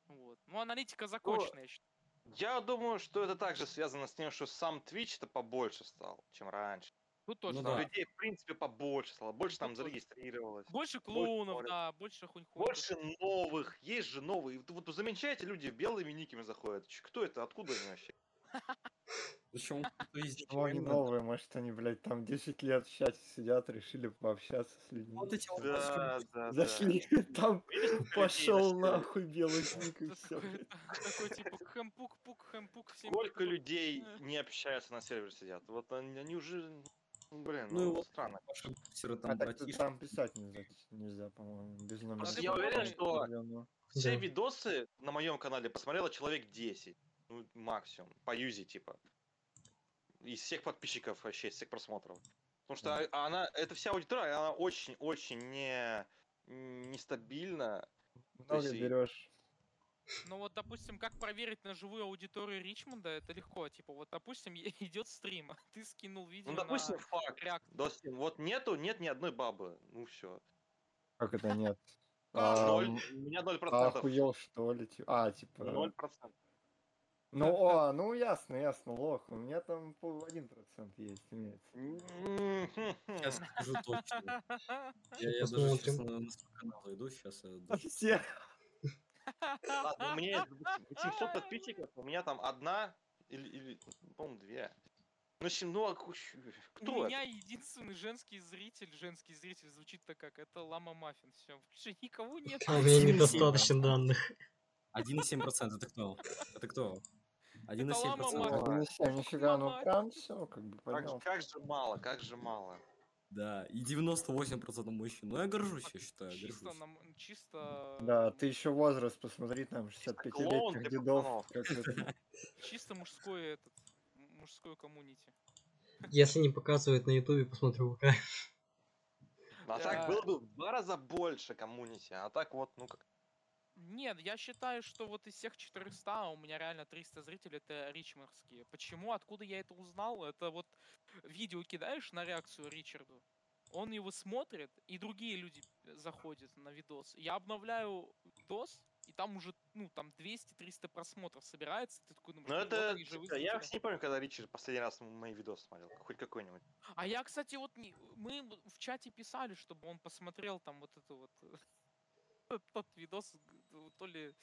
Вот. Ну, аналитика закончена, я считаю. Я думаю, что это также связано с тем, что сам Twitch-то побольше стал, чем раньше. Тут тоже, Ну Там да. людей, в принципе, побольше стало. Больше там Ну, зарегистрировалось. Больше клоунов, смотрят. да, больше хунь Больше новых. Есть же новые. Вот замечаете, люди белыми никами заходят. Кто это? Откуда они вообще? Из них Ну, они новые, может, они, блядь, там 10 лет в чате сидят, решили пообщаться с людьми. Вот эти Да, да, Зашли, (laughs) там пошел нахуй белый ник и все. такой, типа хэм-пук-пук, хэм-пук, Сколько пук-пук. людей Э. не общаются на сервере сидят? Вот они, уже, ну, блин, Ну ну, вот странно. бустеры там А так братишки. там писать нельзя, нельзя, по-моему, без номера. Я уверен, что Определенно. все Да. видосы на моем канале посмотрело человек 10. Ну, максимум. По юзе, типа. Из всех подписчиков вообще, из всех просмотров. Потому что Да. она, эта вся аудитория, она очень-очень не нестабильна. Много есть берешь. Ну вот, допустим, как проверить на живую аудиторию Ричмонда, это легко. Типа, вот, допустим, (laughs) идет стрим, а ты скинул видео Ну, допустим, на факт. React. Допустим, вот нету, нет ни одной бабы. Ну, все. Как это нет? (laughs) А, Ноль. У меня 0%. а, охуел, что ли? А, типа... 0%. Ну, а, ну ясно, ясно, лох. У меня там по 1% есть, имеется. Сейчас скажу точно. (laughs) Я, я даже сейчас на, на свой канал зайду, сейчас я даже- Все. Ладно, у меня есть (laughs) 800 подписчиков, у меня там одна или, или по-моему, две. Ну, в общем, ну, а кто У это? меня единственный женский зритель, женский зритель звучит-то как, это Лама Маффин, все, больше никого нет. А у меня недостаточно данных. 1,7%. Это кто? Это кто? лама 1,7%. Маффин. Ой. Ну, все, нифига, ну прям все, как бы Как, понял. как же мало, как же мало. Да, и 98% мужчин. Ну, я горжусь, я считаю, Чисто, горжусь. нам- чисто, Да, ты еще возраст посмотри, там 65-летних клоун для дедов. (laughs) чисто мужской этот, мужской коммунити. Если не показывают на ютубе, посмотрю ВК. (laughs) А Да. так было бы в два раза больше коммунити, а так вот, ну как... Нет, я считаю, что вот из всех 400 у меня реально 300 зрителей это ричморские. Почему? Откуда я это узнал? Это вот видео кидаешь на реакцию Ричарду, он его смотрит, и другие люди заходят на видос. Я обновляю видос, и там уже, ну, там 200-300 просмотров собирается. Ты такой думаешь, Ну «Ну это... они живые Я зрители». вообще не помню, когда Ричард последний раз мои видосы смотрел, хоть какой-нибудь. А я, кстати, вот не... мы в чате писали, чтобы он посмотрел там вот это вот тот- (laughs) тот видос, то ли...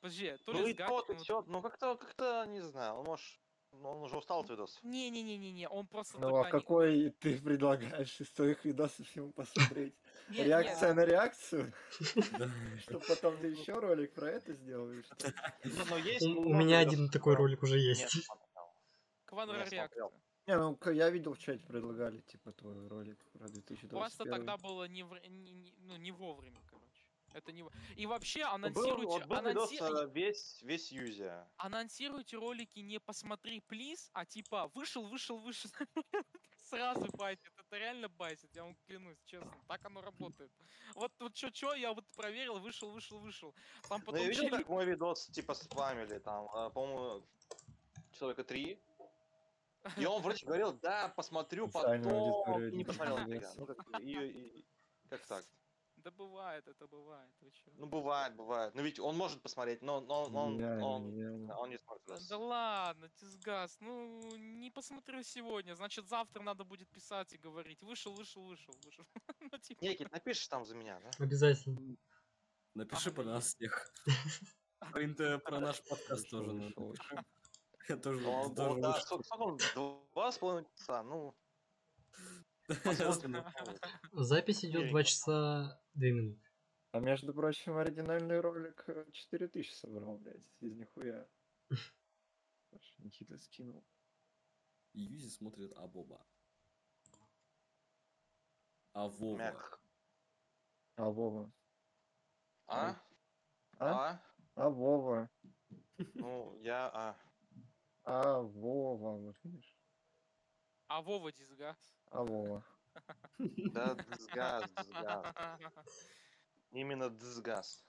Подожди, то Ну ли и с то, Гатиком, и сё, ну как-то, как-то, не знаю, может... ну, Он уже устал от видосов. Не-не-не-не-не, он просто Ну а не- какой ты предлагаешь из твоих видосов ему посмотреть? (laughs) Реакция на реакцию? Да. (laughs) Что потом ты еще ролик про это сделаешь? (laughs) Ну, но У, меня один такой ролик уже есть. Квадро реакция. Не, ну я видел в чате предлагали, типа, твой ролик про 2021. Просто тогда было не, не- ну, не вовремя. Это не... И вообще Был, анонсируйте, вот был анонси- э, весь, весь Юзя. анонсируйте ролики не посмотри, плиз, а типа вышел, вышел, вышел. (laughs) Сразу байтит. Это реально байтит, я вам клянусь, честно. Так оно работает. Вот, вот чё, чё, я вот проверил, вышел, вышел, вышел. Там Ну, потом я видел, как мой видос, типа, спамили, там, э, по-моему, человека три. И он вроде говорил, да, посмотрю потом, и не посмотрел. Ну, как, и, и- как так? Да бывает, это бывает, вы чё. Ну, бывает, бывает. Ну, ведь он может посмотреть, но, но он, Нереально, он, нереально. он не смотрит. Да, да ладно, Тизгас, ну не посмотрю сегодня, значит завтра надо будет писать и говорить. Вышел, вышел, вышел, вышел. (laughs) Ну, типа, Никит, напишешь там за меня, да? Обязательно. Напиши про нас всех. (laughs) Про, инте- про наш подкаст тоже напиши. (laughs) Я тоже Он, тоже он, да, вышел. он? Два с половиной часа, ну, (laughs) посмотрим. Запись идет Не, 2 не. часа 2 минуты. А между прочим, оригинальный ролик э, 4000 собрал, блядь, из нихуя. (laughs) Никита скинул. Юзи смотрит Абоба. А Вова. Мягко. А Вова? А? А? А? А Вова? Ну, я, а. А Вова, вот видишь? А Вова Дизгас. А Вова. Да, дисгаз, дисгаз. Именно дисгаз.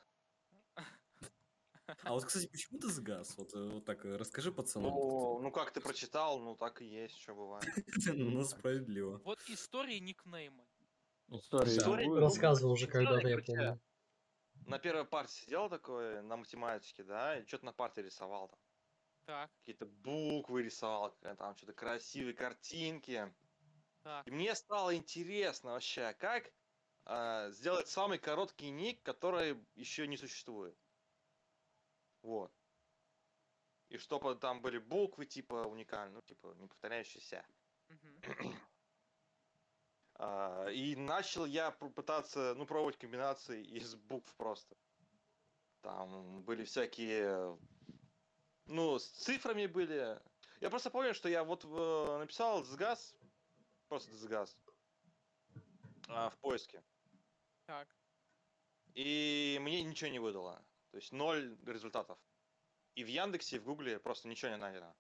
А вот, кстати, почему ты сгас? Вот, э, вот так э, расскажи пацанам. Ну, ну, как ты прочитал, ну, так и есть, что бывает. (laughs) Ну, справедливо. Вот истории никнейма. История. История Ну, Рассказывал уже когда-то, я помню. На первой партии сидел такой, на математике, да, и что-то на парте рисовал там. Так, Какие-то буквы рисовал, э, там что-то красивые картинки. так. И мне стало интересно вообще, как а, сделать самый короткий ник, который еще не существует. Вот. И чтобы там были буквы, типа, уникальные, ну, типа, не повторяющиеся. А, и начал я пытаться, ну, пробовать комбинации из букв просто. Там были всякие, ну, с цифрами были. Я просто помню, что я вот э, написал «Дзгаз», просто «Дзгаз», а, в поиске. Так. И мне ничего не выдало. То есть ноль результатов. И в Яндексе, и в Гугле просто ничего не найдено.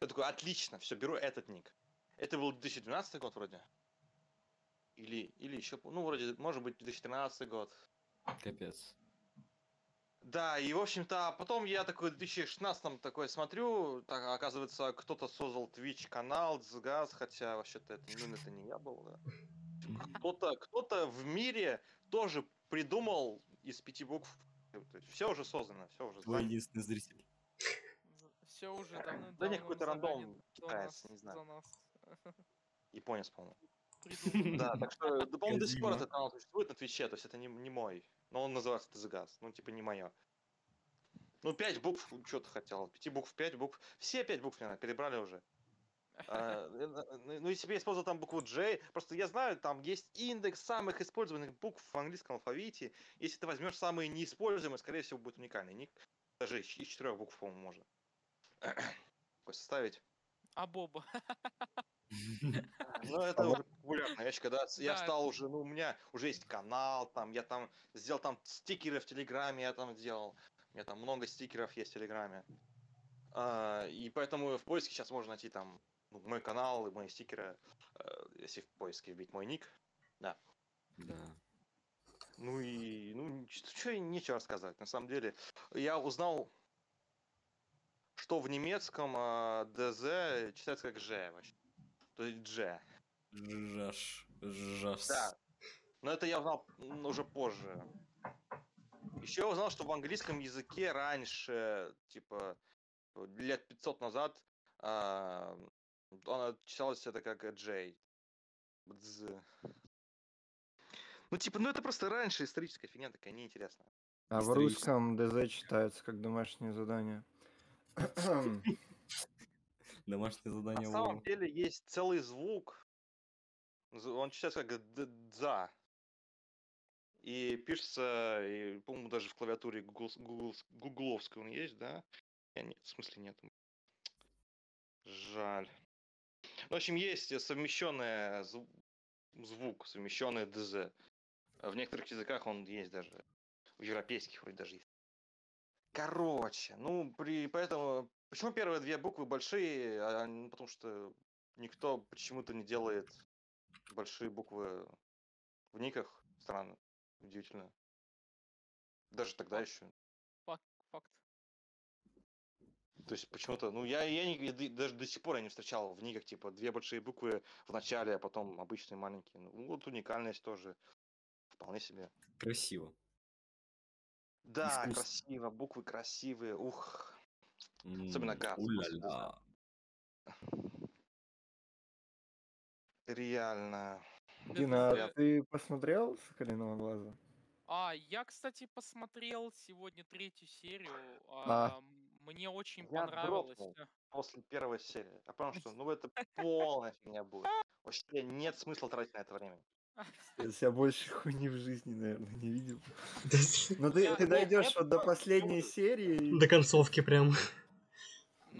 Я такой, отлично, все, беру этот ник. Это был 2012 год вроде. Или, или еще, ну, вроде, может быть, 2013 год. Капец. Да, и, в общем-то, а потом я такой в 2016 такой смотрю, так, оказывается, кто-то создал Twitch канал, Дзгаз, хотя вообще-то это, ну, это не я был, да. Кто-то, кто-то в мире тоже придумал из пяти букв. Все уже создано, все уже. Твой единственный зритель. Все уже давно Да не, какой-то рандом китаец, не знаю. (laughs) Японец, по-моему. Да, так что, по-моему, до сих пор этот канал существует на Твиче, то есть это не, не мой. Но он называется Дзгаз, ну, типа, не мое. Ну, пять букв, что ты хотел? Пяти букв, пять букв. Все пять букв, наверное, перебрали уже. А, э, э, Ну, если бы я использовал там букву J, просто я знаю, там есть индекс самых использованных букв в английском алфавите. Если ты возьмешь самые неиспользуемые, скорее всего, будет уникальный ник. Даже из из четырех букв, по-моему, можно. Такой составить. А Боба. (laughs) Ну, это уже популярная вещь, когда я стал уже, ну, у меня уже есть канал, там, я там сделал там стикеры в Телеграме, я там сделал. У меня там много стикеров есть в Телеграме. А, и поэтому в поиске сейчас можно найти там ну, мой канал и мои стикеры, э, если в поиске вбить мой ник. Да. Да. Ну и, ну, что нечего рассказать. На самом деле, я узнал, что в немецком э, ДЗ читается как Ж вообще. То есть Дж. Жаш. Жас. Да. Но это я узнал уже позже. Еще я узнал, что в английском языке раньше, типа, лет 500 назад, а, она читалась это как Джей. Ну, типа, ну это просто раньше историческая фигня такая неинтересная. А в русском ДЗ читается как домашнее задание. Домашнее На задание самом Вова. деле есть целый звук, он читается как дза. И пишется, и, по-моему, даже в клавиатуре Google, гугловской он есть, да? Я нет, в смысле нет. Жаль. Ну, В общем, есть совмещенный звук, совмещенный ДЗ. В некоторых языках он есть даже. В европейских вроде даже есть. Короче, ну, при, поэтому... Почему первые две буквы большие? А, ну, потому что никто почему-то не делает большие буквы в никах. Странно. Удивительно. Даже тогда еще. Факт. факт. То есть почему-то, ну я, я, не- я даже до сих пор я не встречал в никах, типа, две большие буквы в начале, а потом обычные маленькие. Ну, вот уникальность тоже. Вполне себе. Красиво. Да, Искусство. красиво, буквы красивые, ух. Особенно М, после Уля-ля. Реально. Дина, а ты посмотрел «Соколиного глаза»? А, я, кстати, посмотрел сегодня третью серию. А. а, Мне очень Я понравилось. После первой серии. Я понял, что ну это (laughs) полная фигня будет. Вообще нет смысла тратить на это время. (laughs) Я больше хуйни в жизни, наверное, не видел. (laughs) Но ты, ты ну, дойдешь я вот до последней серии. до концовки прям.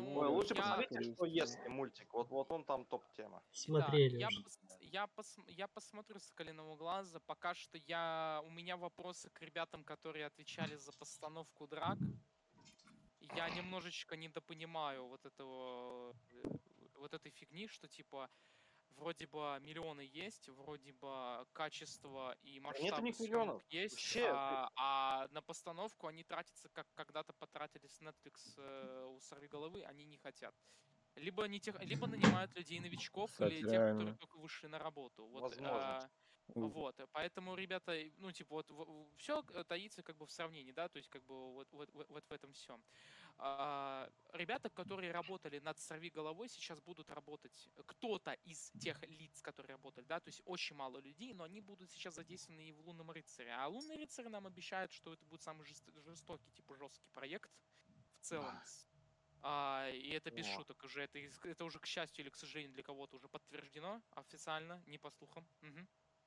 Ну, Ой, лучше я- посмотрите, что если мультик. Вот, вот он там топ-тема. Да, Смотрели я, уже. пос- я, пос- я посмотрю «Соколиного глаза». Пока что я... у меня вопросы к ребятам, которые отвечали за постановку драк. Я немножечко недопонимаю вот этого, э, вот этой фигни, что типа вроде бы миллионы есть, вроде бы качество и масштаб у них миллионов. есть, Вообще, ты- а, а на постановку они тратятся, как когда-то потратились Netflix э, у сорвиголовы, они не хотят. Либо, не тех, либо нанимают людей новичков, Кстати, или тех, которые реально. только вышли на работу. Вот, Возможно. а, У- вот, поэтому, ребята, ну, типа, вот все таится как бы в сравнении, да, то есть как бы вот, вот, вот- вот в этом всем. Ребята, которые работали над «Сорви головой», сейчас будут работать, кто-то из тех лиц, которые работали, да, то есть очень мало людей, но они будут сейчас задействованы и в «Лунном рыцаре». А «Лунный рыцарь» нам обещает, что это будет самый жест- жестокий, типа, жесткий проект в целом. А, и это без О. шуток уже, это, это уже, к счастью или к сожалению для кого-то уже подтверждено официально, не по слухам.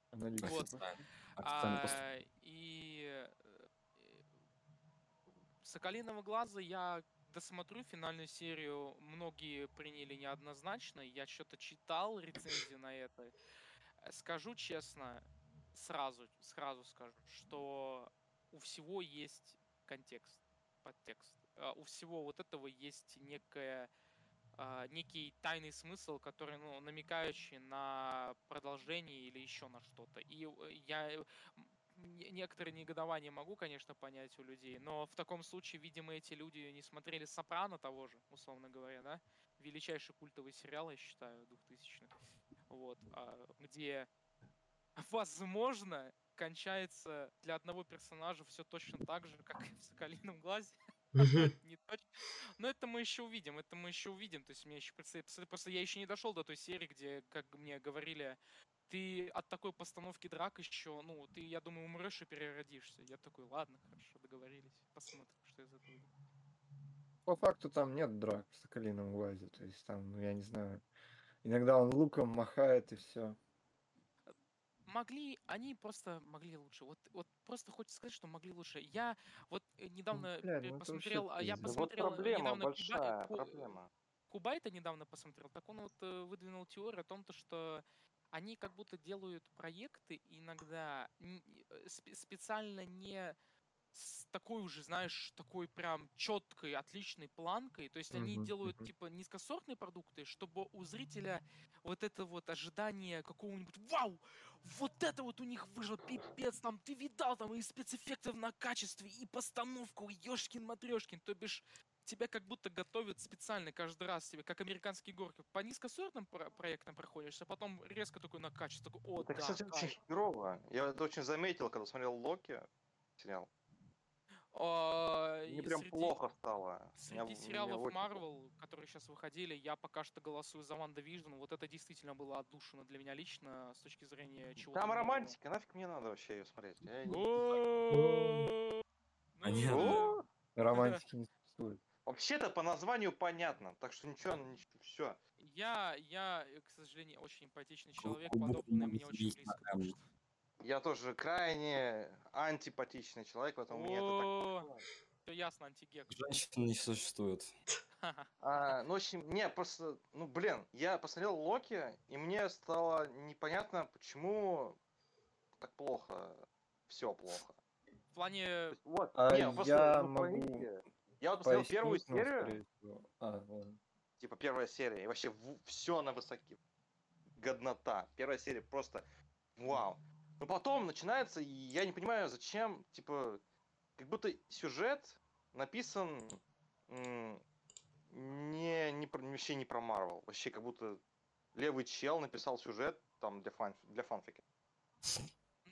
Аналитика. Вот. Официально. А, и э, Соколиного глаза я досмотрю финальную серию. Многие приняли неоднозначно. Я что-то читал рецензии на это. Э, Скажу честно, сразу, сразу скажу, что у всего есть контекст, подтекст. А, У всего вот этого есть некая а, некий тайный смысл, который, ну, намекающий на продолжение или еще на что-то. И э, я м, не- некоторые негодования могу, конечно, понять у людей, но в таком случае, видимо, эти люди не смотрели «Сопрано» того же, условно говоря, да? Величайший культовый сериал, я считаю, 2000-х. Вот, а, где, возможно, кончается для одного персонажа все точно так же, как и в «Соколином глазе». (laughs) Не точно. Но это мы еще увидим, это мы еще увидим. То есть мне еще предстоит... Просто я еще не дошел до той серии, где, как мне говорили, ты от такой постановки драк еще, ну, ты, я думаю, умрешь и переродишься. Я такой, ладно, хорошо, договорились. Посмотрим, что из этого выйдет. По факту там нет драк в «Соколином глазе». То есть там, ну я не знаю, иногда он луком махает и все. Могли, они просто могли лучше. Вот, вот просто хочется сказать, что могли лучше. Я вот э, недавно ну это вообще посмотрел, а я пиздец. Да вот посмотрел э, проблема недавно Куба- большая, Ку- проблема. Кубайта недавно посмотрел, так он вот э, выдвинул теорию о том, то, что они как будто делают проекты иногда э, спе- специально не с такой уже, знаешь, такой прям четкой, отличной планкой. То есть они делают типа низкосортные продукты, чтобы у зрителя вот это вот ожидание какого-нибудь вау, вот это вот у них вышло, пипец, там ты видал там и спецэффектов на качестве, и постановку, ёшкин матрешкин, то бишь тебя как будто готовят специально каждый раз тебе, как американские горки. По низкосортным про- проектам проходишься, потом резко такой на качество, такой, о, Это, да, кстати, кайф». очень херово. Я это очень заметил, когда смотрел Локи сериал. А, Мне прям среди- плохо стало. Меня- Среди мне сериалов. Marvel, которые сейчас выходили, я пока что голосую за WandaVision. Вот это действительно было отдушиной для меня лично с точки зрения чего-то Там романтика, нафиг мне надо вообще ее смотреть. Понятно. ну, Романтики не существует. Вообще-то по названию понятно, так что ничего, все. Я, я, э, к сожалению, очень эмпатичный человек, глубоко подобное мне очень близко. что- Я тоже крайне антипатичный человек, поэтому мне это так... Все ясно, антигек. Женщин не существует. А, ну, в общем, не, просто, ну, блин, я посмотрел Локи, и мне стало непонятно, почему так плохо, все плохо. В плане... Вот, А не, просто, я ну, могу Я вот посмотрел первую серию. А, ладно. типа первая серия, и вообще все на высоке. Годнота. Первая серия просто вау. Но потом начинается, и я не понимаю, зачем, типа, как будто сюжет написан не, не про- вообще не про Марвел. Вообще как будто левый чел написал сюжет там для, фан, для фанфика.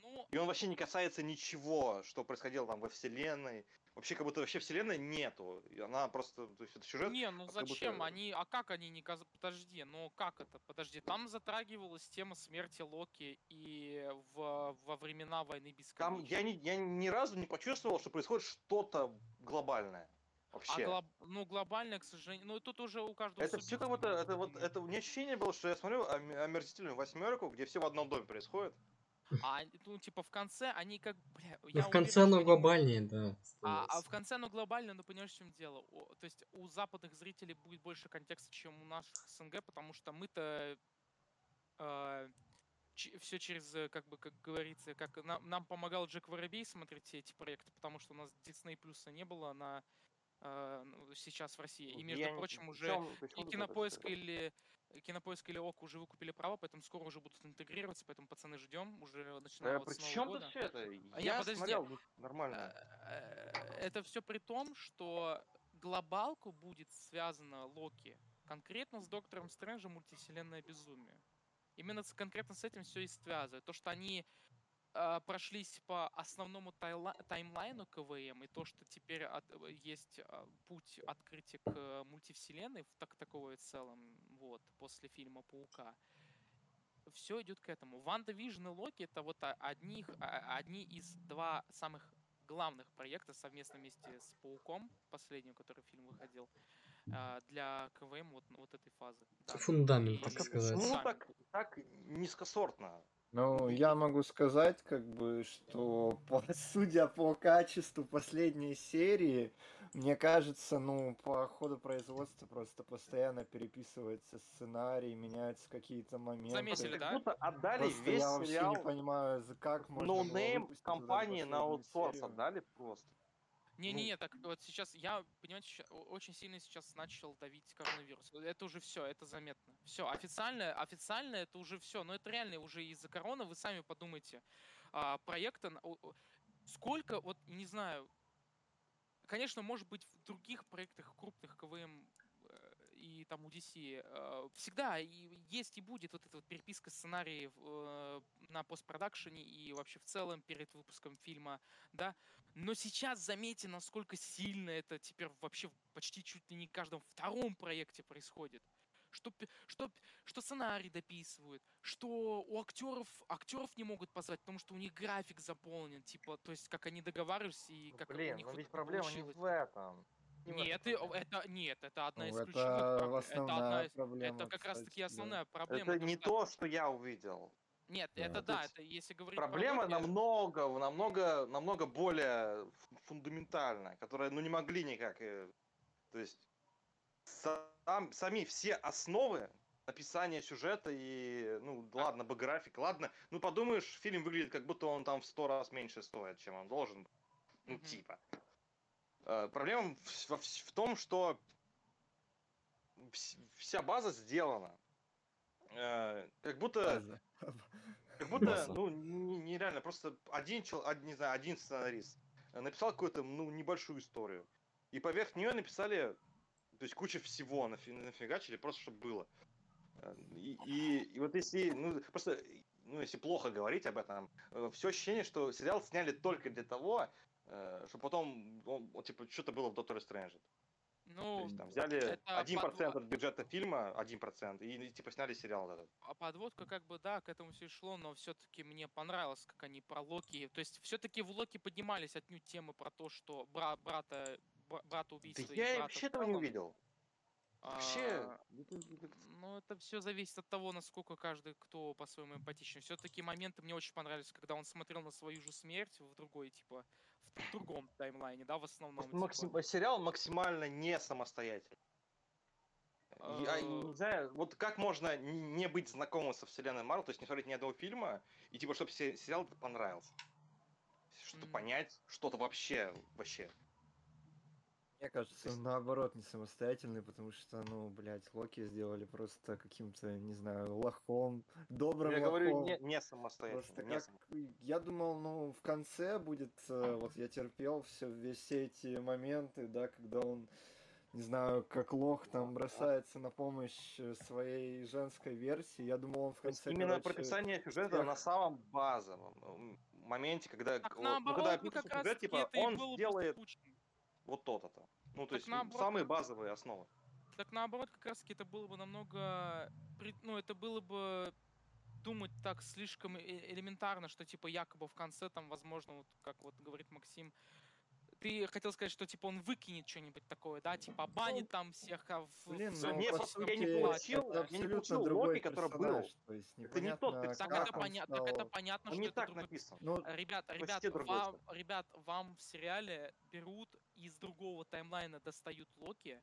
Ну, И он вообще не касается ничего, что происходило там во вселенной. Вообще как будто вообще вселенной нету. И она просто, то есть это сюжет. не, ну будто- зачем? Они, а как они не. Подожди, ну как это? Подожди, там затрагивалась тема смерти Локи и в, во времена войны Там бесконечности. я ни, я ни разу не почувствовал, что происходит что-то глобальное. А Вообще. глоб... ну глобально, к сожалению, ну тут уже у каждого Это все как будто, это вот, это у меня ощущение было, что я смотрю ом- омерзительную восьмерку, где все в одном доме происходит. А, ну, типа, в конце они как, бля, Ну, я в конце уверен, оно что они- глобальнее, да. А, а в конце оно глобально, ну понимаешь, в чем дело? О, то есть у западных зрителей будет больше контекста, чем у наших СНГ, потому что мы-то все через, э, как бы, как говорится, как нам, нам помогал Джек Воробей смотреть все эти проекты, потому что у нас Disney плюса не было на э, сейчас в России. И между Я не- прочим, уже и Кинопоиск или Кинопоиск или ОК уже выкупили право, поэтому скоро уже будут интегрироваться, поэтому пацаны ждем уже начиная Да, вот при чем года. тут все это? А Я не, подожди. смотрел нормально. Э, Это все при том, что глобалку будет связана Локи конкретно с Доктором Стрэнджем мультивселенная безумие. Именно с, конкретно с этим все и связывает. То, что они э, прошлись по основному тайла- таймлайну КВМ, и то, что теперь от- э, есть э, путь открытия к э, мультивселенной, в так таковой целом, вот, после фильма Паука, все идет к этому. WandaVision и Локи это вот одних, а- одни из два самых главных проекта совместно вместе с Пауком, последним, который фильм выходил, а, для КВМ вот, вот этой фазы. Да. Фундамент, так сказать. Сами. так, так низкосортно? Ну, я могу сказать, как бы, что (laughs) по, судя по качеству последней серии, мне кажется, ну, по ходу производства просто постоянно переписывается сценарий, меняются какие-то моменты. Заметили, Как да? будто отдали Просто весь я вообще сериал не понимаю, за как можно вот эту компании на аутсорс серию. отдали просто. Не-не-не, так вот сейчас я, понимаете, очень сильно сейчас начал давить коронавирус. Это уже все, это заметно. Все, официально, официально это уже все. Но это реально уже из-за короны, вы сами подумайте. А, проекта, на- о- о- сколько, вот не знаю, конечно, может быть, в других проектах крупных КВМ э, и там у DC э, всегда есть и будет вот эта вот переписка сценариев э, на постпродакшене и вообще в целом перед выпуском фильма, да. Но сейчас заметьте, насколько сильно это теперь вообще в почти чуть ли не каждом втором проекте происходит. Что, что, что сценарий дописывают, что у актеров актеров не могут позвать, потому что у них график заполнен, типа, то есть как они договариваются и Ну, как у Блин, них но вот ведь это проблема не получилось. в этом. Не в этом Нет, и- проблема. это нет, это одна из Ну, ключевых это проблем. Это основная одна из- проблема, это как раз таки кстати, да. основная проблема. Это не что- то, что я увидел. Нет, Да, это то да, это если говорить про Проблема Локи, намного, намного, намного более фу- фундаментальная, которая, ну, не могли никак. э, То есть сам, сами все основы написания сюжета и, ну, ладно бы график, ладно, ну, подумаешь, фильм выглядит как будто он там в сто раз меньше стоит, чем он должен. Ну, Мгм. типа. Э, Проблема в, вс- в том, что вс- вся база сделана. Э, Как будто, База. как будто, База. ну, нереально, просто один, чел, од- не знаю, один сценарист написал какую-то, ну, небольшую историю. И поверх нее написали, то есть куча всего нафи- нафигачили, просто чтобы было. Э, И, и, и вот если, ну, просто, ну, если плохо говорить об этом, все ощущение, что сериал сняли только для того, что потом, он, вот, типа, что-то было в Докторе Стрэнджа. То Ну, есть там взяли 1% подво- от бюджета фильма, 1%, и, и, типа сняли сериал этот. а подводка как бы, да, к этому все шло, но все-таки мне понравилось, как они про Локи. То есть все-таки в Локи поднимались отнюдь темы про то, что бра- брата, бра- брата Да убийства. и я вообще этого не увидел. Вообще, А, Ну, это все зависит от того, насколько каждый кто по-своему эмпатичен. Все-таки моменты мне очень понравились, когда он смотрел на свою же смерть в другой, типа, в другом таймлайне, да, в основном. типа. сериал максимально не самостоятельный. Я Э, не знаю, вот как можно не быть знакомым со вселенной Марвел, то есть не смотреть ни одного фильма, и типа, чтобы сериал понравился. Чтобы М. понять что-то вообще, вообще. Мне кажется, он наоборот не самостоятельный, потому что, ну, блядь, Локи сделали просто каким-то, не знаю, лохом, добрым Я говорю, лохом. не, не самостоятельно. Просто не как... само- Я думал, ну, в конце будет, э, вот я терпел все, все эти моменты, да, когда он, не знаю, как лох там бросается на помощь э, своей женской версии. Я думал, он в конце, именно короче, прописание сюжета всех- на самом базовом м, моменте, когда, Так ну, когда наоборот, описывается как раз сюжет, типа, это и он сделает скучно. Вот то-то-то. Ну, то Так есть м, наоборот, самые базовые основы. Так наоборот, как раз таки это было бы намного... Ну, это было бы думать так слишком э- элементарно, что типа якобы в конце там, возможно, вот как вот говорит Максим, ты хотел сказать, что типа он выкинет что-нибудь такое, да, типа банит там всех, а в, Блин, в ну, не, по я не получил- я не получил другой Локи, который был. То есть Это не тот. Так как это, он поня- так это стал- понятно, Он что не это так другой написан. Ну, Ребят, ребят, вам, ребят, вам в сериале берут из другого таймлайна достают Локи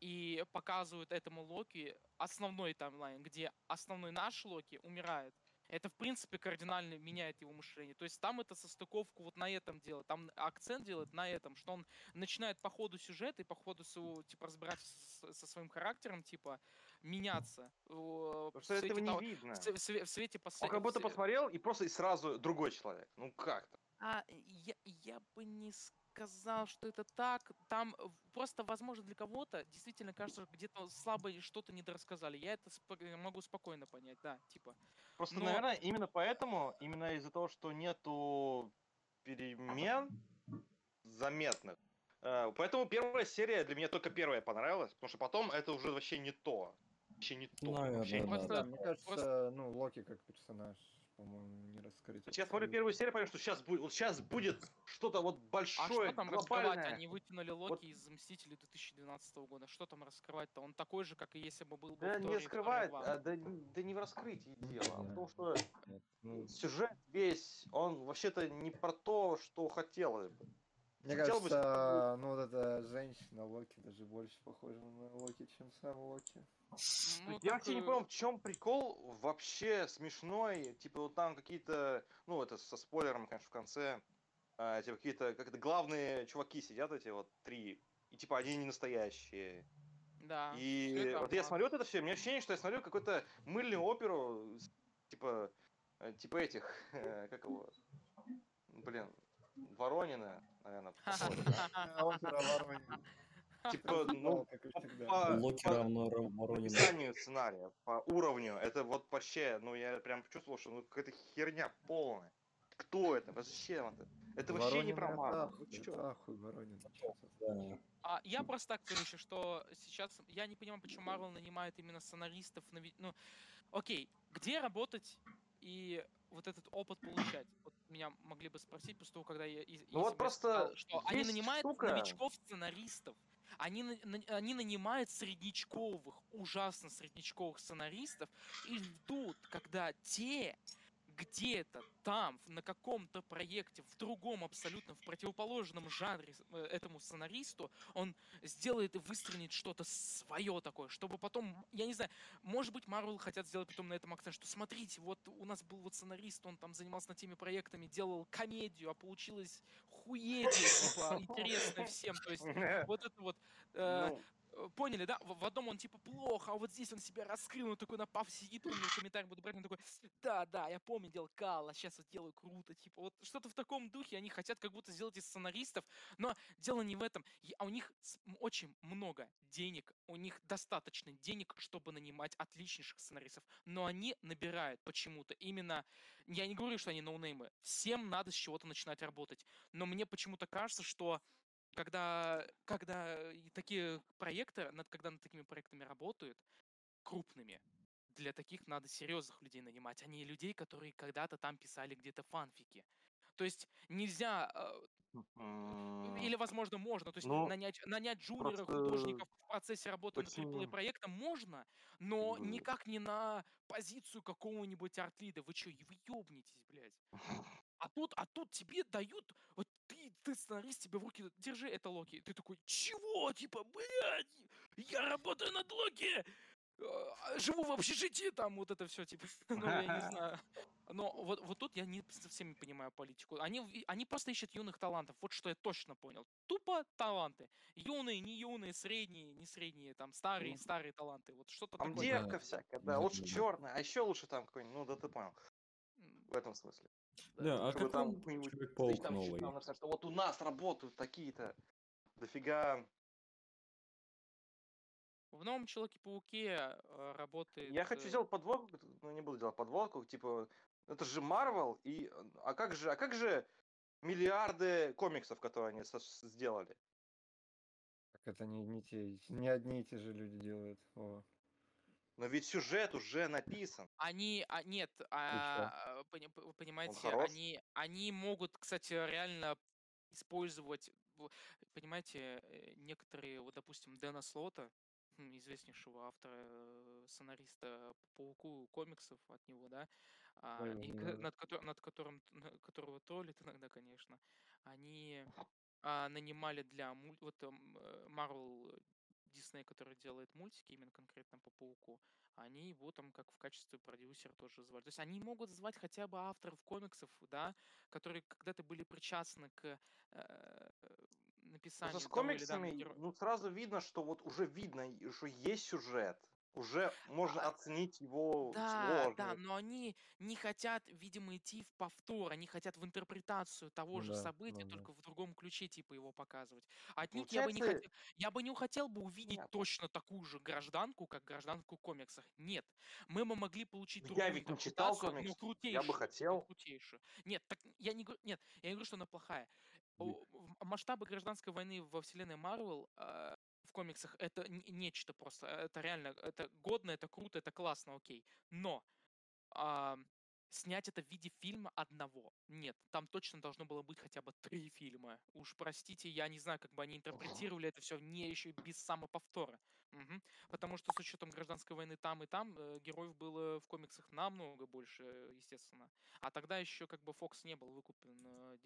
и показывают этому Локи основной таймлайн, где основной наш Локи умирает. Это, в принципе, кардинально меняет его мышление. То есть там это состыковку вот на этом делает. Там акцент делает на этом, что он начинает по ходу сюжета и по ходу своего, типа, разбираться со своим характером, типа, меняться. Потому что этого свете не того- видно. в в в свете Он послед- как будто посмотрел и просто и сразу другой человек. Ну как-то. а, я, я бы не сказал, что это так. Там э, просто, возможно, для кого-то действительно кажется, что где-то слабо и что-то недорассказали. Я это спо- могу спокойно понять, да, типа. Просто, Но- наверное, именно поэтому, именно из-за того, что нету перемен заметных, э, поэтому первая серия для меня только первая понравилась, потому что потом это уже вообще не то. Вообще не то. Наверное, вообще не да, то. Просто- Да, мне кажется, просто- ну, Локи как персонаж, по-моему, не раскрыт. Вот Я смотрю первую серию, понимаю, что сейчас будет, вот сейчас будет что-то вот А большое, что там раскрывать? глобальное. Они вытянули Локи из Мстителей 2012 года. Что там раскрывать-то? Он такой же, как и если бы был бы Да не Торе и скрывает, Торе два. а, да, не- да не в раскрытии дело, а в том, что Ну, сюжет весь, он вообще-то не про то, что хотелось бы. Мне Хотел бы, кажется, ну вот эта женщина Локи даже больше похожа на Локи, чем сам Локи. Ну, я вообще не э, понял, в чем прикол вообще смешной. Типа вот там какие-то, ну это со спойлером, конечно, в конце, а, типа какие-то, как это главные чуваки сидят эти вот три, и типа они не настоящие. Да. и вот я смотрю вот это все, у меня ощущение, что я смотрю какую-то мыльную оперу, типа, э, типа этих, (laughs) э, как его, блин, Воронина, наверное. (laughs) (laughs) Типа, ну, как и по- всегда. по- Локи равно описанию сценария, по уровню, это вот вообще, ну я прям чувствовал, что ну какая-то херня полная. Кто это? Зачем это? Это вообще не про Марвел. ахуй, Воронин. А я просто так говорю еще, что сейчас я не понимаю, почему Марвел нанимает именно сценаристов на ну, окей, где работать и вот этот опыт получать? Вот меня могли бы спросить после того, когда я Ну вот просто сказал, что они нанимают штука. новичков сценаристов. Они, на- на- они нанимают среднячковых, ужасно среднячковых сценаристов и ждут, когда те где-то там, на каком-то проекте, в другом абсолютно, в противоположном жанре э, этому сценаристу, он сделает и выстрелит что-то свое такое, чтобы потом, я не знаю, может быть, Марвел хотят сделать потом на этом акцент, что смотрите, вот у нас был вот сценарист, он там занимался над теми проектами, делал комедию, а получилось хуеть, типа, интересно всем, то есть (laughs) вот это вот... Э, Ну, Э, Поняли, да? В одном он типа плохо, а вот здесь он себя раскрыл, он такой на паф сидит, помню, в комментариях буду брать, он такой, да, да, я помню, делал кал, а сейчас вот делаю круто, типа, вот что-то в таком духе, они хотят как будто сделать из сценаристов, но дело не в этом, а у них очень много денег, у них достаточно денег, чтобы нанимать отличнейших сценаристов, но они набирают почему-то именно, я не говорю, что они ноунеймы, всем надо с чего-то начинать работать, но мне почему-то кажется, что когда, когда такие проекты, над, когда над такими проектами работают, крупными, для таких надо серьезных людей нанимать, а не людей, которые когда-то там писали где-то фанфики. То есть нельзя, м, или, возможно, можно, то есть ну, нанять, нанять джуниора просто художников в процессе работы над почему? AAA проектом можно, но никак не на позицию какого-нибудь арт-лида. Вы что, вы ёбнетесь, блядь? (laughs) А тут, а тут тебе дают, вот ты, сценарист, тебе в руки, держи это Локи. Ты такой, чего? Типа, блядь, я работаю над Локи, э, живу в общежитии, там вот это все, типа, (laughs) ну, я не (laughs) знаю. Но вот, вот тут я не совсем не понимаю политику. Они, они просто ищут юных талантов, вот что я точно понял. Тупо таланты. Юные, не юные, средние, не средние, там, старые, старые таланты. Вот что-то Там такое. девка всякая, да, лучше черная, а еще лучше там какой-нибудь, ну да ты понял, в этом смысле. Да, а Чтобы как там Человек-паук там новый? там написано, что вот у нас работают такие-то дофига. В новом Человеке-пауке э, работает... Я хочу э, сделать подводку, но не буду делать подводку, типа, это же Марвел, и а как же, а как же миллиарды комиксов, которые они со- сделали? Так это не, не те, не одни и те же люди делают. О. Но ведь сюжет уже написан. Они, а, нет, а, пони- п- вы понимаете, они, они могут, кстати, реально использовать, понимаете, э, некоторые, вот, допустим, Дэна Слота, м, известнейшего автора, э, сценариста по Пауку комиксов от него, да, а, Да, и над, котор- над которым, которого троллит иногда, конечно, они а, нанимали для муль... вот Marvel Дисней, который делает мультики именно конкретно по Пауку, они его там как в качестве продюсера тоже звали. То есть они могут звать хотя бы авторов комиксов, да, которые когда-то были причастны к э, написанию Просто с того или комиксами, героя. ну, сразу видно, что вот уже видно, что есть сюжет. Уже можно А, оценить его Да, да, сложность. но они не хотят, видимо, идти в повтор, они хотят в интерпретацию того Ну же да, события, ну да. только в другом ключе, типа, его показывать. От них я бы не Получается, хотел, я бы не хотел бы увидеть Понятно. точно такую же гражданку, как гражданку в комиксах. Нет, мы бы могли получить Я другую ведь не читал интерпретацию, но комикс. Я бы крутейшую, но хотел. крутейшую. Нет, так я не говорю, нет, я не говорю, что она плохая. О, в- Масштабы гражданской войны во вселенной Марвел э, в комиксах это нечто просто. Это реально, это годно, это круто, это классно, окей. Но а, снять это в виде фильма одного. Нет, там точно должно было быть хотя бы три фильма. Уж простите, я не знаю, как бы они интерпретировали это все не еще и без самоповтора. Мгм. Потому что с учетом гражданской войны там и там э, героев было в комиксах намного больше, э, естественно. А тогда еще как бы Fox не был выкуплен, э,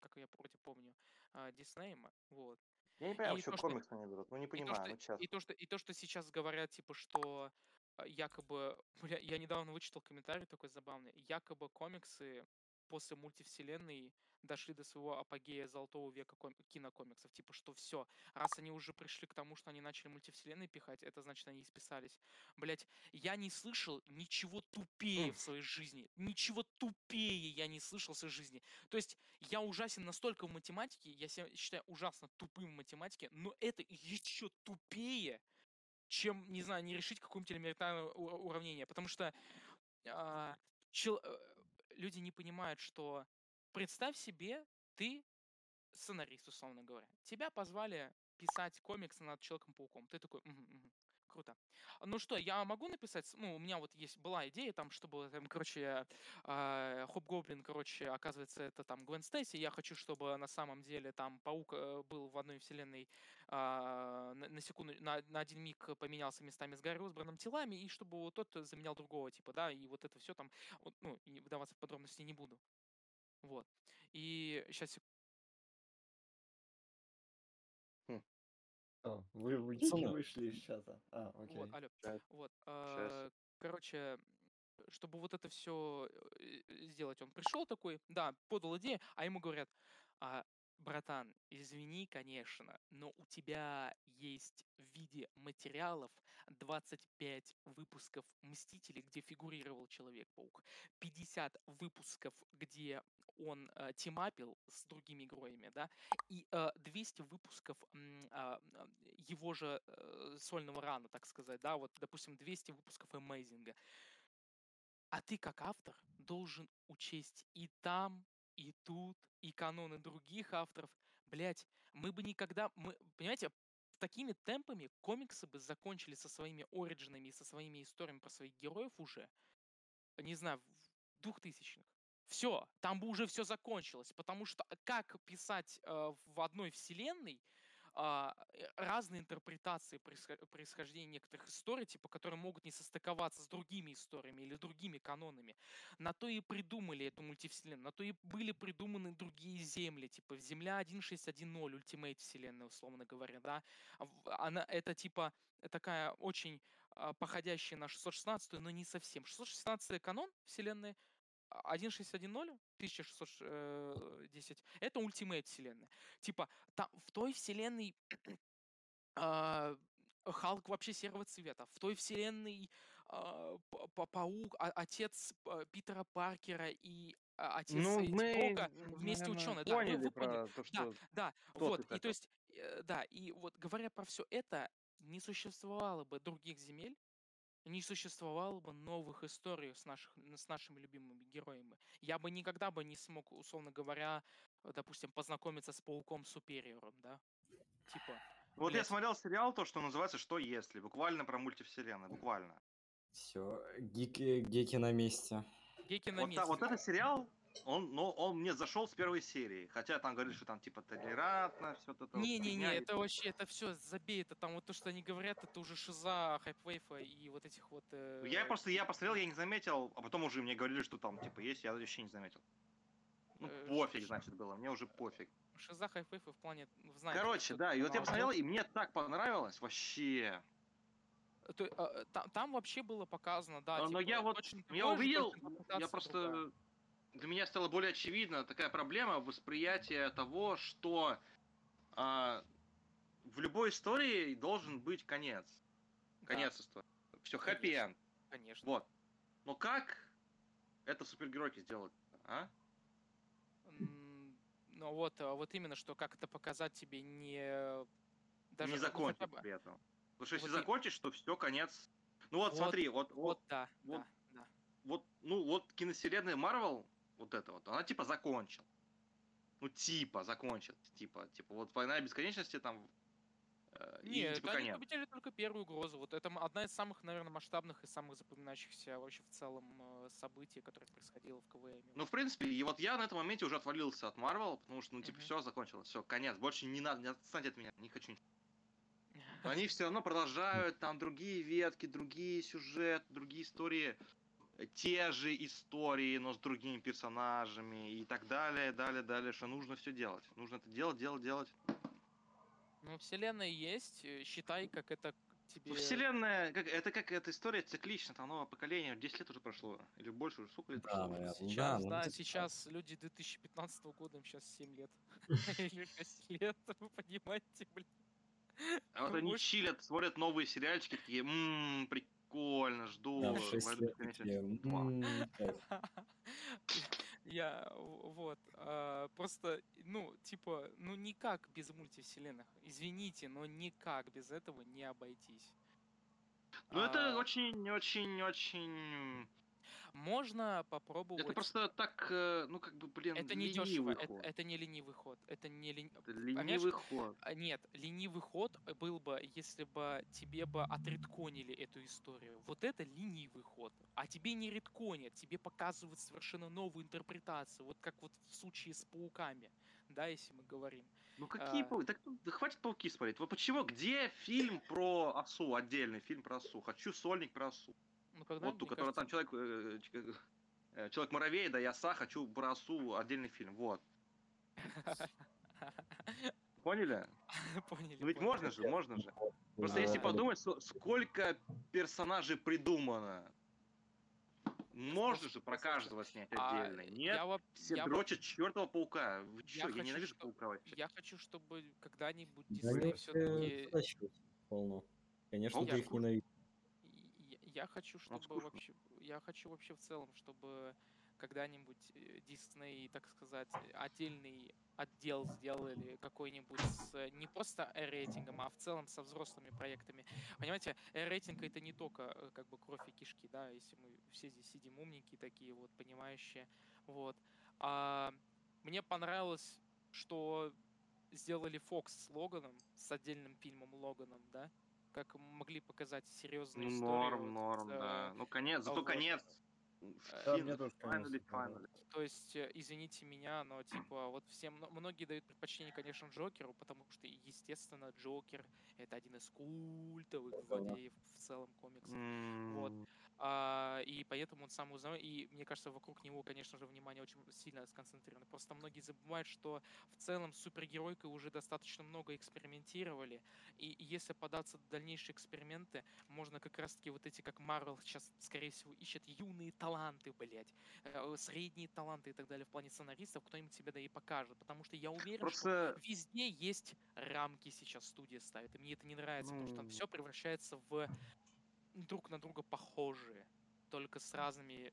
как я вроде помню, э, Диснеем. Вот. Я не понимаю, И почему то, что комиксы не берут. Ну, не и то, понимаю, что, ну, и честно. то, что, и то, что сейчас говорят, типа, что а, якобы, (laughs) бля, я недавно вычитал комментарий такой забавный, якобы комиксы после мультивселенной дошли до своего апогея золотого века ком- кинокомиксов. Типа, что все, раз они уже пришли к тому, что они начали мультивселенной пихать, это значит, они исписались. Блять, я не слышал ничего тупее в своей жизни. Ничего тупее я не слышал в своей жизни. То есть я ужасен настолько в математике, я себя считаю ужасно тупым в математике, но это еще тупее, чем, не знаю, не решить какое-нибудь элементарное ура- уравнение. Потому что а, чел- э, люди не понимают, что представь себе, ты сценарист, условно говоря. Тебя позвали писать комикс над Человеком-пауком. Ты такой, «Мгм, мгм, круто. Ну что, я могу написать, ну, у меня вот есть, была идея там, чтобы, там, короче, а, Хоббит Гоблин, короче, оказывается, это там Гвен Стейси. Я хочу, чтобы на самом деле там Паук э, был в одной вселенной а, на, на секунду, на, на один миг поменялся местами с Гарри Осборном телами, и чтобы вот тот заменял другого типа, да, и вот это все там, вот, ну, и вдаваться в подробности не буду. Вот. И сейчас А, вы вы Пацаны. вышли из (laughs) чата. А, окей. Вот, алло. Вот, Щас. а, короче, чтобы вот это все сделать, он пришел такой, да, подал идею, а ему говорят, «А, братан, извини, конечно, но у тебя есть в виде материалов 25 выпусков Мстителей, где фигурировал Человек-паук, 50 выпусков, где он э, тимапил с другими героями, да, и э, 200 выпусков м, а, а, его же э, сольного рана, так сказать, да, вот, допустим, 200 выпусков Эмейзинга. А ты, как автор, должен учесть и там, и тут, и каноны других авторов. Блять, мы бы никогда, мы, понимаете, такими темпами комиксы бы закончили со своими ориджинами и со своими историями про своих героев уже, не знаю, в двухтысячных. Все, там бы уже все закончилось, потому что как писать э, в одной вселенной э, разные интерпретации происхо- происхождения некоторых историй, типа, которые могут не состыковаться с другими историями или другими канонами. На то и придумали эту мультивселенную, на то и были придуманы другие земли, типа Земля 1610, Ultimate вселенная, условно говоря, да. А Она, это типа такая очень а, походящая на 616, но не совсем. 616 канон вселенной, а, 1610, 1610, это Ultimate вселенная. Типа, там, в той вселенной (clears throat) а, Халк вообще серого цвета. В той вселенной а, П- П- Паук, а- отец а, Питера Паркера и а, отец Ну, мы, Брока вместе наверно, ученые. Да, вы поняли. про то, Да, что... да, кто вот. И то такой. есть, э, да, и вот говоря про все это, не существовало бы других земель, не существовало бы новых историй с, наших, с нашими любимыми героями. Я бы никогда бы не смог, условно говоря, э, допустим, познакомиться с пауком супериором, да? Типа, Вот я блядь, смотрел сериал, то, что называется «Что если?», буквально про мультивселенную, буквально. Все, гики, геки на месте. геки на Вот, месте. вот этот сериал, он, ну, он мне зашел с первой серии. Хотя там говорили, что там типа толерантно, все это вот Не-не-не, фигня, и- это вообще, это все, забей, это там вот то, что они говорят, это уже шиза хайпвейфа и вот этих вот... э, Я просто, я посмотрел, я не заметил, а потом уже мне говорили, что там типа есть, я вообще не заметил. Ну, Э, пофиг, ш- значит, было, мне уже пофиг. Шиза хайпвейфа в плане, ну, вы знаете... Короче, да, и вот я посмотрел, и мне так понравилось, вообще. То, э, э, та- там вообще было показано, да, А, Но типа, я вот, я увидел, я просто, другая. Для меня стало более очевидно такая проблема восприятия того, что а, в любой истории должен быть конец. Да, Конец истории. Все, Конечно. хэппи-энд. конечно. Вот. Но как это супергеройки сделать, а? Ну вот, а вот именно, что как это показать тебе не... Даже не закончить хотя бы- при этом. Потому что если Вот и- закончишь, то все, конец. Ну вот, Вот, смотри, вот, вот, Вот, да, вот. да, да. вот, ну вот киновселенная Марвел, вот это вот, она типа закончил. Ну типа закончил, типа, типа вот война бесконечности там. э, и Нет, типа они победили только первую угрозу. Вот это одна из самых, наверное, масштабных и самых запоминающихся вообще в целом э, событий, которое происходило в КВМ. Ну, в принципе, и вот я на этом моменте уже отвалился от Марвел, потому что, ну, типа, Мгм. все закончилось, все, конец, больше не надо, не отстаньте от меня, не хочу ничего. Но (laughs) они все равно продолжают, там другие ветки, другие сюжеты, другие истории, те же истории, но с другими персонажами и так далее, далее, далее, что нужно все делать. Нужно это делать, делать, делать. Ну, вселенная есть, э, считай, как это тебе... Ну, Вселенная, как, это как эта история циклична, там новое поколение, 10 лет уже прошло, или больше, уже сколько лет Да, прошло? Сейчас, ну, да, где-то так. сейчас люди 2015 года, им сейчас 7 лет. (laughs) Или 6 лет, (laughs) вы понимаете, блин. А вот они чилят, смотрят новые сериальчики, такие, ммм, прикольно, жду. Да, в 6 «Войну лет бесконечности такие, 2». м, (laughs) кайф. Я вот а, просто ну типа ну никак без мультивселенных. Извините, но никак без этого не обойтись. Ну, это А, очень, очень, очень... Можно попробовать... Это просто так, э, ну как бы, блин, Это не дешево, ленивый это, ход. это не ленивый ход. Это не лени... Это ленивый ход. А, Нет, ленивый ход был бы, если бы тебе бы отредконили эту историю. Вот это ленивый ход. А тебе не редконят, тебе показывают совершенно новую интерпретацию. Вот как вот в случае с пауками, да, если мы говорим. Ну какие А. пауки? Так ну, да хватит пауки смотреть. Вот почему? Где фильм про осу? Отдельный фильм про осу. Хочу сольник про осу. Ну, когда, Вот ту, мне которая там кажется, человек, э, э, человек муравей, да, я оса, хочу про осу отдельный фильм. Вот. (laughs) Поняли? Поняли. Ну ведь можно же, можно же. Просто если подумать, сколько персонажей придумано. Можно же про каждого снять А, отдельно. Нет, я, все я дрочат чертова паука. Вы Я я ненавижу что- паука вообще. я хочу, чтобы когда-нибудь Да Дисней все-таки... все полно. Конечно, Ну, ты я их ненавидишь. Я, хочу, чтобы скучно. вообще, я хочу вообще в целом, чтобы когда-нибудь э, Дисней, так сказать, отдельный отдел сделали какой-нибудь с не просто R-рейтингом, а в целом со взрослыми проектами. Понимаете, R-рейтинг это не только э, как бы кровь и кишки, да, если мы все здесь сидим умненькие такие вот, понимающие, вот. А, мне понравилось, что сделали Fox с Логаном, с отдельным фильмом Логаном, да, как могли показать серьезные Ну, истории. норм, вот, норм, да. Ну, конец, зато вот. конец. Да, Фин- мне тоже конец Finally, понравился. finally. То есть, э, извините меня, но типа вот всем мно- многие дают предпочтение, конечно, Джокеру, потому что, естественно, Джокер это один из культовых злодеев в целом комиксов. Вот. А, и поэтому он самый узнаваемый. И мне кажется, вокруг него, конечно же, внимание очень сильно сконцентрировано. Просто многие забывают, что в целом с супергеройкой уже достаточно много экспериментировали. И если податься в дальнейшие эксперименты, можно как раз-таки вот эти, как Марвел сейчас, скорее всего, ищет юные таланты, блядь, э, средние таланты и так далее в плане сценаристов, кто-нибудь тебе да и покажет. Потому что я уверен, что Просто, везде есть рамки сейчас студия ставит. И мне это не нравится, потому что там Ну. все превращается в друг на друга похожие, только с разными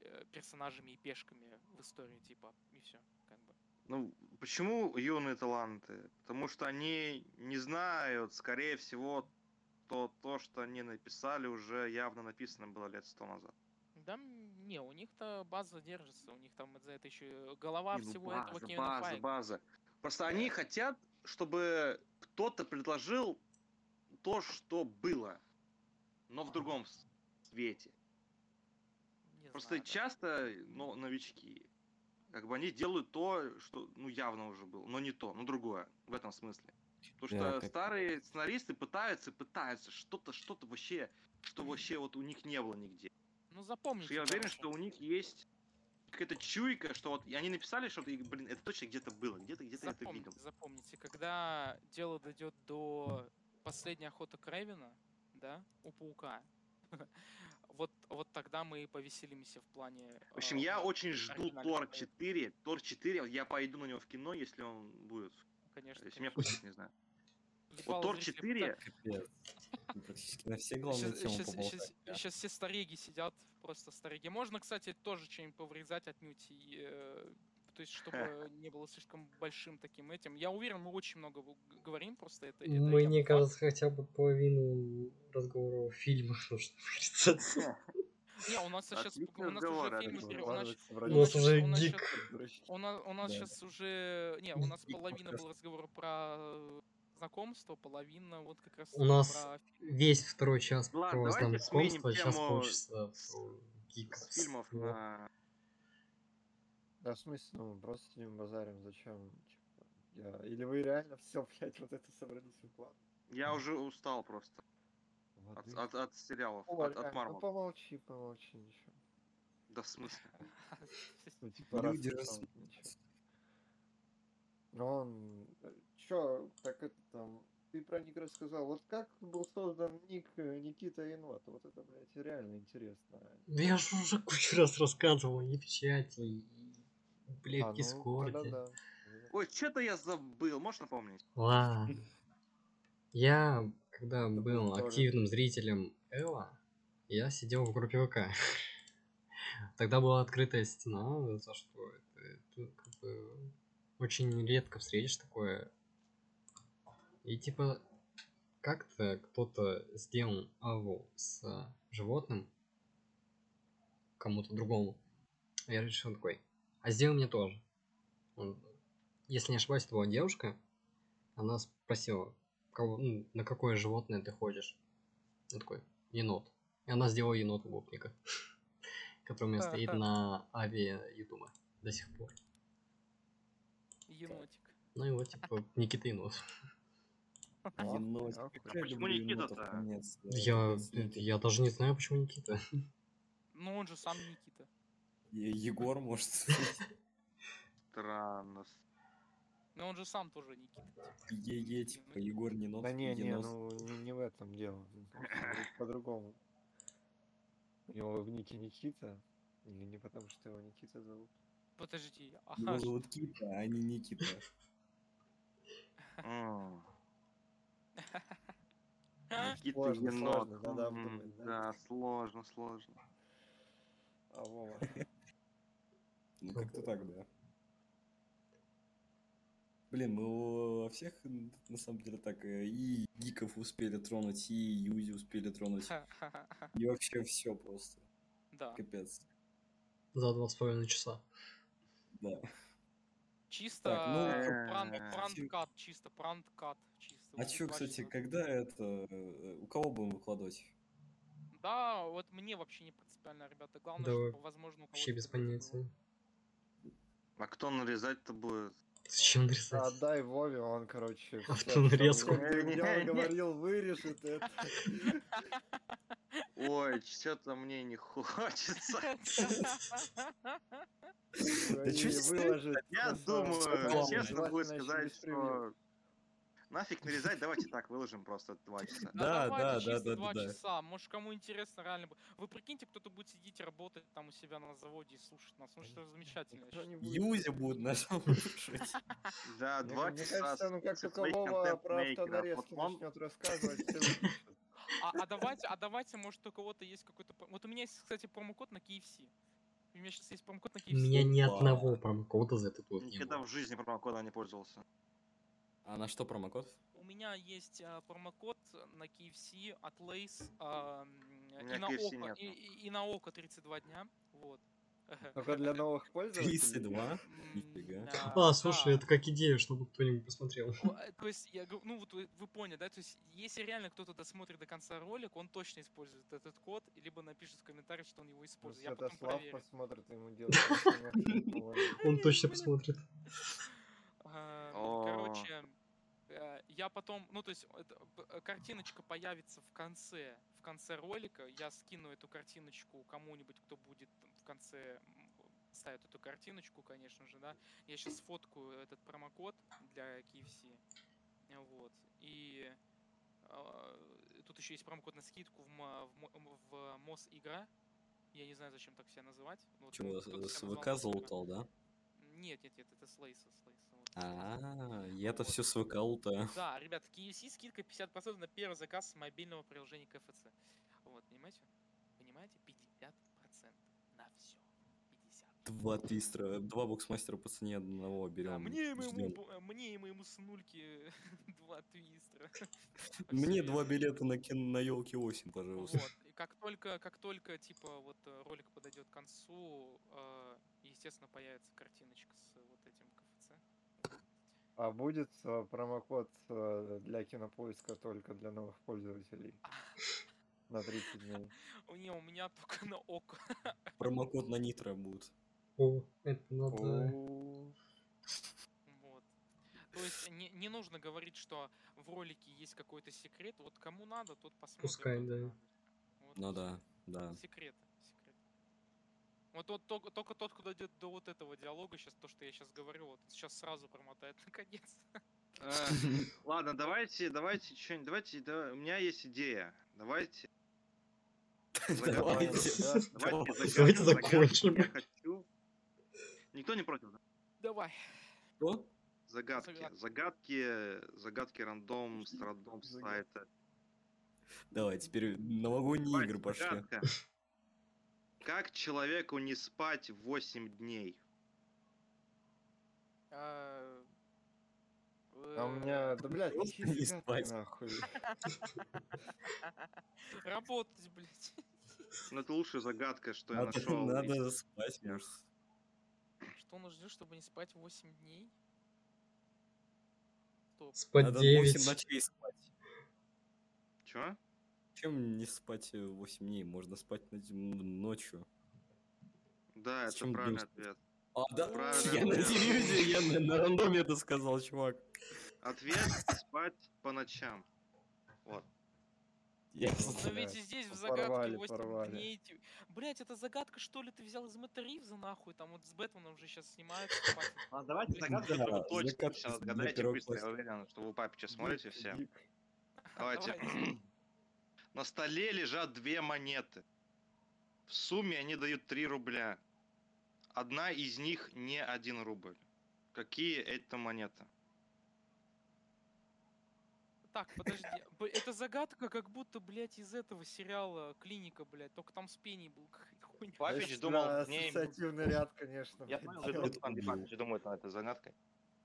э, персонажами и пешками в истории, типа, и все, как бы. ну, почему юные таланты? Потому что они не знают, скорее всего, то, то, что они написали, уже явно написано было лет сто назад. Да, не, у них-то база держится, у них там за это еще голова Не, ну, всего этого база, Кевина база, Файга. база. Просто они хотят, чтобы кто-то предложил то, что было, но в другом свете. Не Просто знаю, да. часто но, новички, как бы они делают то, что ну явно уже было, но не то, но другое в этом смысле. Потому что Да, как- старые сценаристы пытаются, пытаются что-то, что-то вообще, что вообще вот у них не было нигде. Ну запомните. что я уверен, что у них есть какая-то чуйка, что вот и они написали что-то, и, блин, это точно где-то было, где-то где-то я это видел. запомните, когда дело дойдет до последней охоты Крэвина, да, у паука, (laughs) вот, вот тогда мы и повеселимся в плане... В общем, а, я очень жду Тор проекта. 4. Тор 4, я пойду на него в кино, если он будет. Конечно, Если меня пустят, не знаю. Вот Тор зрители 4, Капец. Мы Практически на все главные темы поболтали. да. Сейчас все стареги сидят, просто стареги. Можно, кстати, тоже что-нибудь повырезать отнюдь, и, э, то есть, чтобы не было слишком большим таким этим. Я уверен, мы очень много говорим, просто это... это мне факт. кажется, хотя бы половину разговора о фильмах (laughs) нужно вырезать. (laughs) Не, у нас сейчас у нас уже фильмы пере- у нас- у уже гик. У нас, у нас Да. сейчас уже... Не, у нас половина был разговор про э, знакомство, половина вот как раз У нас про... Весь второй час Ладно, про знакомство, сейчас тему полчаса с- про гиков. с фильмов Вот. на... Да, в смысле, ну, просто сидим базарим, зачем? Типа, я... Или вы реально все, блядь, вот это собрались выкладывать? Я уже устал просто от, от, от сериалов, О, от, реально, от ну Марвел. помолчи, помолчи, ничего. Да в смысле? (laughs) (laughs) Ну, типа, раз Люди ничего. Ну, он... Чё, так это там... Ты про ник рассказал. Вот как был создан ник э, Никита Инват? Вот это, блядь, реально интересно. Да я же уже кучу раз рассказывал и в чате, и, блядь, А, в ну, Дискорде. тогда да. Ой, что-то я забыл, можешь напомнить? Ладно. Я, когда был тоже. активным зрителем Эла, я сидел в группе ВК. Тогда была открытая стена, за что это, это как бы очень редко встретишь такое. И типа как-то кто-то сделал аву с животным, кому-то другому. Я решил такой, а сделай мне тоже. Он, если не ошибаюсь, это была девушка. Она спросила, кого, ну, на какое животное ты ходишь. Я такой, енот. И она сделала енота гопника, (laughs) который у меня стоит на авиа ютуба до сих пор. Енотик. Ну и вот, типа, Никита енот. (laughs) Енот. охуенно. Как я Почему люблю Никита-то? да, Я, я даже не знаю, почему Никита. Ну, он же сам Никита. Егор, может. (laughs) Странно. Но он же сам тоже Никита. типа. Е-е, типа, Егор не нот. Да не, не, ну не, в этом дело. По-другому. У него в нике Никита. Или не потому, что его Никита зовут. Подожди, Его ага. зовут Кита, а не Никита. Никита Сложно, енот. сложно, да. Да, сложно, сложно. А Вова. (laughs) Ну, как-то так, да. Блин, мы во всех, на самом деле, так э, и гиков успели тронуть, и Юзи успели тронуть. (laughs) И вообще все просто. Да. Капец. За два с половиной часа. Да. Чисто Так, ну, э, э, пранкат, чисто пранкат. Чисто. А чё, кстати, когда это... э, У кого будем выкладывать? Да, вот мне вообще не принципиально, ребята. Главное, Да, чтобы, возможно, у Вообще кого-то без это было. понятия. А кто нарезать-то будет? Зачем Да, нарезать? Отдай Вове, он, короче, А всё, потом что нарезку. мне- где он говорил, вырежет это. (laughs) Ой, что-то мне не хочется. здесь выложит Я думаю, честно будет сказать, без что нафиг нарезать, давайте так, выложим просто два (laughs) часа. Да, Да, да, да, да, два да. часа. Может, кому интересно реально. Вы прикиньте, кто-то будет сидеть и работать там у себя на заводе и слушать нас. Ну что замечательно. Юзи будет на самом (laughs) слушать. Мне, два мне часа кажется, ну как своих Вова про автонарезки начнет рассказывать. А, а давайте, а давайте, может, у кого-то есть какой-то... Вот у меня есть, кстати, промокод на KFC. У меня сейчас есть промокод на У KFC. меня ни одного промокода за этот год не Никогда было. в жизни промокода не пользовался. А на что промокод? У меня есть а, промокод на KFC от Lays а, меня и на KFC Око, и, и- и на Око 32 дня. Вот. (laughs) Только для новых пользователей. 32? М, Нифига. да, А, слушай, да. это как идея, чтобы кто-нибудь посмотрел. Э, То есть, я говорю, ну вот вы, вы поняли, да? То есть, если реально кто-то досмотрит до конца ролик, он точно использует этот код, либо напишет в комментариях, что он его использует. Я потом Святослав проверю. посмотрит, ему делать. (laughs) Он (laughs) точно посмотрит. Короче, э, я потом, ну то есть это, э, картиночка появится в конце, в конце ролика. Я скину эту картиночку кому-нибудь, кто будет в конце ставит эту картиночку, конечно же, да. Я сейчас сфоткаю этот промокод для KFC. э, Вот. И а, тут еще есть промокод на скидку в, в, в МОС игра. Я не знаю, зачем так себя называть. но вот, Чего, с ВК залутал, да? Нет, нет, нет, это слейса, слейса. А, я-то все с ВК лутаю. Да, ребят, KFC скидка 50% на первый заказ с мобильного приложения КФЦ. Вот, понимаете? Понимаете? 50% на все. 50. Два твистера, два боксмастера по цене одного Да, берем. (laughs) (laughs) мне, и моему, мне и моему сынульке два твистера. Мне два билета на, кин... на елки осень, пожалуйста. Вот. И как только, как только, типа, вот э, ролик подойдет к концу, э, естественно, появится картиночка с вот этим. А будет э, промокод э, для кинопоиска только для новых пользователей на 30 дней. У не, у меня только на око. (laughs) Промокод на нитро будет. О, это надо... Вот. То есть не, не нужно говорить, что в ролике есть какой-то секрет. Вот кому надо, тот посмотрит. Пускай, да. надо. Вот Ну да, да. Секрет. Вот тот, только, только тот, кто дойдет до вот этого диалога, сейчас то, что я сейчас говорю, вот сейчас сразу промотает (laughs) наконец. Э, Ладно, давайте, давайте что-нибудь, давайте, да, у меня есть идея. Давайте. Давайте. закончим. Никто не против, да? Давай. Что? Загадки. Загадки. Загадки, рандом, с рандом сайта. Давай, теперь новогодние игры пошли. загадка. Как человеку не спать 8 дней? А, А у меня, да блядь, не спать. нахуй. (laughs) Работать, блядь. Ну, это лучшая загадка, что я нашел. надо спать, может. Что нужно чтобы не спать 8 дней? Стоп. Спать Надо 9. 8 ночей спать. Чё? Чем не спать 8 дней? Можно спать ночь- ночью. Да, это Зачем правильный днём ответ. А, да? Правильно, Я на ответ. телевизоре, я на, на рандоме это сказал, чувак. Ответ спать по ночам. Вот. Ясно. Но ведь и здесь в загадке Порвали, 8 порвали. дней. ти- Блять, это загадка, что ли, ты взял из Мэтта Ривза, нахуй? Там вот с Бэтменом уже сейчас снимают. хватит. А давайте загадки, Да, точно сейчас первого быстро. Я уверен, что вы папича смотрите все. Давайте. На столе лежат две монеты. В сумме они дают 3 рубля. Одна из них не 1 рубль. Какие это монеты? Так, подожди. (laughs) Это загадка, как будто, блядь, из этого сериала Клиника, блядь. Только там с пеней был хуйня. Папич думал, да, в ней... ассоциативный ряд, конечно. Я понял, что Папич думает над этой загадкой.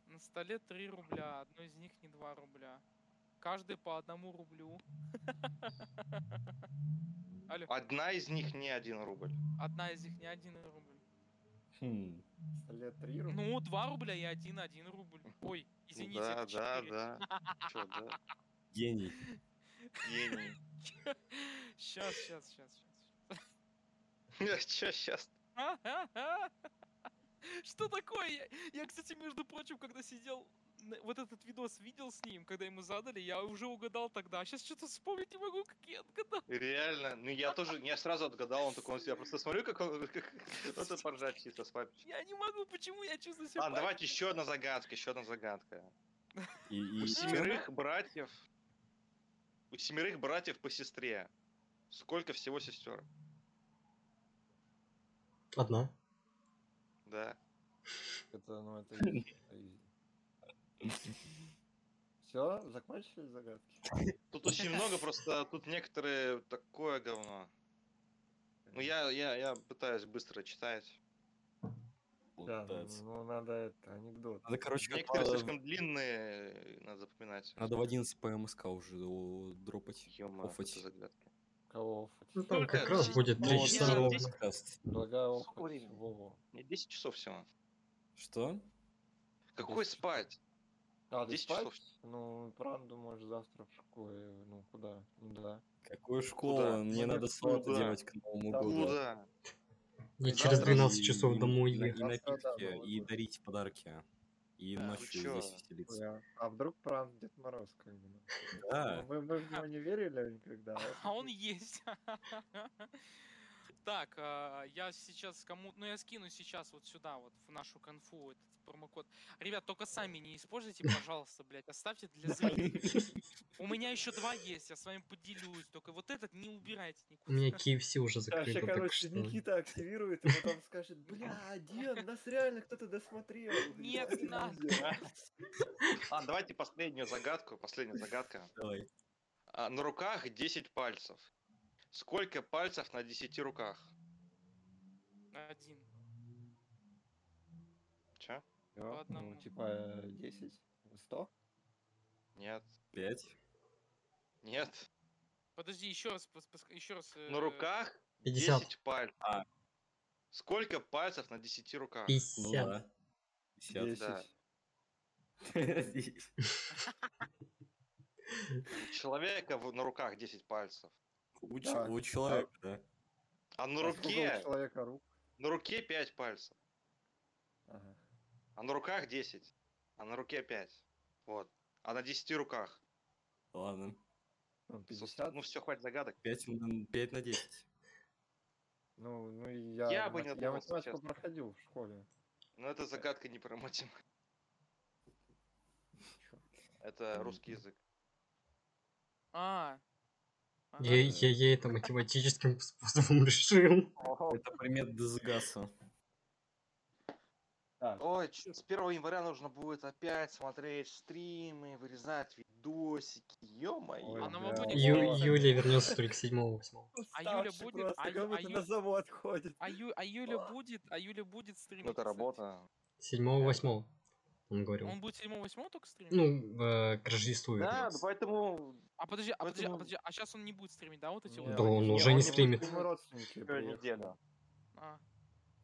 На столе 3 рубля, одно из них не 2 рубля. Каждый по одному рублю. (laughs) Алло, Одна из них не 1 рубль. одна из них не 1 рубль. Хм. Столе три рубля. Ну, 2 рубля и 1, 1 рубль. Ой, извините, да, это да, 4. да. (laughs) Чё, да? Гений. Гений. Сейчас, сейчас, сейчас, Чё сейчас? сейчас. (laughs) Что такое? Я, кстати, между прочим, когда сидел, вот этот видос видел с ним, когда ему задали, я уже угадал тогда. Сейчас что-то вспомнить не могу, как я отгадал. Реально. Ну я тоже, я сразу отгадал, он такой, он себя просто смотрю, как он, (laughs) как, это поржать чисто с папич. Я не могу, почему я чувствую себя... А, давайте еще одна загадка, еще одна загадка. И, и У семерых братьев, у семерых братьев по сестре. Сколько всего сестер? Одна. Да. Это, ну, это (laughs) Все, закончили загадки? Тут очень много, просто тут некоторые такое говно. Ну я, я, я пытаюсь быстро читать. Да, ну, Пытается. ну надо это, анекдот. Надо, короче, Некоторые надо- слишком длинные, надо запоминать. Надо в 11 по МСК уже о, дропать. Ё-моё, офать. это загадки. Кого офать? Ну там Сколько? как раз будет Ну, 3 вот часа ровно. здесь- Подкаст. Сколько офать. времени? Мне 10 часов всего. Что? Какой спать? А, ты 10 спать? часов. Ну, правда, можешь завтра в школе. Ну, куда? Ну да. Какую школу? Куда? Мне Ну, надо салаты делать к Новому Там году. Куда? Завтра через 12 И- часов и- домой и, ехал. И да, напитки, и дарить подарки. И Да, вы ночью чё? здесь веселиться. А вдруг пранк Дед Мороз как бы? ну? Да. Мы, мы в него не верили никогда. (laughs) А он есть. (laughs) Так, а, я сейчас кому... Ну, я скину сейчас вот сюда, вот в нашу конфу этот промокод. Ребят, только сами не используйте, пожалуйста, блядь. Оставьте для зрителей. У меня еще два есть, я с вами поделюсь. Только вот этот не убирайте У никуда. меня KFC уже Сейчас, закрыто, так короче. Никита активирует, и потом скажет, бля, Ден, нас реально кто-то досмотрел. Нет, не надо. видео». А, давайте последнюю загадку. Последняя загадка. Давай. А, на руках 10 пальцев. Сколько пальцев на 10 руках? Один. По одному. Ну, типа, э, 10? 100? Нет. Пять. Нет. Подожди, еще раз, пос- пос- еще раз. На э, руках 50. 10 пальцев. А. Сколько пальцев на 10 руках? 50. Ну да. Пятьдесят. 10. да. У (laughs) человека в- на руках 10 пальцев. У, Да. у человека, да. А на А сколько у руке, человека рук? на руке 5 пальцев. Ага. А на руках 10. А на руке 5. Вот. А на 10 руках. Ладно. Ну, Собственно, 50? Ну все, хватит загадок. Пять, на- пять на десять. Ну, ну и я, Я бы не я додумался, математику честно. проходил в школе. Но это загадка не про математику. Чё? Это русский язык. А. Ага. Я, я, я это математическим способом (laughs) решил. Это примет Дезгаса. Так, Ой, чё, с 1 января нужно будет опять смотреть стримы, вырезать видосики. Ё-моё. А на бля. новогодних Ю, Юля вернется только 7-8. А Юля уставший будет? Просто, А Ю- как а будто Ю- на завод ходит. А, Ю- а Юля будет, а Юля будет стримить. Ну это кстати. работа. 7-8. он говорил. Он будет 7-8 только стримить? Ну, э, к Рождеству Да, вернется. поэтому а подожди, а подожди, а поэтому- подожди, а сейчас он не будет стримить, да, вот эти вот? Да он уже не стримит. Родственники неделю. А,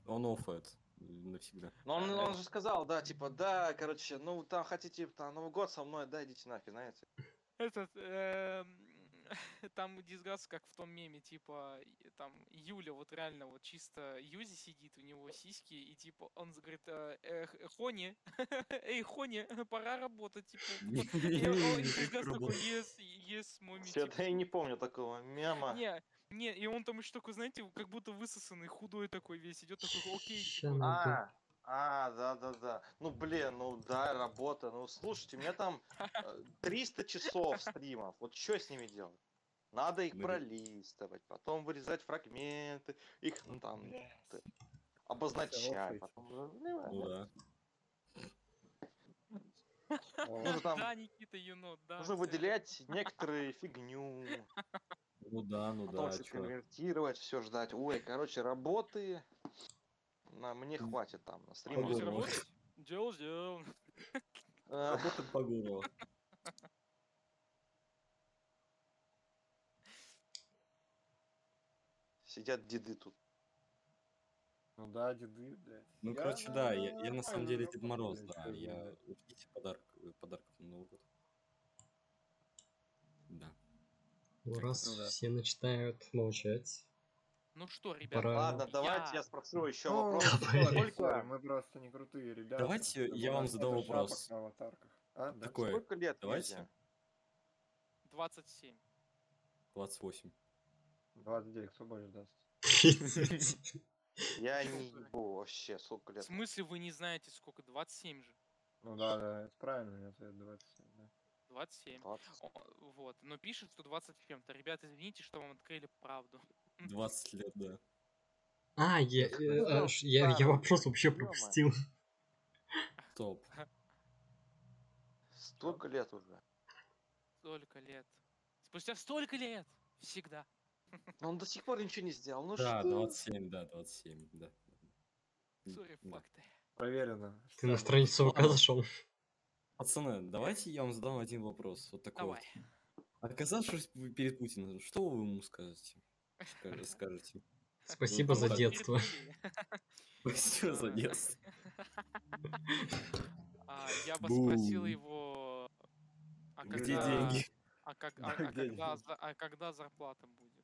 Он оффает навсегда. Но он, он же сказал, да, типа, да, короче, ну там хотите там Новый год со мной, да, идите нафиг, знаете. Этот, эм, (laughs) там дисгас, как в том меме, типа, там Юля вот реально вот чисто Юзи сидит, у него сиськи, и типа он говорит, э, «Эх, Хони, (laughs) эй, Хони, (laughs) пора работать, типа. И Дисгас такой, yes, yes, типа. я не помню такого мема. Не, не, и он там еще такой, знаете, как будто высосанный, худой такой весь идет, такой, окей, типа. А, а, да, да, да. Ну, блин, ну да, работа. Ну, слушайте, у меня там э, 300 часов стримов. Вот что с ними делать? Надо их Ну, пролистывать, потом вырезать фрагменты, их ну, там обозначать. Потом, ну, Ну да. Нужно там- да, Никита Енот, да. Нужно выделять некоторые фигню, Ну да, ну потом да, все чё. конвертировать, все ждать. Ой, короче, работы на мне хватит там на работать? Делал, сделал. Э, Работа по горло. Сидят деды тут. Ну да, деды, блядь. Ну, Я короче, да, я, я на самом деле Дед Мороз, да. Я ждите подарок, э, подарков на Новый год. Да. Ну, раз Ну да. все начинают молчать. Ну что, ребят, Пора. Ладно, давайте я спрошу еще Ну, вопрос. Сколько, мы просто не крутые ребята. Давайте я вам задам вопрос. А, да? Такое, сколько лет давайте. Везе? 27. 28. 29, кто больше даст? Я не ебу вообще, сколько В лет. смысле вы не знаете сколько? 27 же. Ну да, да, это правильный ответ, 27, да. 27. 20. О, Вот, но пишет, что 20 с чем-то. Ребята, извините, что вам открыли правду. (laughs) 20 лет, да. А, я, э, а, ш- я, я старый. вопрос вообще пропустил. Топ. Столько лет уже. Столько лет. Спустя столько лет! Всегда. (laughs) Но он до сих пор ничего не сделал. Ну Да, что? 27, да, 27, да. Сори, да. факты. Проверено. Ты на страницу ВК зашел. Пацаны, давайте я вам задам один вопрос. Вот такой Давай. вот. Оказавшись перед Путиным, что вы ему скажете? (laughs) Скажете. Спасибо Ну, за детство. (laughs) Спасибо за детство. (laughs) А, я бы спросил его... А Где когда- деньги? А, а, когда, зарплата будет?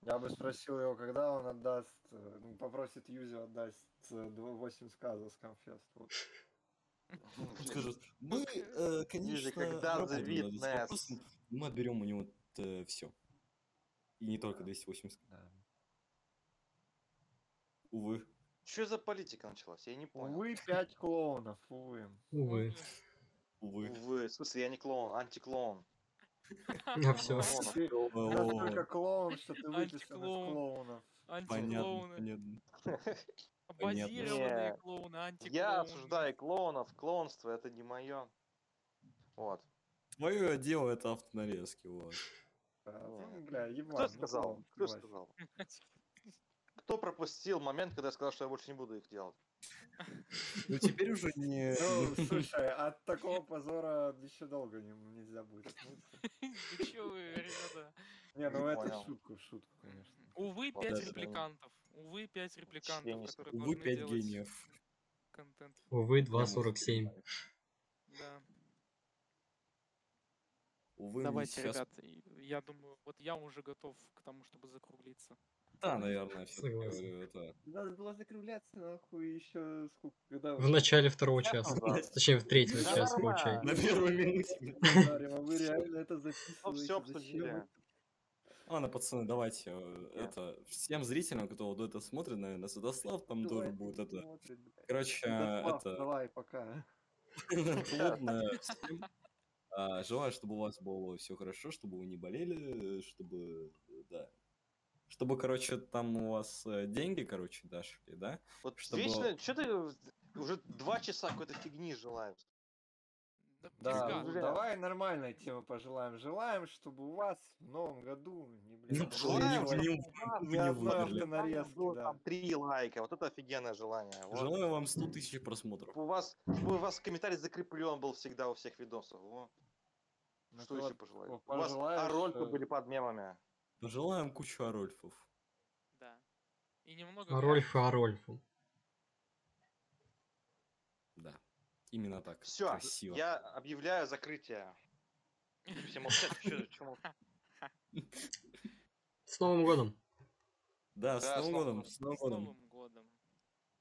Я бы спросил его, когда он отдаст, э, ну, попросит Юзи отдать э, дв- 8 сказов с конфест. Вот. Он скажет, мы, э, конечно, когда работаем завид над этим Несс. вопросом, мы отберем у него все. И не только 280. Да. Увы. Что за политика началась? Я не понял. Увы, 5 клоунов, увы. Увы. Увы. Увы, в смысле, я не клоун, антиклоун. (laughs) А все. Клоунов. Ты О, настолько клоун, что ты выписан из клоунов. Понятно, Антиклоуны. понятно. (laughs) Базированные Не, клоуны, антиклоуны. Я осуждаю клоунов, клоунство это не мое. Вот. Твое дело это автонарезки, вот. Ну, бля, ебать. Кто ну, сказал? Кто сказал? Кто пропустил момент, когда я сказал, что я больше не буду их делать? Ну теперь уже не... Ну, слушай, от такого позора еще долго не- нельзя будет (laughs) чё вы, ребята? Не, ну это шутку, в шутку, конечно. Увы, пять репликантов. Увы, пять репликантов, не которые Увы, должны 5 делать гениев. контент. Увы, 2.47. Да. Увы, Давайте, сейчас... ребят, я думаю, вот я уже готов к тому, чтобы закруглиться. Да, наверное, все это... Надо было закругляться, нахуй, еще сколько, когда В начале второго часа. Точнее, в часа нормально. получается. На первой минуте. а вы реально это Ну, записываете? все Зачем обсудили. Ладно, пацаны, давайте, э, это, всем зрителям, кто вот это смотрит, наверное, Святослав там тоже Давай, будет это... смотрит. Короче, Святослав, это... Давай, пока. (laughs) плотно (laughs) всем. А, Желаю, чтобы у вас было все хорошо, чтобы вы не болели, чтобы, да, чтобы, короче, там у вас э, деньги, короче, дошли, да? Вот Чтобы- вечно, что ты уже два часа какой-то фигни желаешь? Да, ну, давай нормальной темы пожелаем. Желаем, чтобы у вас в новом году не, блин, Ну, было желаем, не- не вложили. автонарезки, Было да. там три лайка. Вот это офигенное желание. Вот. Желаю вам 100 тысяч просмотров. У вас, чтобы у вас комментарий закреплен был всегда у всех видосов. Во. Ну, Что еще вот пожелать? по- У вас Арольфы э, были под мемами. Желаем кучу Арольфов. Да. И немного... Рольф и Арольфу. Да. Именно так. Все, Красиво. я объявляю закрытие. Все молчат, молчат? С Новым годом! Да, с Новым годом. С С Новым годом. Новым годом.